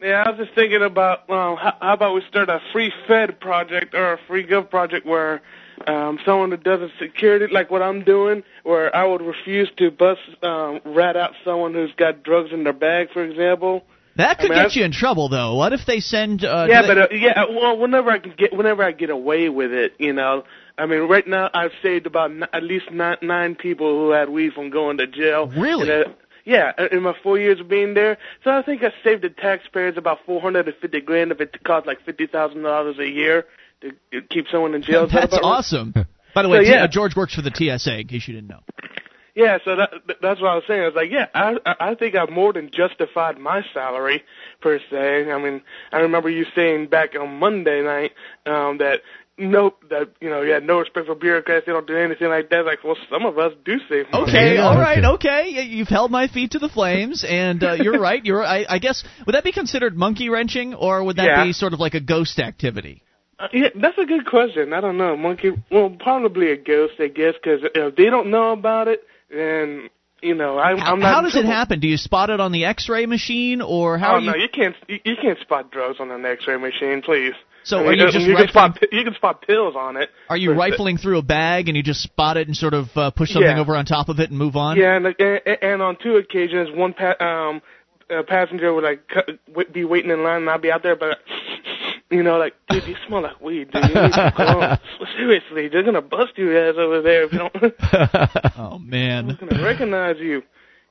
[SPEAKER 8] Yeah, I was just thinking about, um, how, how about we start a free Fed project or a free Gov project where um, someone that does a security, like what I'm doing, where I would refuse to bust, um, rat out someone who's got drugs in their bag, for example.
[SPEAKER 1] That could
[SPEAKER 8] I mean,
[SPEAKER 1] get you in trouble, though. What if they send? Uh,
[SPEAKER 8] yeah,
[SPEAKER 1] they-
[SPEAKER 8] but uh, yeah, well, whenever I can get, whenever I get away with it, you know. I mean, right now I've saved about n- at least nine, nine people who had weed from going to jail.
[SPEAKER 1] Really?
[SPEAKER 8] And, uh, yeah, uh, in my four years of being there, so I think I saved the taxpayers about four hundred and fifty grand if it cost like fifty thousand dollars a year to to keep someone in jail. Is that
[SPEAKER 1] that's
[SPEAKER 8] about right?
[SPEAKER 1] awesome. By the way,
[SPEAKER 8] So, yeah.
[SPEAKER 1] uh, George works for the TSA, in case you didn't know.
[SPEAKER 8] Yeah, so that that's what I was saying. I was like, yeah, I I I think I've more than justified my salary per se. I mean, I remember you saying back on Monday night um, that nope, that you know, you had no respect for bureaucrats. They don't do anything like that. Like, well, some of us do save money.
[SPEAKER 1] Okay,
[SPEAKER 2] Yeah,
[SPEAKER 1] all right,
[SPEAKER 2] okay.
[SPEAKER 1] okay. You've held my feet to the flames, and uh, you're right. You're, I, I guess, would that be considered monkey wrenching, or would that
[SPEAKER 8] Yeah.
[SPEAKER 1] be sort of like a ghost activity?
[SPEAKER 8] Uh, yeah, that's a good question. I don't know, monkey. Well, probably a ghost, I guess, because if they don't know about it, then you know, I'm,
[SPEAKER 1] How,
[SPEAKER 8] I'm not.
[SPEAKER 1] how does it happen? Do you spot it on the X-ray machine, or how
[SPEAKER 8] oh
[SPEAKER 1] are you?
[SPEAKER 8] no, you can't. You, you can't spot drugs on an X-ray machine, please.
[SPEAKER 1] So
[SPEAKER 8] I
[SPEAKER 1] are you just
[SPEAKER 8] you can spot you can spot pills on it?
[SPEAKER 1] Are you rifling through a bag and you just spot it and sort of uh, push something
[SPEAKER 8] Yeah.
[SPEAKER 1] over on top of it and move on?
[SPEAKER 8] Yeah, and, and and on two occasions, one pa- um a passenger would like cu- w- be waiting in line, and I'd be out there, but you know, like, dude, you smell like weed, dude. You need to go. Seriously, they're gonna bust your ass over there if you don't.
[SPEAKER 1] Oh man.
[SPEAKER 8] They're gonna recognize you.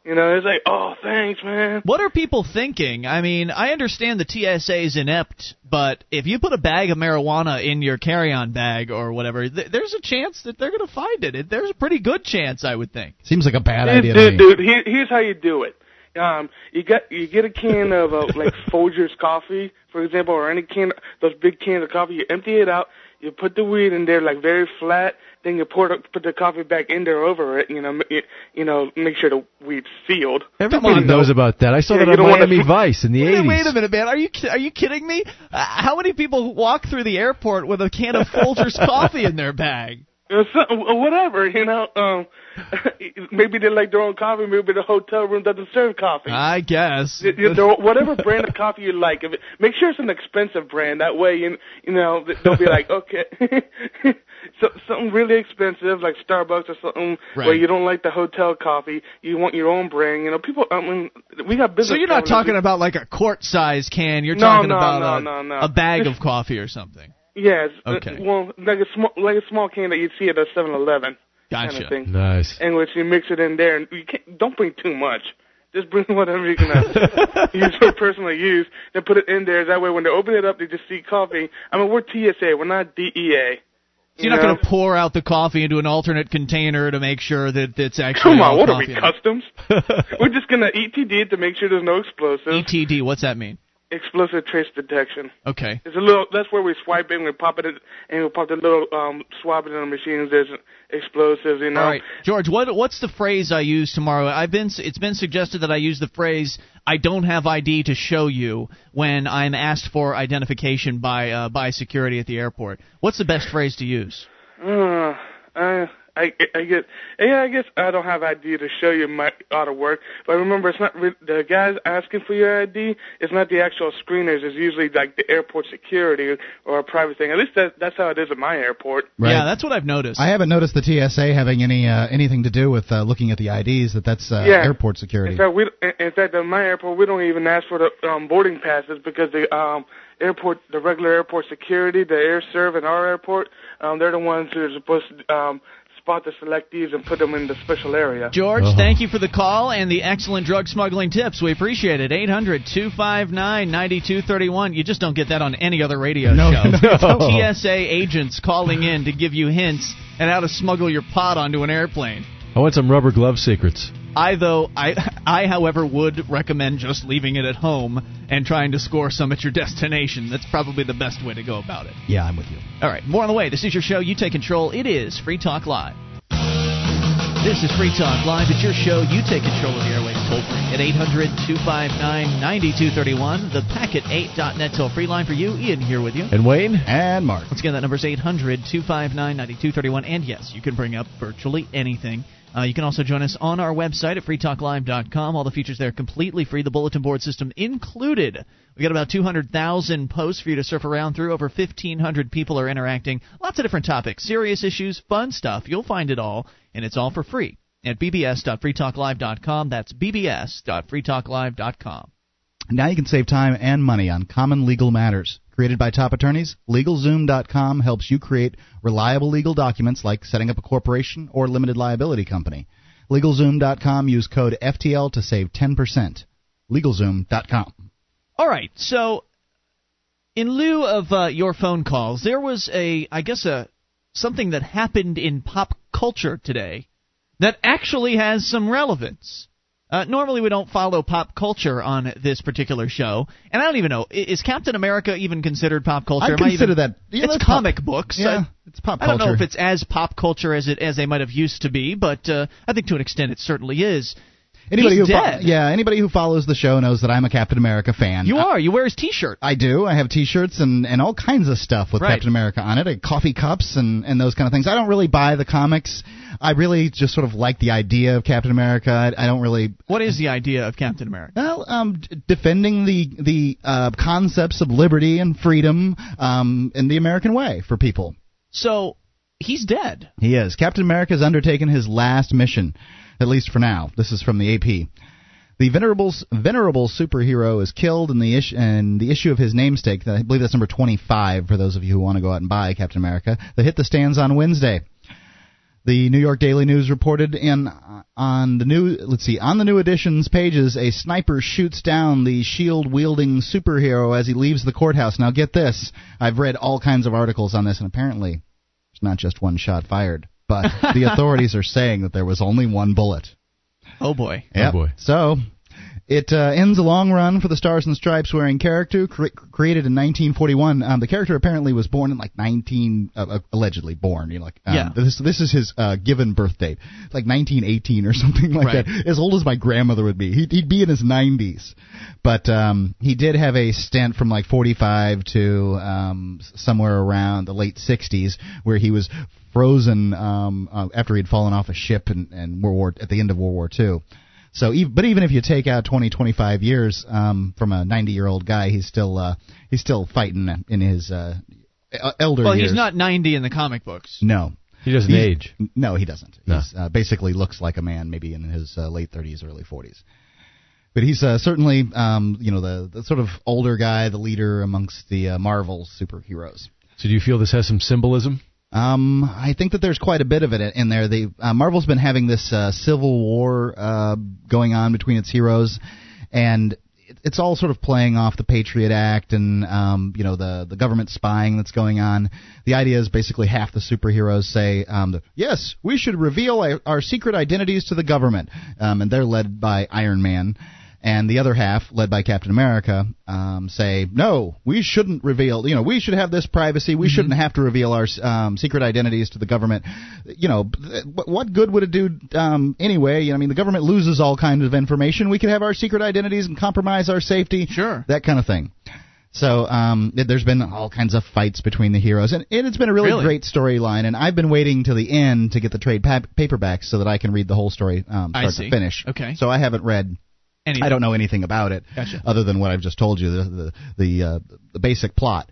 [SPEAKER 8] You know, it's like, oh, thanks, man.
[SPEAKER 1] What are people thinking? I mean, I understand the TSA is inept, but if you put a bag of marijuana in your carry-on bag or whatever, th- there's a chance that they're going to find it. it. There's a pretty good chance, I would think.
[SPEAKER 3] Seems like a bad
[SPEAKER 8] Dude,
[SPEAKER 3] idea to
[SPEAKER 8] dude,
[SPEAKER 3] me.
[SPEAKER 8] dude here, here's how you do it. Um, you get you get a can of uh, like Folgers coffee, for example, or any can those big cans of coffee. You empty it out. You put the weed in there like very flat. Then you pour the, put the coffee back in there over it. You know, m- you, you know, make sure the weed's sealed.
[SPEAKER 2] Everybody
[SPEAKER 1] on,
[SPEAKER 2] knows
[SPEAKER 1] though.
[SPEAKER 2] about that. I saw
[SPEAKER 8] Yeah,
[SPEAKER 2] that on
[SPEAKER 8] don't wanna
[SPEAKER 2] Vice in the
[SPEAKER 1] Wait,
[SPEAKER 2] 80s.
[SPEAKER 1] wait a minute, man. Are you ki- are you kidding me? Uh, how many people walk through the airport with a can of Folgers coffee in their bag?
[SPEAKER 8] Or some, whatever, you know. Um, maybe they like their own coffee. Maybe the hotel room doesn't serve coffee.
[SPEAKER 1] I guess.
[SPEAKER 8] You- you whatever brand of coffee you like, if it, make sure it's an expensive brand. That way, you you know they'll be like, okay, so something really expensive like Starbucks or something where you don't like the hotel coffee. You want your own brand. You know, people. I mean, we got business.
[SPEAKER 1] So you're not talking about like a quart size can. You're
[SPEAKER 8] No,
[SPEAKER 1] talking
[SPEAKER 8] no,
[SPEAKER 1] about
[SPEAKER 8] no,
[SPEAKER 1] a,
[SPEAKER 8] no, no.
[SPEAKER 1] a bag of coffee or something.
[SPEAKER 8] Yes. uh,
[SPEAKER 1] Okay.
[SPEAKER 8] well, like a small like a small can that you'd see at a 7-Eleven
[SPEAKER 1] Gotcha.
[SPEAKER 8] kind of thing.
[SPEAKER 2] Nice.
[SPEAKER 8] in which you mix it in there, and you can't, don't bring too much. Just bring whatever you can use for personal use, then put it in there. That way, when they open it up, they just see coffee. I mean, we're TSA, we're not DEA.
[SPEAKER 1] So you're not going to pour out the coffee into an alternate container to make sure that it's actually
[SPEAKER 8] Come on, what are we,
[SPEAKER 1] coffee in it.
[SPEAKER 8] customs? we're just gonna ETD it to make sure there's no explosives.
[SPEAKER 1] ETD, what's that mean?
[SPEAKER 8] Explosive trace detection.
[SPEAKER 1] Okay.
[SPEAKER 8] It's a little. That's where we swipe it and we pop it, in, and we pop the little um swab it in the machines. There's explosives, you know.
[SPEAKER 1] All right, George. What what's the phrase I use tomorrow? I've been it's been suggested that I use the phrase "I don't have ID to show you" when I'm asked for identification by uh, by security at the airport. What's the best phrase to use?
[SPEAKER 8] Uh, I I, I guess, yeah, I guess I don't have ID to show you my auto work. But remember, it's not re- the guys asking for your ID. It's not the actual screeners. It's usually like the airport security or a private thing. At least that, that's how it is at my airport.
[SPEAKER 3] Right.
[SPEAKER 1] Yeah, that's what I've noticed.
[SPEAKER 3] I haven't noticed the TSA having any uh, anything to do with uh, looking at the IDs. That that's uh,
[SPEAKER 8] Yeah.
[SPEAKER 3] airport security.
[SPEAKER 8] In fact, we in fact at my airport we don't even ask for the um, boarding passes because the um, airport, the regular airport security, the air serv in our airport, um, they're the ones who are supposed to um, spot the selectees and put them in the special area.
[SPEAKER 1] George,
[SPEAKER 2] Oh.
[SPEAKER 1] thank you for the call and the excellent drug smuggling tips. We appreciate it. 800 259 9231. You just don't get that on any other radio
[SPEAKER 3] No,
[SPEAKER 1] show.
[SPEAKER 2] no.
[SPEAKER 1] TSA agents calling in to give you hints and how to smuggle your pot onto an airplane.
[SPEAKER 2] I want some rubber glove secrets.
[SPEAKER 1] I though I I however would recommend just leaving it at home and trying to score some at your destination. That's probably the best way to go about it.
[SPEAKER 3] yeah, I'm with you.
[SPEAKER 1] All right, more on the way. This is your show. You take control. It is Free Talk Live. This is Free Talk Live. It's your show. You take control of the airwaves toll free at 800 259 9231. The packet8.net toll free line for you. Ian here with you.
[SPEAKER 2] And Wayne?
[SPEAKER 3] And Mark.
[SPEAKER 1] Once again, that number is 800 259 9231. And yes, you can bring up virtually anything. Uh, you can also join us on our website at freetalklive.com. All the features there are completely free, the bulletin board system included. We got about 200,000 posts for you to surf around through. Over 1,500 people are interacting. Lots of different topics, serious issues, fun stuff. You'll find it all, and it's all for free at bbs.freetalklive.com. That's bbs.freetalklive.com.
[SPEAKER 3] Now you can save time and money on common legal matters. Created by top attorneys, LegalZoom.com helps you create reliable legal documents like setting up a corporation or limited liability company. LegalZoom.com use code FTL to save 10%. LegalZoom.com.
[SPEAKER 1] All right, so in lieu of uh, your phone calls, there was a, I guess, a something that happened in pop culture today that actually has some relevance. Uh, normally, we don't follow pop culture on this particular show, and I don't even know is Captain America even considered pop culture?
[SPEAKER 3] I consider
[SPEAKER 1] even-
[SPEAKER 3] that- yeah,
[SPEAKER 1] it's
[SPEAKER 3] that's pop-
[SPEAKER 1] comic books.
[SPEAKER 3] Yeah,
[SPEAKER 1] I,
[SPEAKER 3] it's pop
[SPEAKER 1] I don't know if it's as pop culture as it as they might have used to be, but uh, I think to an extent it certainly is.
[SPEAKER 3] Anybody
[SPEAKER 1] He's
[SPEAKER 3] who fo- yeah, anybody who follows the show knows that I'm a Captain America fan.
[SPEAKER 1] You are. You wear his T-shirt.
[SPEAKER 3] I do. I have T-shirts and, and all kinds of stuff with
[SPEAKER 1] Right.
[SPEAKER 3] Captain America on it, uh, coffee cups and, and those kind of things. I don't really buy the comics. I really just sort of like the idea of Captain America. I, I don't really.
[SPEAKER 1] What is the idea of Captain America?
[SPEAKER 3] Well, um, d- defending the the uh, concepts of liberty and freedom um, in the American way for people.
[SPEAKER 1] So he's dead.
[SPEAKER 3] He is. Captain America has undertaken his last mission, at least for now. This is from the AP. The venerable venerable superhero is killed, and the issue and the issue of his namesake, I believe that's number 25 for those of you who want to go out and buy Captain America, that hit the stands on Wednesday. The New York Daily News reported in on the new let's see on the new edition's pages a sniper shoots down the shield wielding superhero as he leaves the courthouse. Now get this, I've read all kinds of articles on this, and apparently it's not just one shot fired, but the authorities are saying that there was only one bullet.
[SPEAKER 1] Oh boy.
[SPEAKER 3] Yep.
[SPEAKER 2] Oh, boy.
[SPEAKER 3] So it uh, ends a long run for the Stars and Stripes wearing character cre- created in 1941. Um, the character apparently was born in like 19 uh, uh, allegedly born. You know, like um,
[SPEAKER 1] Yeah.
[SPEAKER 3] This this is his uh, given birth date, like 1918 or something like
[SPEAKER 1] Right.
[SPEAKER 3] that. As old as my grandmother would be. He'd, he'd be in his 90s, but um, he did have a stint from like 45 to um, somewhere around the late 60s where he was frozen um, uh, after he'd fallen off a ship in, in World War at the end of World War II. So, but even if you take out 20, 25 years um, from a 90 year old guy, he's still uh, he's still fighting in his uh, elder
[SPEAKER 1] Well,
[SPEAKER 3] years.
[SPEAKER 1] he's not 90 in the comic books.
[SPEAKER 3] No,
[SPEAKER 2] He doesn't
[SPEAKER 3] He's-
[SPEAKER 2] age.
[SPEAKER 3] No, he doesn't.
[SPEAKER 2] No.
[SPEAKER 3] He's uh, basically looks like a man, maybe in his uh, late 30s, early 40s. But he's uh, certainly, um, you know, the, the sort of older guy, the leader amongst the uh, Marvel superheroes.
[SPEAKER 2] So do you feel this has some symbolism?
[SPEAKER 3] Um, I think that there's quite a bit of it in there. The uh, Marvel's been having this uh, civil war uh, going on between its heroes, and it's all sort of playing off the Patriot Act and um, you know the the government spying that's going on. The idea is basically half the superheroes say, um, "Yes, we should reveal our, our secret identities to the government," um, and they're led by Iron Man and the other half, led by Captain America, um, say, "No, we shouldn't reveal. You know, we should have this privacy. We shouldn't have to reveal our um, secret identities to the government. You know, what- good would it do um, anyway? You know, I mean, the government loses all kinds of information. We could have our secret identities and compromise our safety.
[SPEAKER 1] Sure.
[SPEAKER 3] that kind of thing." So um, there's been all kinds of fights between the heroes, and, and it's been a really,
[SPEAKER 1] Really?
[SPEAKER 3] great storyline. And I've been waiting till the end to get the trade pa- paperbacks so that I can read the whole story um, start to finish.
[SPEAKER 1] Okay.
[SPEAKER 3] So I haven't read.
[SPEAKER 1] Anything.
[SPEAKER 3] I don't know anything about it,
[SPEAKER 1] Gotcha.
[SPEAKER 3] other than what I've just told you, the the the, uh, the basic plot.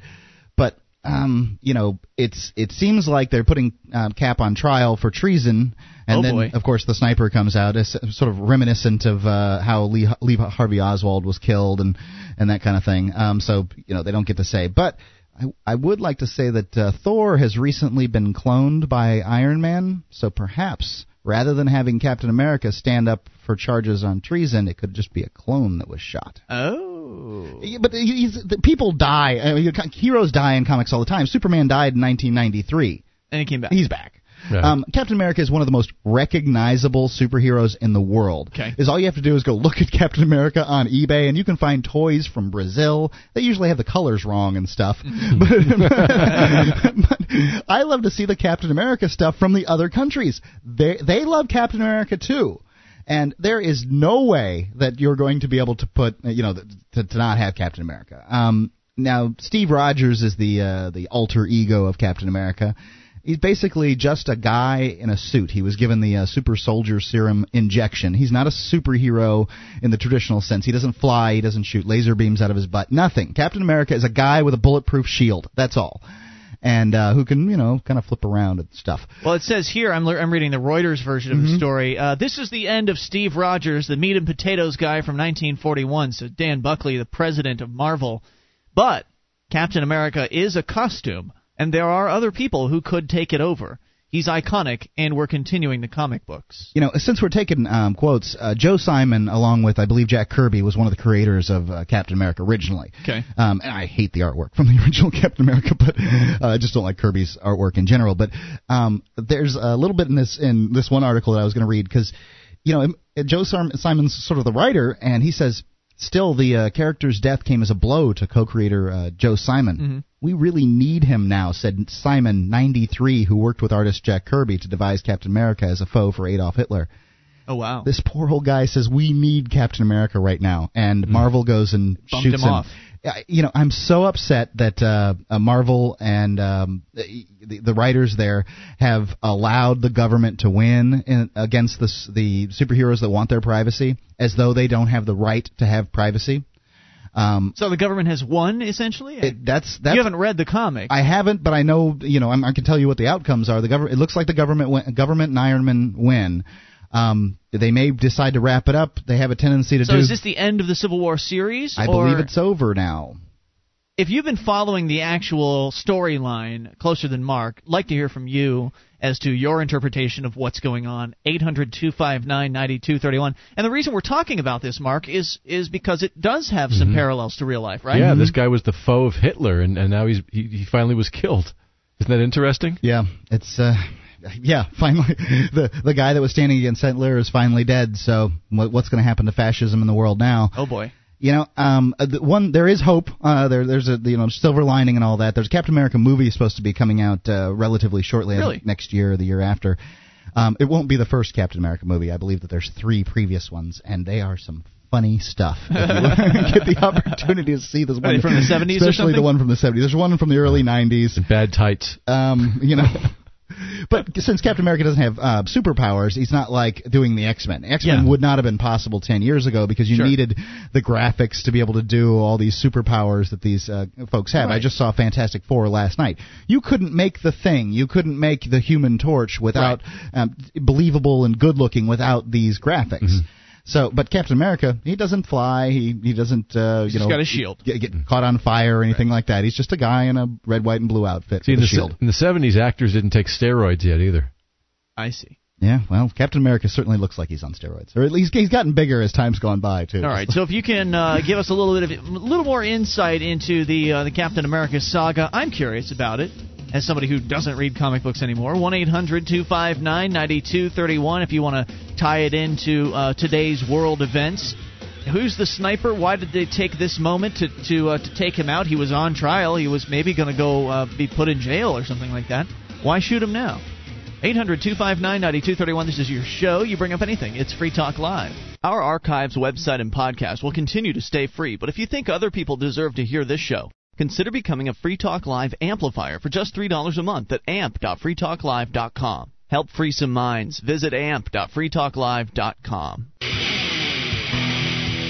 [SPEAKER 3] But um, you know, it's it seems like they're putting um, Cap on trial for treason, and
[SPEAKER 1] Oh,
[SPEAKER 3] then
[SPEAKER 1] boy.
[SPEAKER 3] of course the sniper comes out, as sort of reminiscent of uh, how Lee, Lee Harvey Oswald was killed and and that kind of thing. Um, so you know they don't get to say, but. I, I would like to say that uh, Thor has recently been cloned by Iron Man, so perhaps rather than having Captain America stand up for charges on treason, it could just be a clone that was shot.
[SPEAKER 1] Oh.
[SPEAKER 3] Yeah, But he's, the people die. Uh, I mean, heroes die in comics all the time. Superman died in 1993.
[SPEAKER 1] And he came back.
[SPEAKER 3] He's back.
[SPEAKER 2] Right.
[SPEAKER 3] Um, Captain America is one of the most recognizable superheroes in the world.
[SPEAKER 1] Okay.
[SPEAKER 3] Is all you have to do is go look at Captain America on eBay, and you can find toys from Brazil. They usually have the colors wrong and stuff. but, but I love to see the Captain America stuff from the other countries. They they love Captain America too. And there is no way that you're going to be able to put, you know, to, to not have Captain America. Um, now, Steve Rogers is the uh, the alter ego of Captain America. He's basically just a guy in a suit. He was given the uh, super soldier serum injection. He's not a superhero in the traditional sense. He doesn't fly. He doesn't shoot laser beams out of his butt. Nothing. Captain America is a guy with a bulletproof shield. That's all. And uh, who can, you know, kind of flip around and stuff.
[SPEAKER 1] Well, it says here, I'm, le- I'm reading the Reuters version of
[SPEAKER 3] Mm-hmm.
[SPEAKER 1] the story. Uh, this is the end of Steve Rogers, the meat and potatoes guy from 1941. So Dan Buckley, the president of Marvel. But Captain America is a costume, and there are other people who could take it over. He's iconic, and we're continuing the comic books.
[SPEAKER 3] You know, since we're taking um, quotes, uh, Joe Simon, along with I believe Jack Kirby, was one of the creators of uh, Captain America originally.
[SPEAKER 1] Okay.
[SPEAKER 3] Um, and I hate the artwork from the original Captain America, but uh, I just don't like Kirby's artwork in general. But um, there's a little bit in this in this one article that I was going to read because, you know, Joe Sim- Simon's sort of the writer, and he says. Still, the uh, character's death came as a blow to co-creator uh, Joe Simon. We really need him now," said Simon, 93, who worked with artist Jack Kirby to devise Captain America as a foe for Adolf Hitler.
[SPEAKER 1] Oh, wow.
[SPEAKER 3] This poor old guy says we need Captain America right now, and Marvel goes and.
[SPEAKER 1] Bumped
[SPEAKER 3] shoots
[SPEAKER 1] him off.
[SPEAKER 3] You know, I'm so upset that uh, uh, Marvel and um, the, the writers there have allowed the government to win in, against the the superheroes that want their privacy, as though they don't have the right to have privacy. Um,
[SPEAKER 1] So the government has won, essentially?
[SPEAKER 3] it, that's that's
[SPEAKER 1] you haven't read the comic.
[SPEAKER 3] I haven't, but I know you know I'm, I can tell you what the outcomes are. The government. It looks like the government win, government and Iron Man win. Um, they may decide to wrap it up. They have a tendency to
[SPEAKER 1] so
[SPEAKER 3] do.
[SPEAKER 1] is this the end of the Civil War series?
[SPEAKER 3] I
[SPEAKER 1] or-
[SPEAKER 3] believe it's over now.
[SPEAKER 1] if you've been following the actual storyline closer than Mark, I'd like to hear from you as to your interpretation of what's going on. 800-259-9231. And the reason we're talking about this, Mark, is is because it does have some parallels to real life, right?
[SPEAKER 2] Yeah, this guy was the foe of Hitler, and, and now he's he, he finally was killed. Isn't that interesting?
[SPEAKER 3] Yeah, it's uh, yeah. Finally, the the guy that was standing against Hitler is finally dead. So what, what's going to happen to fascism in the world now?
[SPEAKER 1] Oh boy.
[SPEAKER 3] You know, um, uh, the one there is hope. Uh, there, there's a you know silver lining and all that. There's a Captain America movie supposed to be coming out uh, relatively shortly, I think
[SPEAKER 1] Really?
[SPEAKER 3] next year or the year after. Um, it won't be the first Captain America movie. I believe that there's three previous ones, and they are some funny stuff. If you get the opportunity to see this one
[SPEAKER 1] they from the 70s or
[SPEAKER 3] especially
[SPEAKER 1] something?
[SPEAKER 3] the one from the 70s. There's one from the early 90s.
[SPEAKER 2] Bad tights.
[SPEAKER 3] Um, you know. But since Captain America doesn't have uh, superpowers, he's not like doing the X Men. X Men
[SPEAKER 1] Yeah.
[SPEAKER 3] would not have been possible ten years ago because you
[SPEAKER 1] Sure.
[SPEAKER 3] needed the graphics to be able to do all these superpowers that these uh, folks have. I just saw Fantastic Four last night. You couldn't make the Thing, you couldn't make the Human Torch without um, believable and good looking without these graphics.
[SPEAKER 1] Mm-hmm.
[SPEAKER 3] So, but Captain America, he doesn't fly. He he doesn't uh, you
[SPEAKER 1] just
[SPEAKER 3] know
[SPEAKER 1] got a shield.
[SPEAKER 3] Get, get caught on fire or anything like that. He's just a guy in a red, white, and blue outfit
[SPEAKER 2] See, in
[SPEAKER 3] with
[SPEAKER 2] the,
[SPEAKER 3] a
[SPEAKER 2] se-
[SPEAKER 3] shield.
[SPEAKER 2] in the 70s, actors didn't take steroids yet either.
[SPEAKER 1] I see.
[SPEAKER 3] Yeah, well, Captain America certainly looks like he's on steroids, or at least he's gotten bigger as time's gone by too.
[SPEAKER 1] All right. So if you can uh, give us a little bit of a little more insight into the uh, the Captain America saga, I'm curious about it. As somebody who doesn't read comic books anymore, one eight hundred two five nine ninety two thirty one. If you want to tie it into uh, today's world events, who's the sniper? Why did they take this moment to to uh, to take him out? He was on trial. He was maybe going to go uh, be put in jail or something like that. Why shoot him now? 800 259 9231. This is your show. You bring up anything. It's Free Talk Live. Our archives, website, and podcast will continue to stay free, but if you think other people deserve to hear this show, consider becoming a Free Talk Live amplifier for just $3 a month at amp.freetalklive.com. Help free some minds. Visit amp.freetalklive.com.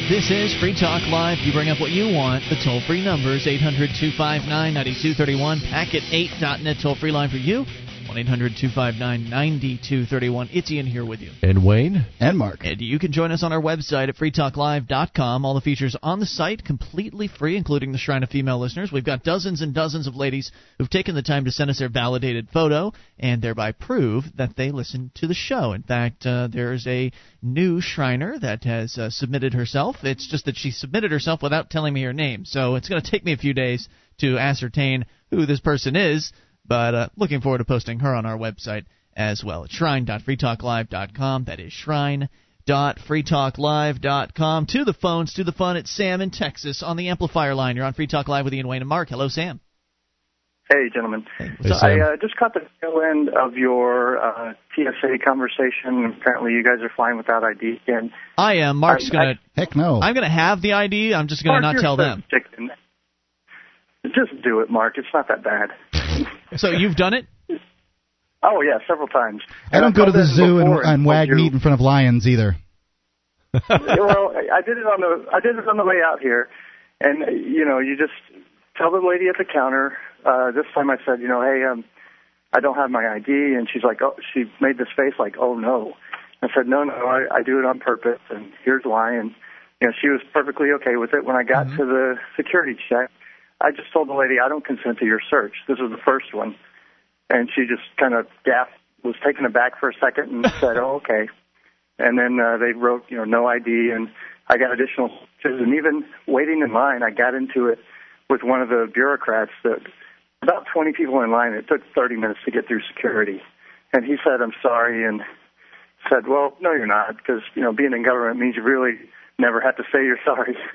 [SPEAKER 1] This is Free Talk Live. You bring up what you want. The toll free number is 800 259 9231. Packet8.net toll free line for you. 1 800 259 9231. It's Ian here with you.
[SPEAKER 2] And Wayne?
[SPEAKER 3] And Mark.
[SPEAKER 1] And you can join us on our website at freetalklive.com. All the features on the site completely free, including the Shrine of Female Listeners. We've got dozens and dozens of ladies who've taken the time to send us their validated photo and thereby prove that they listen to the show. In fact, uh, there's a new Shriner that has uh, submitted herself. It's just that she submitted herself without telling me her name. So it's going to take me a few days to ascertain who this person is. But uh, looking forward to posting her on our website as well at shrine.freetalklive.com. That is shrine.freetalklive.com. To the phones, to the fun. It's Sam in Texas on the amplifier line. You're on Free Talk Live with Ian Wayne and Mark. Hello, Sam.
[SPEAKER 9] Hey, gentlemen.
[SPEAKER 2] Hey,
[SPEAKER 9] so
[SPEAKER 2] Sam.
[SPEAKER 9] I uh, just caught the tail end of your uh, TSA conversation. Apparently, you guys are flying without ID. And
[SPEAKER 1] I am. Mark's
[SPEAKER 9] I-
[SPEAKER 1] gonna.
[SPEAKER 3] Heck no.
[SPEAKER 1] I'm gonna have the ID. I'm just gonna
[SPEAKER 9] Mark,
[SPEAKER 1] not tell them.
[SPEAKER 9] chicken. Just do it, Mark. It's not that bad.
[SPEAKER 1] So you've done it.
[SPEAKER 9] Oh yeah, several times.
[SPEAKER 3] I don't go to the zoo and,
[SPEAKER 9] Before,
[SPEAKER 3] and wag
[SPEAKER 9] you-
[SPEAKER 3] meat in front of lions either.
[SPEAKER 9] well, I did it on the I did it on the way out here, and you know, you just tell the lady at the counter. Uh, this time I said, you know, hey, um, I don't have my ID, and she's like, oh, she made this face like, oh no. I said, no, no, I, I do it on purpose, and here's why. And you know, she was perfectly okay with it. When I got to the security check, I just told the lady, I don't consent to your search. This is the first one, and she just kind of gasped, was taken aback for a second, and said, oh, okay. And then uh, they wrote, you know, no ID, and I got additional searches. And even waiting in line, I got into it with one of the bureaucrats that about 20 people in line. It took 30 minutes to get through security, and he said, "I'm sorry," and said, "Well, no, you're not, because you know, being in government means you really never have to say you're sorry."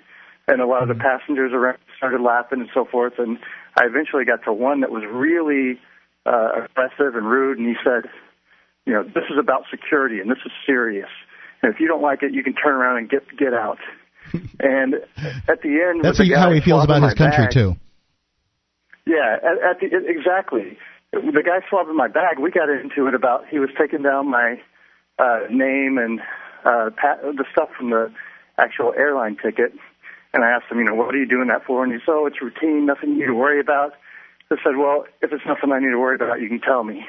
[SPEAKER 9] And a lot of the passengers around started laughing and so forth. And I eventually got to one that was really uh, aggressive and rude, and he said, you know, this is about security and this is serious. And if you don't like it, you can turn around and get get out. and at the end,
[SPEAKER 3] That's
[SPEAKER 9] the
[SPEAKER 3] how he feels about his country
[SPEAKER 9] bag-
[SPEAKER 3] too.
[SPEAKER 9] Yeah, at, at the exactly. The guy swabbing my bag. We got into it about he was taking down my uh, name and uh, pat, the stuff from the actual airline ticket. And I asked him, you know, what are you doing that for? And he said, oh, it's routine, nothing you need to worry about. I said, well, if it's nothing I need to worry about, you can tell me.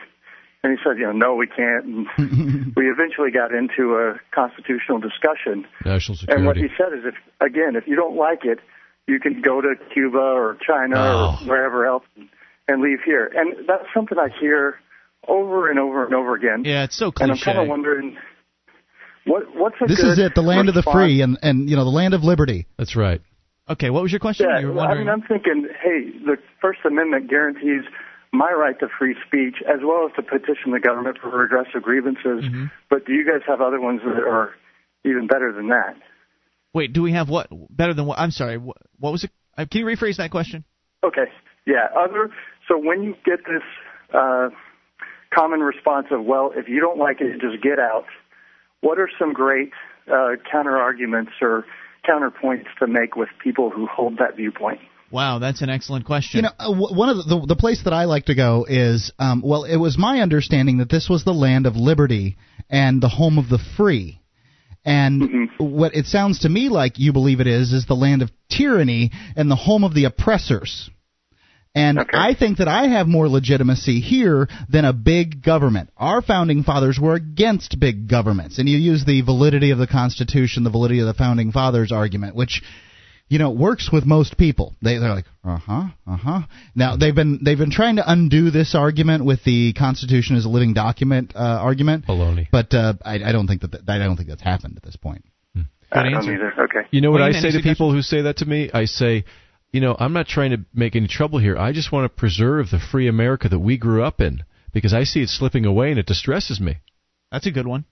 [SPEAKER 9] And he said, you know, no, we can't. And we eventually got into a constitutional discussion.
[SPEAKER 2] National security.
[SPEAKER 9] And what he said is, if again, if you don't like it, you can go to Cuba or China
[SPEAKER 2] Oh.
[SPEAKER 9] or wherever else and leave here. And that's something I hear over and over and over again.
[SPEAKER 1] Yeah, it's so
[SPEAKER 9] and I'm kind of wondering, what what's a
[SPEAKER 3] This
[SPEAKER 9] good
[SPEAKER 3] is it, the land of the free and and you know the land of liberty.
[SPEAKER 2] That's right.
[SPEAKER 1] Okay, what was your question?
[SPEAKER 9] Yeah,
[SPEAKER 1] you were
[SPEAKER 9] well, I mean, I'm thinking, hey, the First Amendment guarantees my right to free speech as well as to petition the government for redress of grievances.
[SPEAKER 1] Mm-hmm.
[SPEAKER 9] But do you guys have other ones that are even better than that?
[SPEAKER 1] Wait, do we have what better than what? I'm sorry. What, what was it? Uh, can you rephrase that question?
[SPEAKER 9] Okay. Yeah. Other. So when you get this uh, common response of, well, if you don't like it, just get out. What are some great uh, counter arguments or counterpoints to make with people who hold that viewpoint?
[SPEAKER 1] Wow, that's an excellent question.
[SPEAKER 3] You know, uh, one of the, the the place that I like to go is um, well, it was my understanding that this was the land of liberty and the home of the free. And what it sounds to me like you believe it is is the land of tyranny and the home of the oppressors. And I think that I have more legitimacy here than a big government. Our founding fathers were against big governments. And you use the validity of the Constitution, the validity of the founding fathers argument, which you know works with most people. They they're like, uh huh, uh huh. Now they've been they've been trying to undo this argument with the Constitution as a living document uh, argument.
[SPEAKER 2] Baloney.
[SPEAKER 3] But uh, I, I don't think that, that I don't think that's happened at this point.
[SPEAKER 9] I don't either. Okay.
[SPEAKER 2] You know what
[SPEAKER 3] Wayne,
[SPEAKER 2] I say to people who say that to me? I say, you know, I'm not trying to make any trouble here. I just want to preserve the free America that we grew up in because I see it slipping away and it distresses me.
[SPEAKER 1] That's a good one.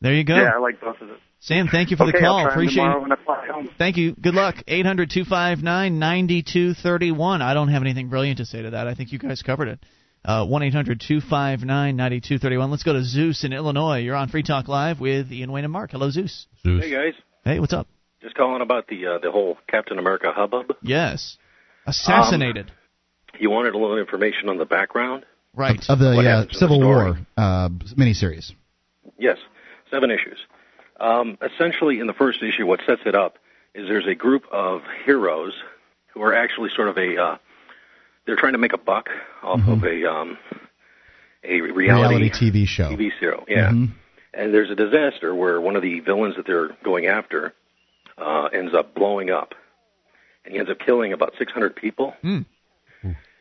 [SPEAKER 1] There you go.
[SPEAKER 9] Yeah, I like both of them.
[SPEAKER 1] Sam, thank you for
[SPEAKER 9] okay,
[SPEAKER 1] the call.
[SPEAKER 9] I'll try 'em
[SPEAKER 1] Appreciate
[SPEAKER 9] tomorrow
[SPEAKER 1] it.
[SPEAKER 9] fly home.
[SPEAKER 1] Thank you. Good luck. 800 259 9231. I don't have anything brilliant to say to that. I think you guys covered it. Uh, one eight hundred two five nine ninety two thirty one. Let's go to Zeus in Illinois. You're on Free Talk Live with Ian Wayne and Mark. Hello, Zeus.
[SPEAKER 2] Zeus.
[SPEAKER 10] Hey guys,
[SPEAKER 1] Hey, what's up?
[SPEAKER 10] Just calling about the uh, the whole Captain America hubbub.
[SPEAKER 1] Yes. Assassinated.
[SPEAKER 10] You wanted a little information on the background.
[SPEAKER 1] right.
[SPEAKER 3] Of the
[SPEAKER 10] What
[SPEAKER 3] uh,
[SPEAKER 10] happens in the
[SPEAKER 3] Civil? War uh, miniseries.
[SPEAKER 10] Yes, seven issues. Um, essentially, in the first issue, what sets it up is there's a group of heroes who are actually sort of a uh, they're trying to make a buck off of a um, a reality,
[SPEAKER 3] Reality TV show.
[SPEAKER 10] TV show. Yeah.
[SPEAKER 3] Mhm.
[SPEAKER 10] And there's a disaster where one of the villains that they're going after uh, ends up blowing up, and he ends up killing about 600 people
[SPEAKER 1] Hmm.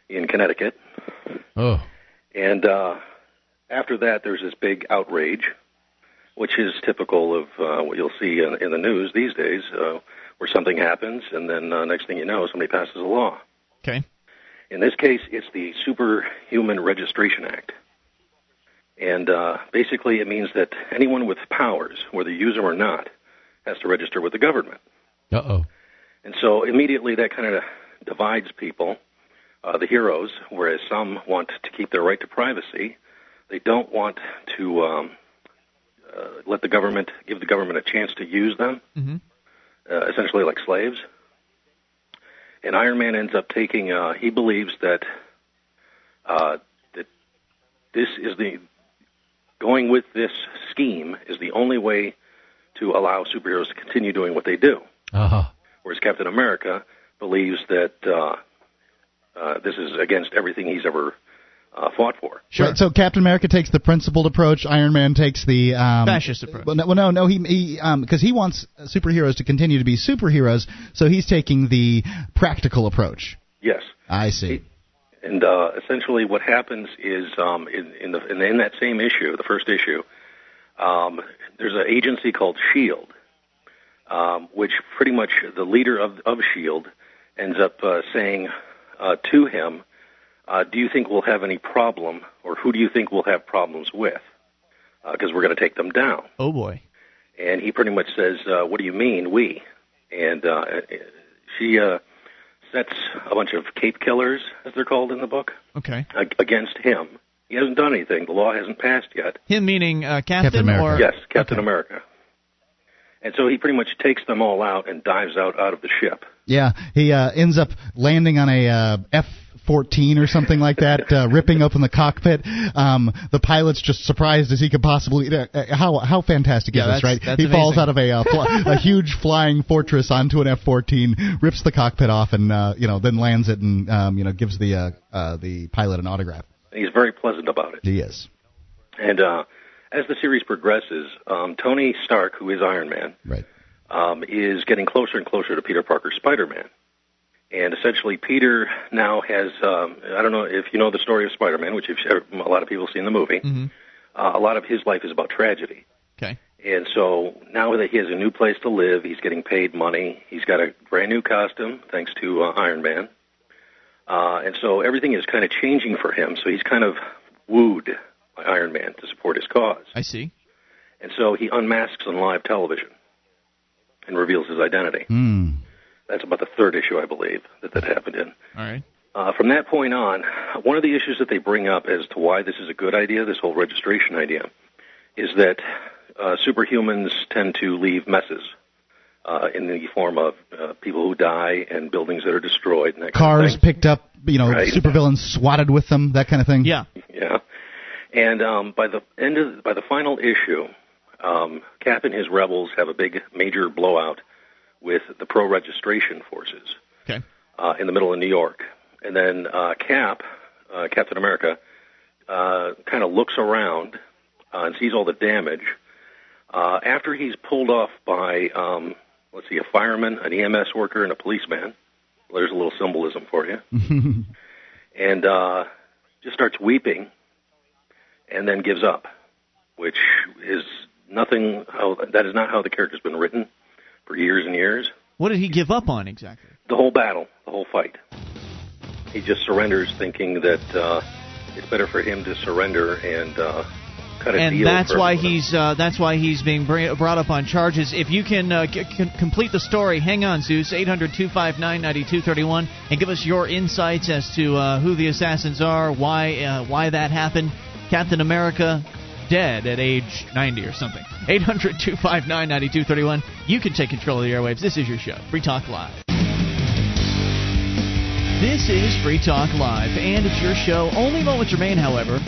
[SPEAKER 10] in Connecticut.
[SPEAKER 2] Oh.
[SPEAKER 10] And uh, after that, there's this big outrage, which is typical of uh, what you'll see in, in the news these days, uh, where something happens, and then uh, next thing you know, somebody passes a law.
[SPEAKER 1] Okay.
[SPEAKER 10] In this case, it's the Superhuman Registration Act. And uh, basically, it means that anyone with powers, whether you use them or not, has to register with the government.
[SPEAKER 2] Uh oh.
[SPEAKER 10] And so immediately that kind of divides people, uh, the heroes, whereas some want to keep their right to privacy. They don't want to um, uh, let the government, give the government a chance to use them,
[SPEAKER 1] hmm
[SPEAKER 10] uh, essentially like slaves. And Iron Man ends up taking, uh, he believes that, uh, that this is the, going with this scheme is the only way to allow superheroes to continue doing what they do
[SPEAKER 2] Uh huh.
[SPEAKER 10] whereas Captain America believes that uh, uh, this is against everything he's ever uh, fought for.
[SPEAKER 1] Sure.
[SPEAKER 3] Right, so Captain America takes the principled approach. Iron Man takes the um,
[SPEAKER 1] Fascist approach.
[SPEAKER 3] Well, no, well, no, no. He he because he wants superheroes to continue to be superheroes, so he's taking the practical approach.
[SPEAKER 10] Yes,
[SPEAKER 3] I see.
[SPEAKER 10] and uh, essentially what happens is um, in, in, the, in, in that same issue, the first issue, um, there's an agency called Shield, um, which pretty much the leader of of Shield ends up uh, saying uh, to him, uh, "Do you think we'll have any problem, or who do you think we'll have problems with? Because we're going to take them down."
[SPEAKER 1] Oh boy.
[SPEAKER 10] and he pretty much says, uh, "What do you mean, we?" And uh, she uh, sets a bunch of cape killers, as they're called in the book,
[SPEAKER 1] Okay.
[SPEAKER 10] against him. He hasn't done anything. The law hasn't passed yet.
[SPEAKER 1] Him meaning uh, Captain,
[SPEAKER 3] Captain America.
[SPEAKER 1] or
[SPEAKER 10] yes, Captain
[SPEAKER 1] okay.
[SPEAKER 10] America. And so he pretty much takes them all out and dives out out of the ship.
[SPEAKER 3] Yeah, he uh, ends up landing on a uh, F. 14 or something like that, uh, ripping open the cockpit. Um, the pilot's just surprised as he could possibly. Uh, uh, how how fantastic
[SPEAKER 1] Yeah,
[SPEAKER 3] is this, right?
[SPEAKER 1] that's
[SPEAKER 3] he falls out of a uh, fl- a huge flying fortress onto an F-14, rips the cockpit off, and uh, you know then lands it and um, you know gives the uh, uh, the pilot an autograph.
[SPEAKER 10] And he's very pleasant about it.
[SPEAKER 3] He is
[SPEAKER 10] And uh, as the series progresses, um, Tony Stark, who is Iron Man,
[SPEAKER 3] right.
[SPEAKER 10] um, is getting closer and closer to Peter Parker's Spider-Man. And essentially, Peter now has, um, I don't know if you know the story of Spider-Man, which you've, a lot of people see in the movie.
[SPEAKER 1] Mhm.
[SPEAKER 10] Uh, a lot of his life is about tragedy.
[SPEAKER 1] Okay.
[SPEAKER 10] And so now that he has a new place to live, he's getting paid money. He's got a brand new costume, thanks to uh, Iron Man. Uh, and so everything is kind of changing for him. So he's kind of wooed by Iron Man to support his cause.
[SPEAKER 1] I see.
[SPEAKER 10] And so he unmasks on live television and reveals his identity.
[SPEAKER 3] Hmm.
[SPEAKER 10] That's about the third issue, I believe, that that happened in.
[SPEAKER 1] All right.
[SPEAKER 10] Uh, from that point on, one of the issues that they bring up as to why this is a good idea, this whole registration idea, is that uh, superhumans tend to leave messes uh, in the form of uh, people who die and buildings that are destroyed and that kind
[SPEAKER 3] Cars
[SPEAKER 10] of
[SPEAKER 3] picked up, you know,
[SPEAKER 10] Right.
[SPEAKER 3] supervillains swatted with them, that kind of thing.
[SPEAKER 1] Yeah.
[SPEAKER 10] Yeah, and um, by the end of by the final issue, um, Cap and his rebels have a big major blowout with the pro-registration forces
[SPEAKER 1] Okay.
[SPEAKER 10] uh, in the middle of New York, and then uh, Cap, uh, Captain America, uh, kind of looks around uh, and sees all the damage. Uh, after he's pulled off by, um, let's see, a fireman, an EMS worker, and a policeman. There's a little symbolism for you. and uh, just starts weeping, and then gives up, which is nothing. How that is not how the character's been written for years and years.
[SPEAKER 1] What did he give up on exactly?
[SPEAKER 10] The whole battle, the whole fight. He just surrenders, thinking that uh, it's better for him to surrender and uh,
[SPEAKER 1] and that's why he's uh, that's why he's being br- brought up on charges. If you can uh, c- c- complete the story, hang on, Zeus, 800-259-9231, and give us your insights as to uh, who the assassins are, why uh, why that happened. Captain America dead at age 90 or something. 800-259-9231. You can take control of the airwaves. This is your show, Free Talk Live. This is Free Talk Live, and it's your show. Only moments remain, however.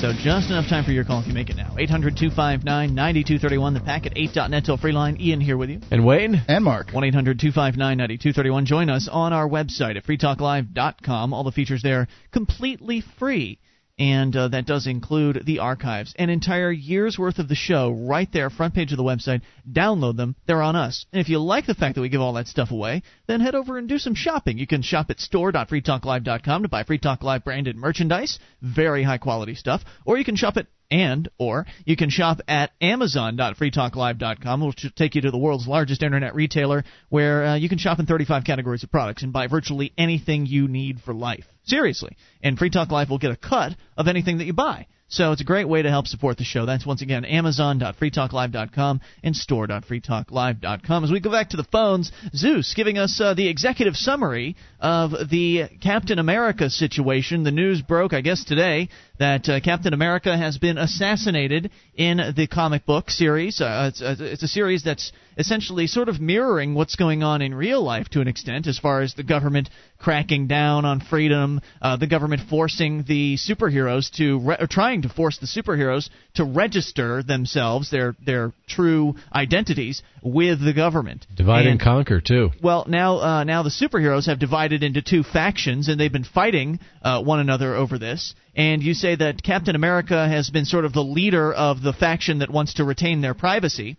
[SPEAKER 1] So just enough time for your call if you make it now. 800 259 9231, the packet8.net toll free line. Ian here with you.
[SPEAKER 2] And Wayne?
[SPEAKER 3] And Mark.
[SPEAKER 1] 1 800 259 9231. Join us on our website at freetalklive.com. All the features there completely free. And uh, that does include the archives. An entire year's worth of the show right there, front page of the website. Download them. They're on us. And if you like the fact that we give all that stuff away, then head over and do some shopping. You can shop at store.freetalklive.com to buy Free Talk Live branded merchandise. Very high quality stuff. Or you can shop at and or you can shop at amazon.freetalklive.com which will take you to the world's largest internet retailer where uh, you can shop in 35 categories of products and buy virtually anything you need for life seriously and free talk live will get a cut of anything that you buy so it's a great way to help support the show. That's once again Amazon.freetalklive.com and store.freetalklive.com. As we go back to the phones, Zeus giving us uh, the executive summary of the Captain America situation. The news broke, I guess, today that uh, Captain America has been assassinated in the comic book series. Uh, it's, uh, it's a series that's essentially sort of mirroring what's going on in real life to an extent, as far as the government cracking down on freedom, uh, the government forcing the superheroes to re- or trying to force the superheroes to register themselves, their their true identities, with the government.
[SPEAKER 2] Divide and,
[SPEAKER 1] And-
[SPEAKER 2] conquer, too.
[SPEAKER 1] well, now uh, now the superheroes have divided into two factions, and they've been fighting uh, one another over this. And you say that Captain America has been sort of the leader of the faction that wants to retain their privacy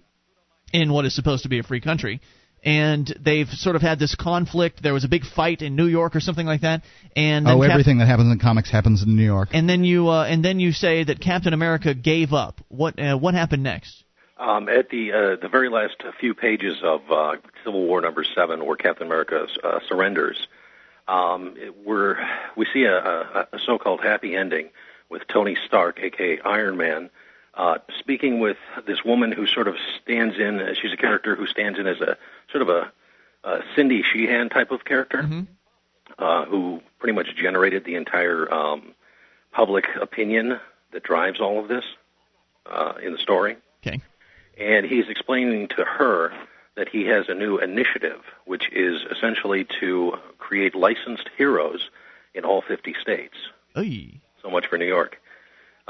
[SPEAKER 1] in what is supposed to be a free country. And they've sort of had this conflict. There was a big fight in New York or something like that. And
[SPEAKER 3] Oh,
[SPEAKER 1] Cap-
[SPEAKER 3] everything that happens in comics happens in New York.
[SPEAKER 1] and then you uh, and then you say that Captain America gave up. What uh, what happened next?
[SPEAKER 10] Um, at the uh, the very last few pages of uh, Civil War number seven, where Captain America uh, surrenders, um, we're we see a, a, a so-called happy ending with Tony Stark, aka Iron Man, uh, speaking with this woman who sort of stands in. Uh, she's a character who stands in as a sort of a, a Cindy Sheehan type of character, uh, who pretty much generated the entire um, public opinion that drives all of this uh, in the story
[SPEAKER 1] Okay.
[SPEAKER 10] and he's explaining to her that he has a new initiative, which is essentially to create licensed heroes in all 50 states.
[SPEAKER 1] Oy.
[SPEAKER 10] So much for New York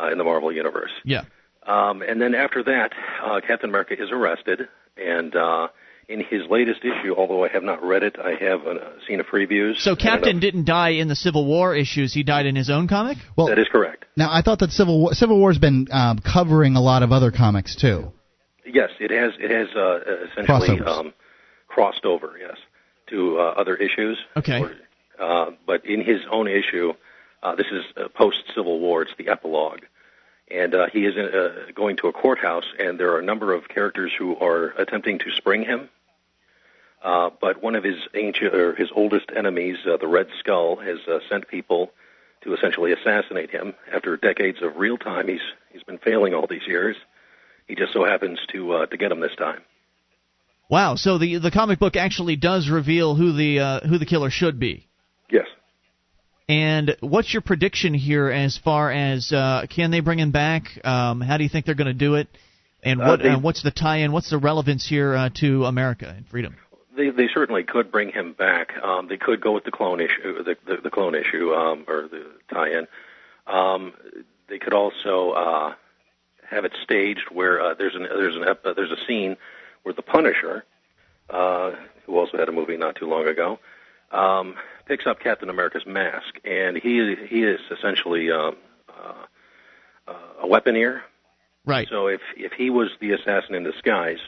[SPEAKER 10] uh, in the Marvel universe.
[SPEAKER 1] Yeah.
[SPEAKER 10] Um, and then after that, uh, Captain America is arrested, and uh, in his latest issue, although I have not read it, I have uh, seen a previews.
[SPEAKER 1] So Captain didn't die in the Civil War issues. He died in his own comic.
[SPEAKER 3] Well,
[SPEAKER 10] that is correct.
[SPEAKER 3] now I thought that Civil War, Civil War's been um, covering a lot of other comics too.
[SPEAKER 10] Yes, it has. It has uh, essentially um, crossed over. Yes, to uh, other issues.
[SPEAKER 1] Okay.
[SPEAKER 10] Uh, but in his own issue, uh, this is uh, post Civil War. It's the epilogue, and uh, he is uh, going to a courthouse, and there are a number of characters who are attempting to spring him. Uh, but one of his ancient or his oldest enemies, uh, the Red Skull, has uh, sent people to essentially assassinate him. After decades of real time, he's he's been failing all these years. He just so happens to uh, to get him this time.
[SPEAKER 1] Wow. So the the comic book actually does reveal who the uh, who the killer should be.
[SPEAKER 10] Yes.
[SPEAKER 1] And what's your prediction here as far as uh, can they bring him back? Um, how do you think they're going to do it? And
[SPEAKER 10] Uh,
[SPEAKER 1] what
[SPEAKER 10] they-
[SPEAKER 1] uh, what's the tie-in? What's the relevance here uh, to America and freedom?
[SPEAKER 10] They they certainly could bring him back. Um, they could go with the clone issue, the the, the clone issue, um, or the tie-in. Um, they could also uh, have it staged where uh, there's an there's an uh, there's a scene where the Punisher, uh, who also had a movie not too long ago, um, picks up Captain America's mask, and he he is essentially um, uh, uh, a weaponeer.
[SPEAKER 1] Right.
[SPEAKER 10] So if if he was the assassin in disguise,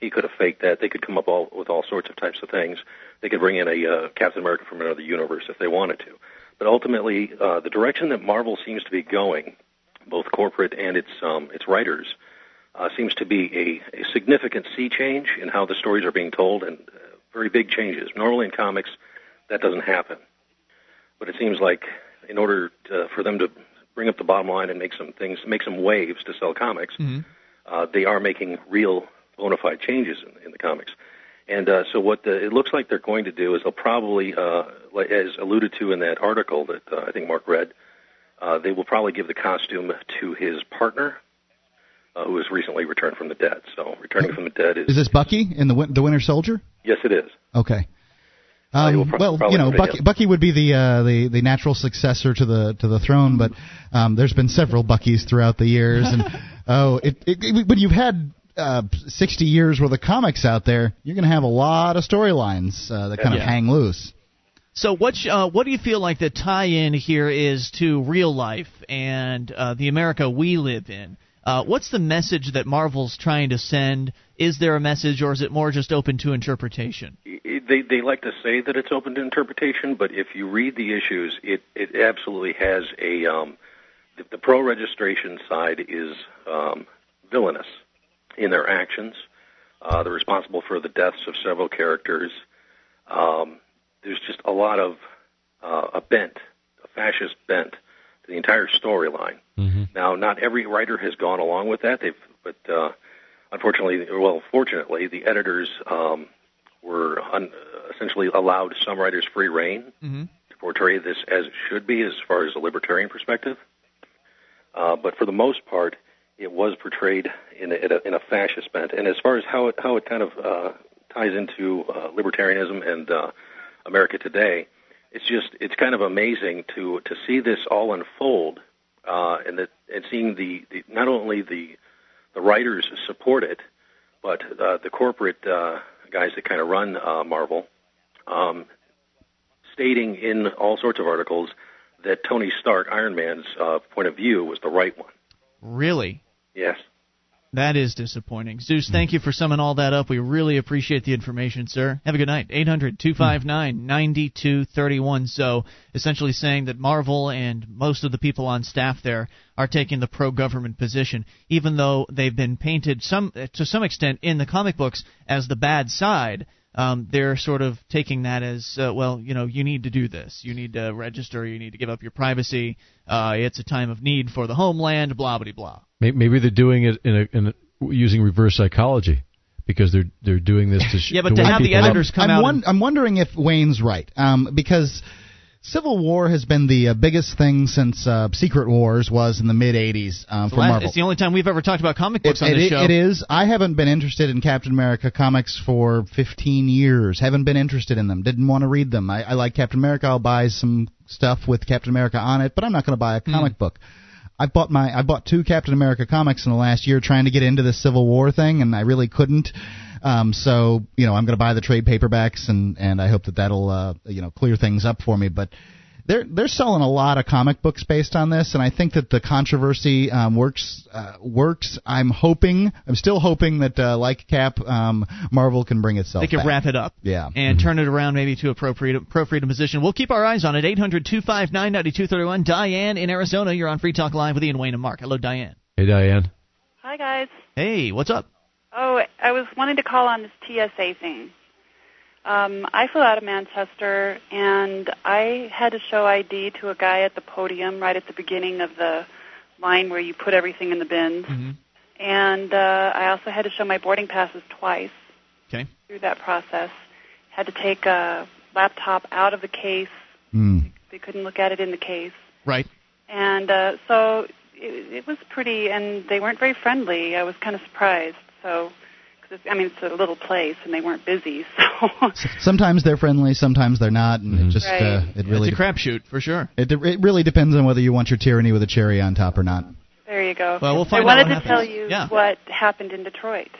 [SPEAKER 10] he could have faked that. They could come up all, with all sorts of types of things. They could bring in a uh, Captain America from another universe if they wanted to. But ultimately, uh, the direction that Marvel seems to be going, both corporate and its um, its writers, uh, seems to be a, a significant sea change in how the stories are being told, and uh, very big changes. Normally in comics, that doesn't happen. But it seems like in order to, for them to bring up the bottom line and make some things, make some waves to sell comics,
[SPEAKER 1] Mhm.
[SPEAKER 10] uh, they are making real bona fide changes in, in the comics. And uh, so what the, it looks like they're going to do is they'll probably, uh, as alluded to in that article that uh, I think Mark read, uh, they will probably give the costume to his partner, uh, who has recently returned from the dead. So returning from the dead is,
[SPEAKER 3] Is this Bucky in the Win- the Winter Soldier?
[SPEAKER 10] yes, it is.
[SPEAKER 3] Okay.
[SPEAKER 10] Uh,
[SPEAKER 3] Um,
[SPEAKER 10] pro-
[SPEAKER 3] well, you know, Bucky. Bucky would be the uh, the the natural successor to the to the throne, but um, there's been several Buckys throughout the years, and oh, it, it, it when you've had uh, 60 years worth of comics out there, you're going to have a lot of storylines uh, that kind of
[SPEAKER 1] Yeah.
[SPEAKER 3] hang loose.
[SPEAKER 1] So what uh, what do you feel like the tie-in here is to real life and uh, the America we live in? Uh, what's the message that Marvel's trying to send? Is there a message, or is it more just open to interpretation?
[SPEAKER 10] they they like to say that it's open to interpretation, but if you read the issues, it it absolutely has a um, the, the pro registration side is um, villainous in their actions. Uh, they're responsible for the deaths of several characters. Um, there's just a lot of uh, a bent, a fascist bent to the entire storyline. Now, not every writer has gone along with that. They've, but uh, unfortunately, well, fortunately, the editors um, were un- essentially allowed some writers free reign
[SPEAKER 1] Mm-hmm.
[SPEAKER 10] to portray this as it should be, as far as a libertarian perspective. Uh, but for the most part, it was portrayed in a, in a, in a fascist bent. And as far as how it how it kind of uh, ties into uh, libertarianism and uh, America today, it's just it's kind of amazing to to see this all unfold, uh, and that and seeing the, the not only the the writers support it, but uh, the corporate uh, guys that kind of run uh, Marvel, um, stating in all sorts of articles that Tony Stark, Iron Man's uh, point of view was the right one.
[SPEAKER 1] Really?
[SPEAKER 10] Yes.
[SPEAKER 1] That is disappointing. Zeus, thank you for summing all that up. We really appreciate the information, sir. Have a good night. 800 259 9231. So, essentially saying that Marvel and most of the people on staff there are taking the pro government position, even though they've been painted some to some extent in the comic books as the bad side. Um, they're sort of taking that as uh, well. You know, you need to do this. You need to register. You need to give up your privacy. Uh, it's a time of need for the homeland. Blah blah blah.
[SPEAKER 2] Maybe they're doing it in a, in a using reverse psychology because they're they're doing this to sh-
[SPEAKER 1] Yeah, but to
[SPEAKER 2] wake
[SPEAKER 1] have the
[SPEAKER 2] people up.
[SPEAKER 1] editors come
[SPEAKER 3] I'm,
[SPEAKER 1] out
[SPEAKER 3] won-
[SPEAKER 1] and-
[SPEAKER 3] I'm wondering if Wayne's right, um, because Civil War has been the uh, biggest thing since uh, Secret Wars was in the mid '80s um, for Marvel.
[SPEAKER 1] It's the only time we've ever talked about comic books on
[SPEAKER 3] it,
[SPEAKER 1] this
[SPEAKER 3] it-
[SPEAKER 1] show.
[SPEAKER 3] it is. I haven't been interested in Captain America comics for 15 years. Haven't been interested in them. Didn't want to read them. I, I like Captain America. I'll buy some stuff with Captain America on it, but I'm not going to buy a comic book. I bought my I bought two Captain America comics in the last year trying to get into the Civil War thing, and I really couldn't. Um, so you know I'm going to buy the trade paperbacks, and and I hope that that'll uh, you know clear things up for me. But they're they're selling a lot of comic books based on this, and I think that the controversy um, works uh, works. I'm hoping, I'm still hoping that uh, like Cap, um, Marvel can bring itself.
[SPEAKER 1] They can
[SPEAKER 3] back.
[SPEAKER 1] wrap it up.
[SPEAKER 3] Yeah.
[SPEAKER 1] And turn it around maybe to a pro pro freedom position. We'll keep our eyes on it. 800 259 9231. Diane in Arizona, you're on Free Talk Live with Ian Wayne and Mark. Hello, Diane.
[SPEAKER 2] Hey Diane.
[SPEAKER 11] Hi guys.
[SPEAKER 1] Hey, what's up?
[SPEAKER 11] Oh, I was wanting to call on this TSA thing. Um, I flew out of Manchester and I had to show ID to a guy at the podium right at the beginning of the line where you put everything in the bins.
[SPEAKER 1] Mm-hmm.
[SPEAKER 11] And uh, I also had to show my boarding passes twice
[SPEAKER 1] Okay.
[SPEAKER 11] through that process. Had to take a laptop out of the case.
[SPEAKER 3] Mm.
[SPEAKER 11] They couldn't look at it in the case.
[SPEAKER 1] Right.
[SPEAKER 11] And uh, so it, it was pretty, and they weren't very friendly. I was kind of surprised. So, cause I mean, it's a little place, and they weren't busy. So,
[SPEAKER 3] Sometimes they're friendly, sometimes they're not, and it just
[SPEAKER 11] Right.
[SPEAKER 3] uh, it really
[SPEAKER 1] it's a crapshoot for sure.
[SPEAKER 3] it, it really depends on whether you want your tyranny with a cherry on top or not.
[SPEAKER 11] there you go.
[SPEAKER 1] Well, we'll
[SPEAKER 11] I
[SPEAKER 1] find out
[SPEAKER 11] wanted
[SPEAKER 1] what
[SPEAKER 11] to
[SPEAKER 1] happens.
[SPEAKER 11] tell you
[SPEAKER 1] Yeah.
[SPEAKER 11] what happened in Detroit.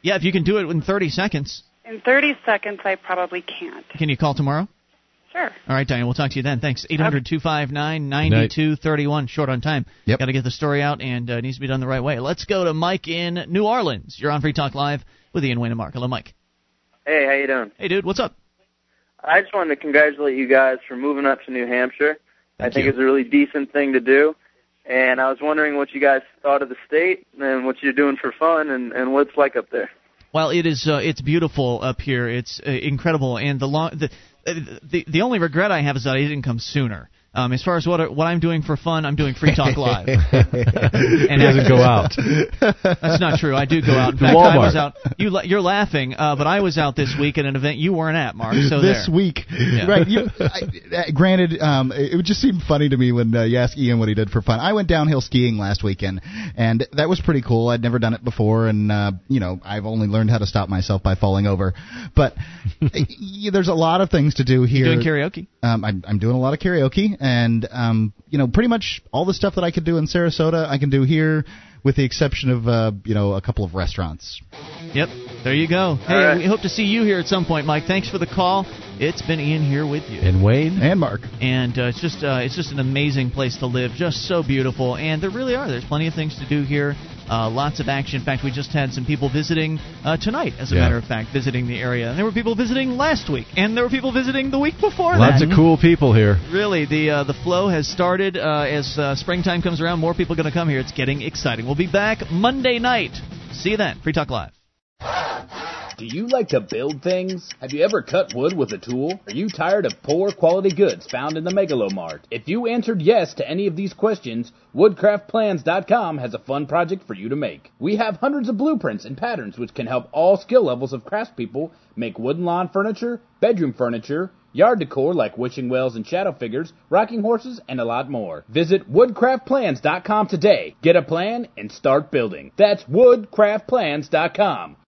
[SPEAKER 1] Yeah, if you can do it in 30 seconds,
[SPEAKER 11] In 30 seconds, I probably can't.
[SPEAKER 1] can you call tomorrow?
[SPEAKER 11] Sure.
[SPEAKER 1] All right, Diane, we'll talk to you then. Thanks. 800 259 9231. Short on time.
[SPEAKER 3] Yep.
[SPEAKER 1] Got to get the story out, and uh, needs to be done the right way. Let's go to Mike in New Orleans. You're on Free Talk Live with Ian Wayne and Mark. Hello, Mike.
[SPEAKER 12] Hey, how you doing?
[SPEAKER 1] Hey, dude, what's up?
[SPEAKER 12] I just wanted to congratulate you guys for moving up to New Hampshire. I think
[SPEAKER 1] you.
[SPEAKER 12] it's a really decent thing to do. And I was wondering what you guys thought of the state and what you're doing for fun and, and what it's like up there.
[SPEAKER 1] Well, it is. Uh, it's beautiful up here. It's uh, incredible, and the long the, Uh, the the only regret I have is that I didn't come sooner. Um, as far as what what I'm doing for fun, I'm doing Free Talk Live.
[SPEAKER 2] and he doesn't go out.
[SPEAKER 1] That's not true. I do go out. In fact,
[SPEAKER 2] Walmart.
[SPEAKER 1] I was out. You you're laughing, uh, but I was out this week at an event you weren't at, Mark. So
[SPEAKER 3] this
[SPEAKER 1] there.
[SPEAKER 3] week,
[SPEAKER 1] Yeah.
[SPEAKER 3] right? You, I, uh, granted, um, it would just seem funny to me when uh, you ask Ian what he did for fun. I went downhill skiing last weekend, and that was pretty cool. I'd never done it before, and uh, you know, I've only learned how to stop myself by falling over. But y- there's a lot of things to do here.
[SPEAKER 1] Doing karaoke.
[SPEAKER 3] Um, I'm, I'm doing a lot of karaoke, and um, you know, pretty much all the stuff that I could do in Sarasota, I can do here, with the exception of uh, you know a couple of restaurants.
[SPEAKER 1] Yep. There you go. Hey,
[SPEAKER 3] right.
[SPEAKER 1] we hope to see you here at some point, Mike. Thanks for the call. It's been Ian here with you.
[SPEAKER 2] And Wayne.
[SPEAKER 3] And Mark.
[SPEAKER 1] And uh, it's just uh, it's just an amazing place to live, just so beautiful. And there really are. There's plenty of things to do here. Uh, lots of action. In fact, we just had some people visiting uh, tonight, as a
[SPEAKER 2] Yeah.
[SPEAKER 1] matter of fact, visiting the area. And there were people visiting last week, and there were people visiting the week before
[SPEAKER 2] Lots
[SPEAKER 1] that.
[SPEAKER 2] of cool people here.
[SPEAKER 1] Really, the uh, the flow has started. Uh, as uh, springtime comes around, more people are going to come here. It's getting exciting. We'll be back Monday night. See you then. Free Talk Live.
[SPEAKER 13] Do you like to build things? Have you ever cut wood with a tool? Are you tired of poor quality goods found in the Megalomart? If you answered yes to any of these questions, woodcraftplans.com has a fun project for you to make. We have hundreds of blueprints and patterns which can help all skill levels of craftspeople make wooden lawn furniture, bedroom furniture, yard decor like wishing wells and shadow figures, rocking horses, and a lot more. Visit woodcraftplans.com today. Get a plan and start building. That's woodcraftplans.com.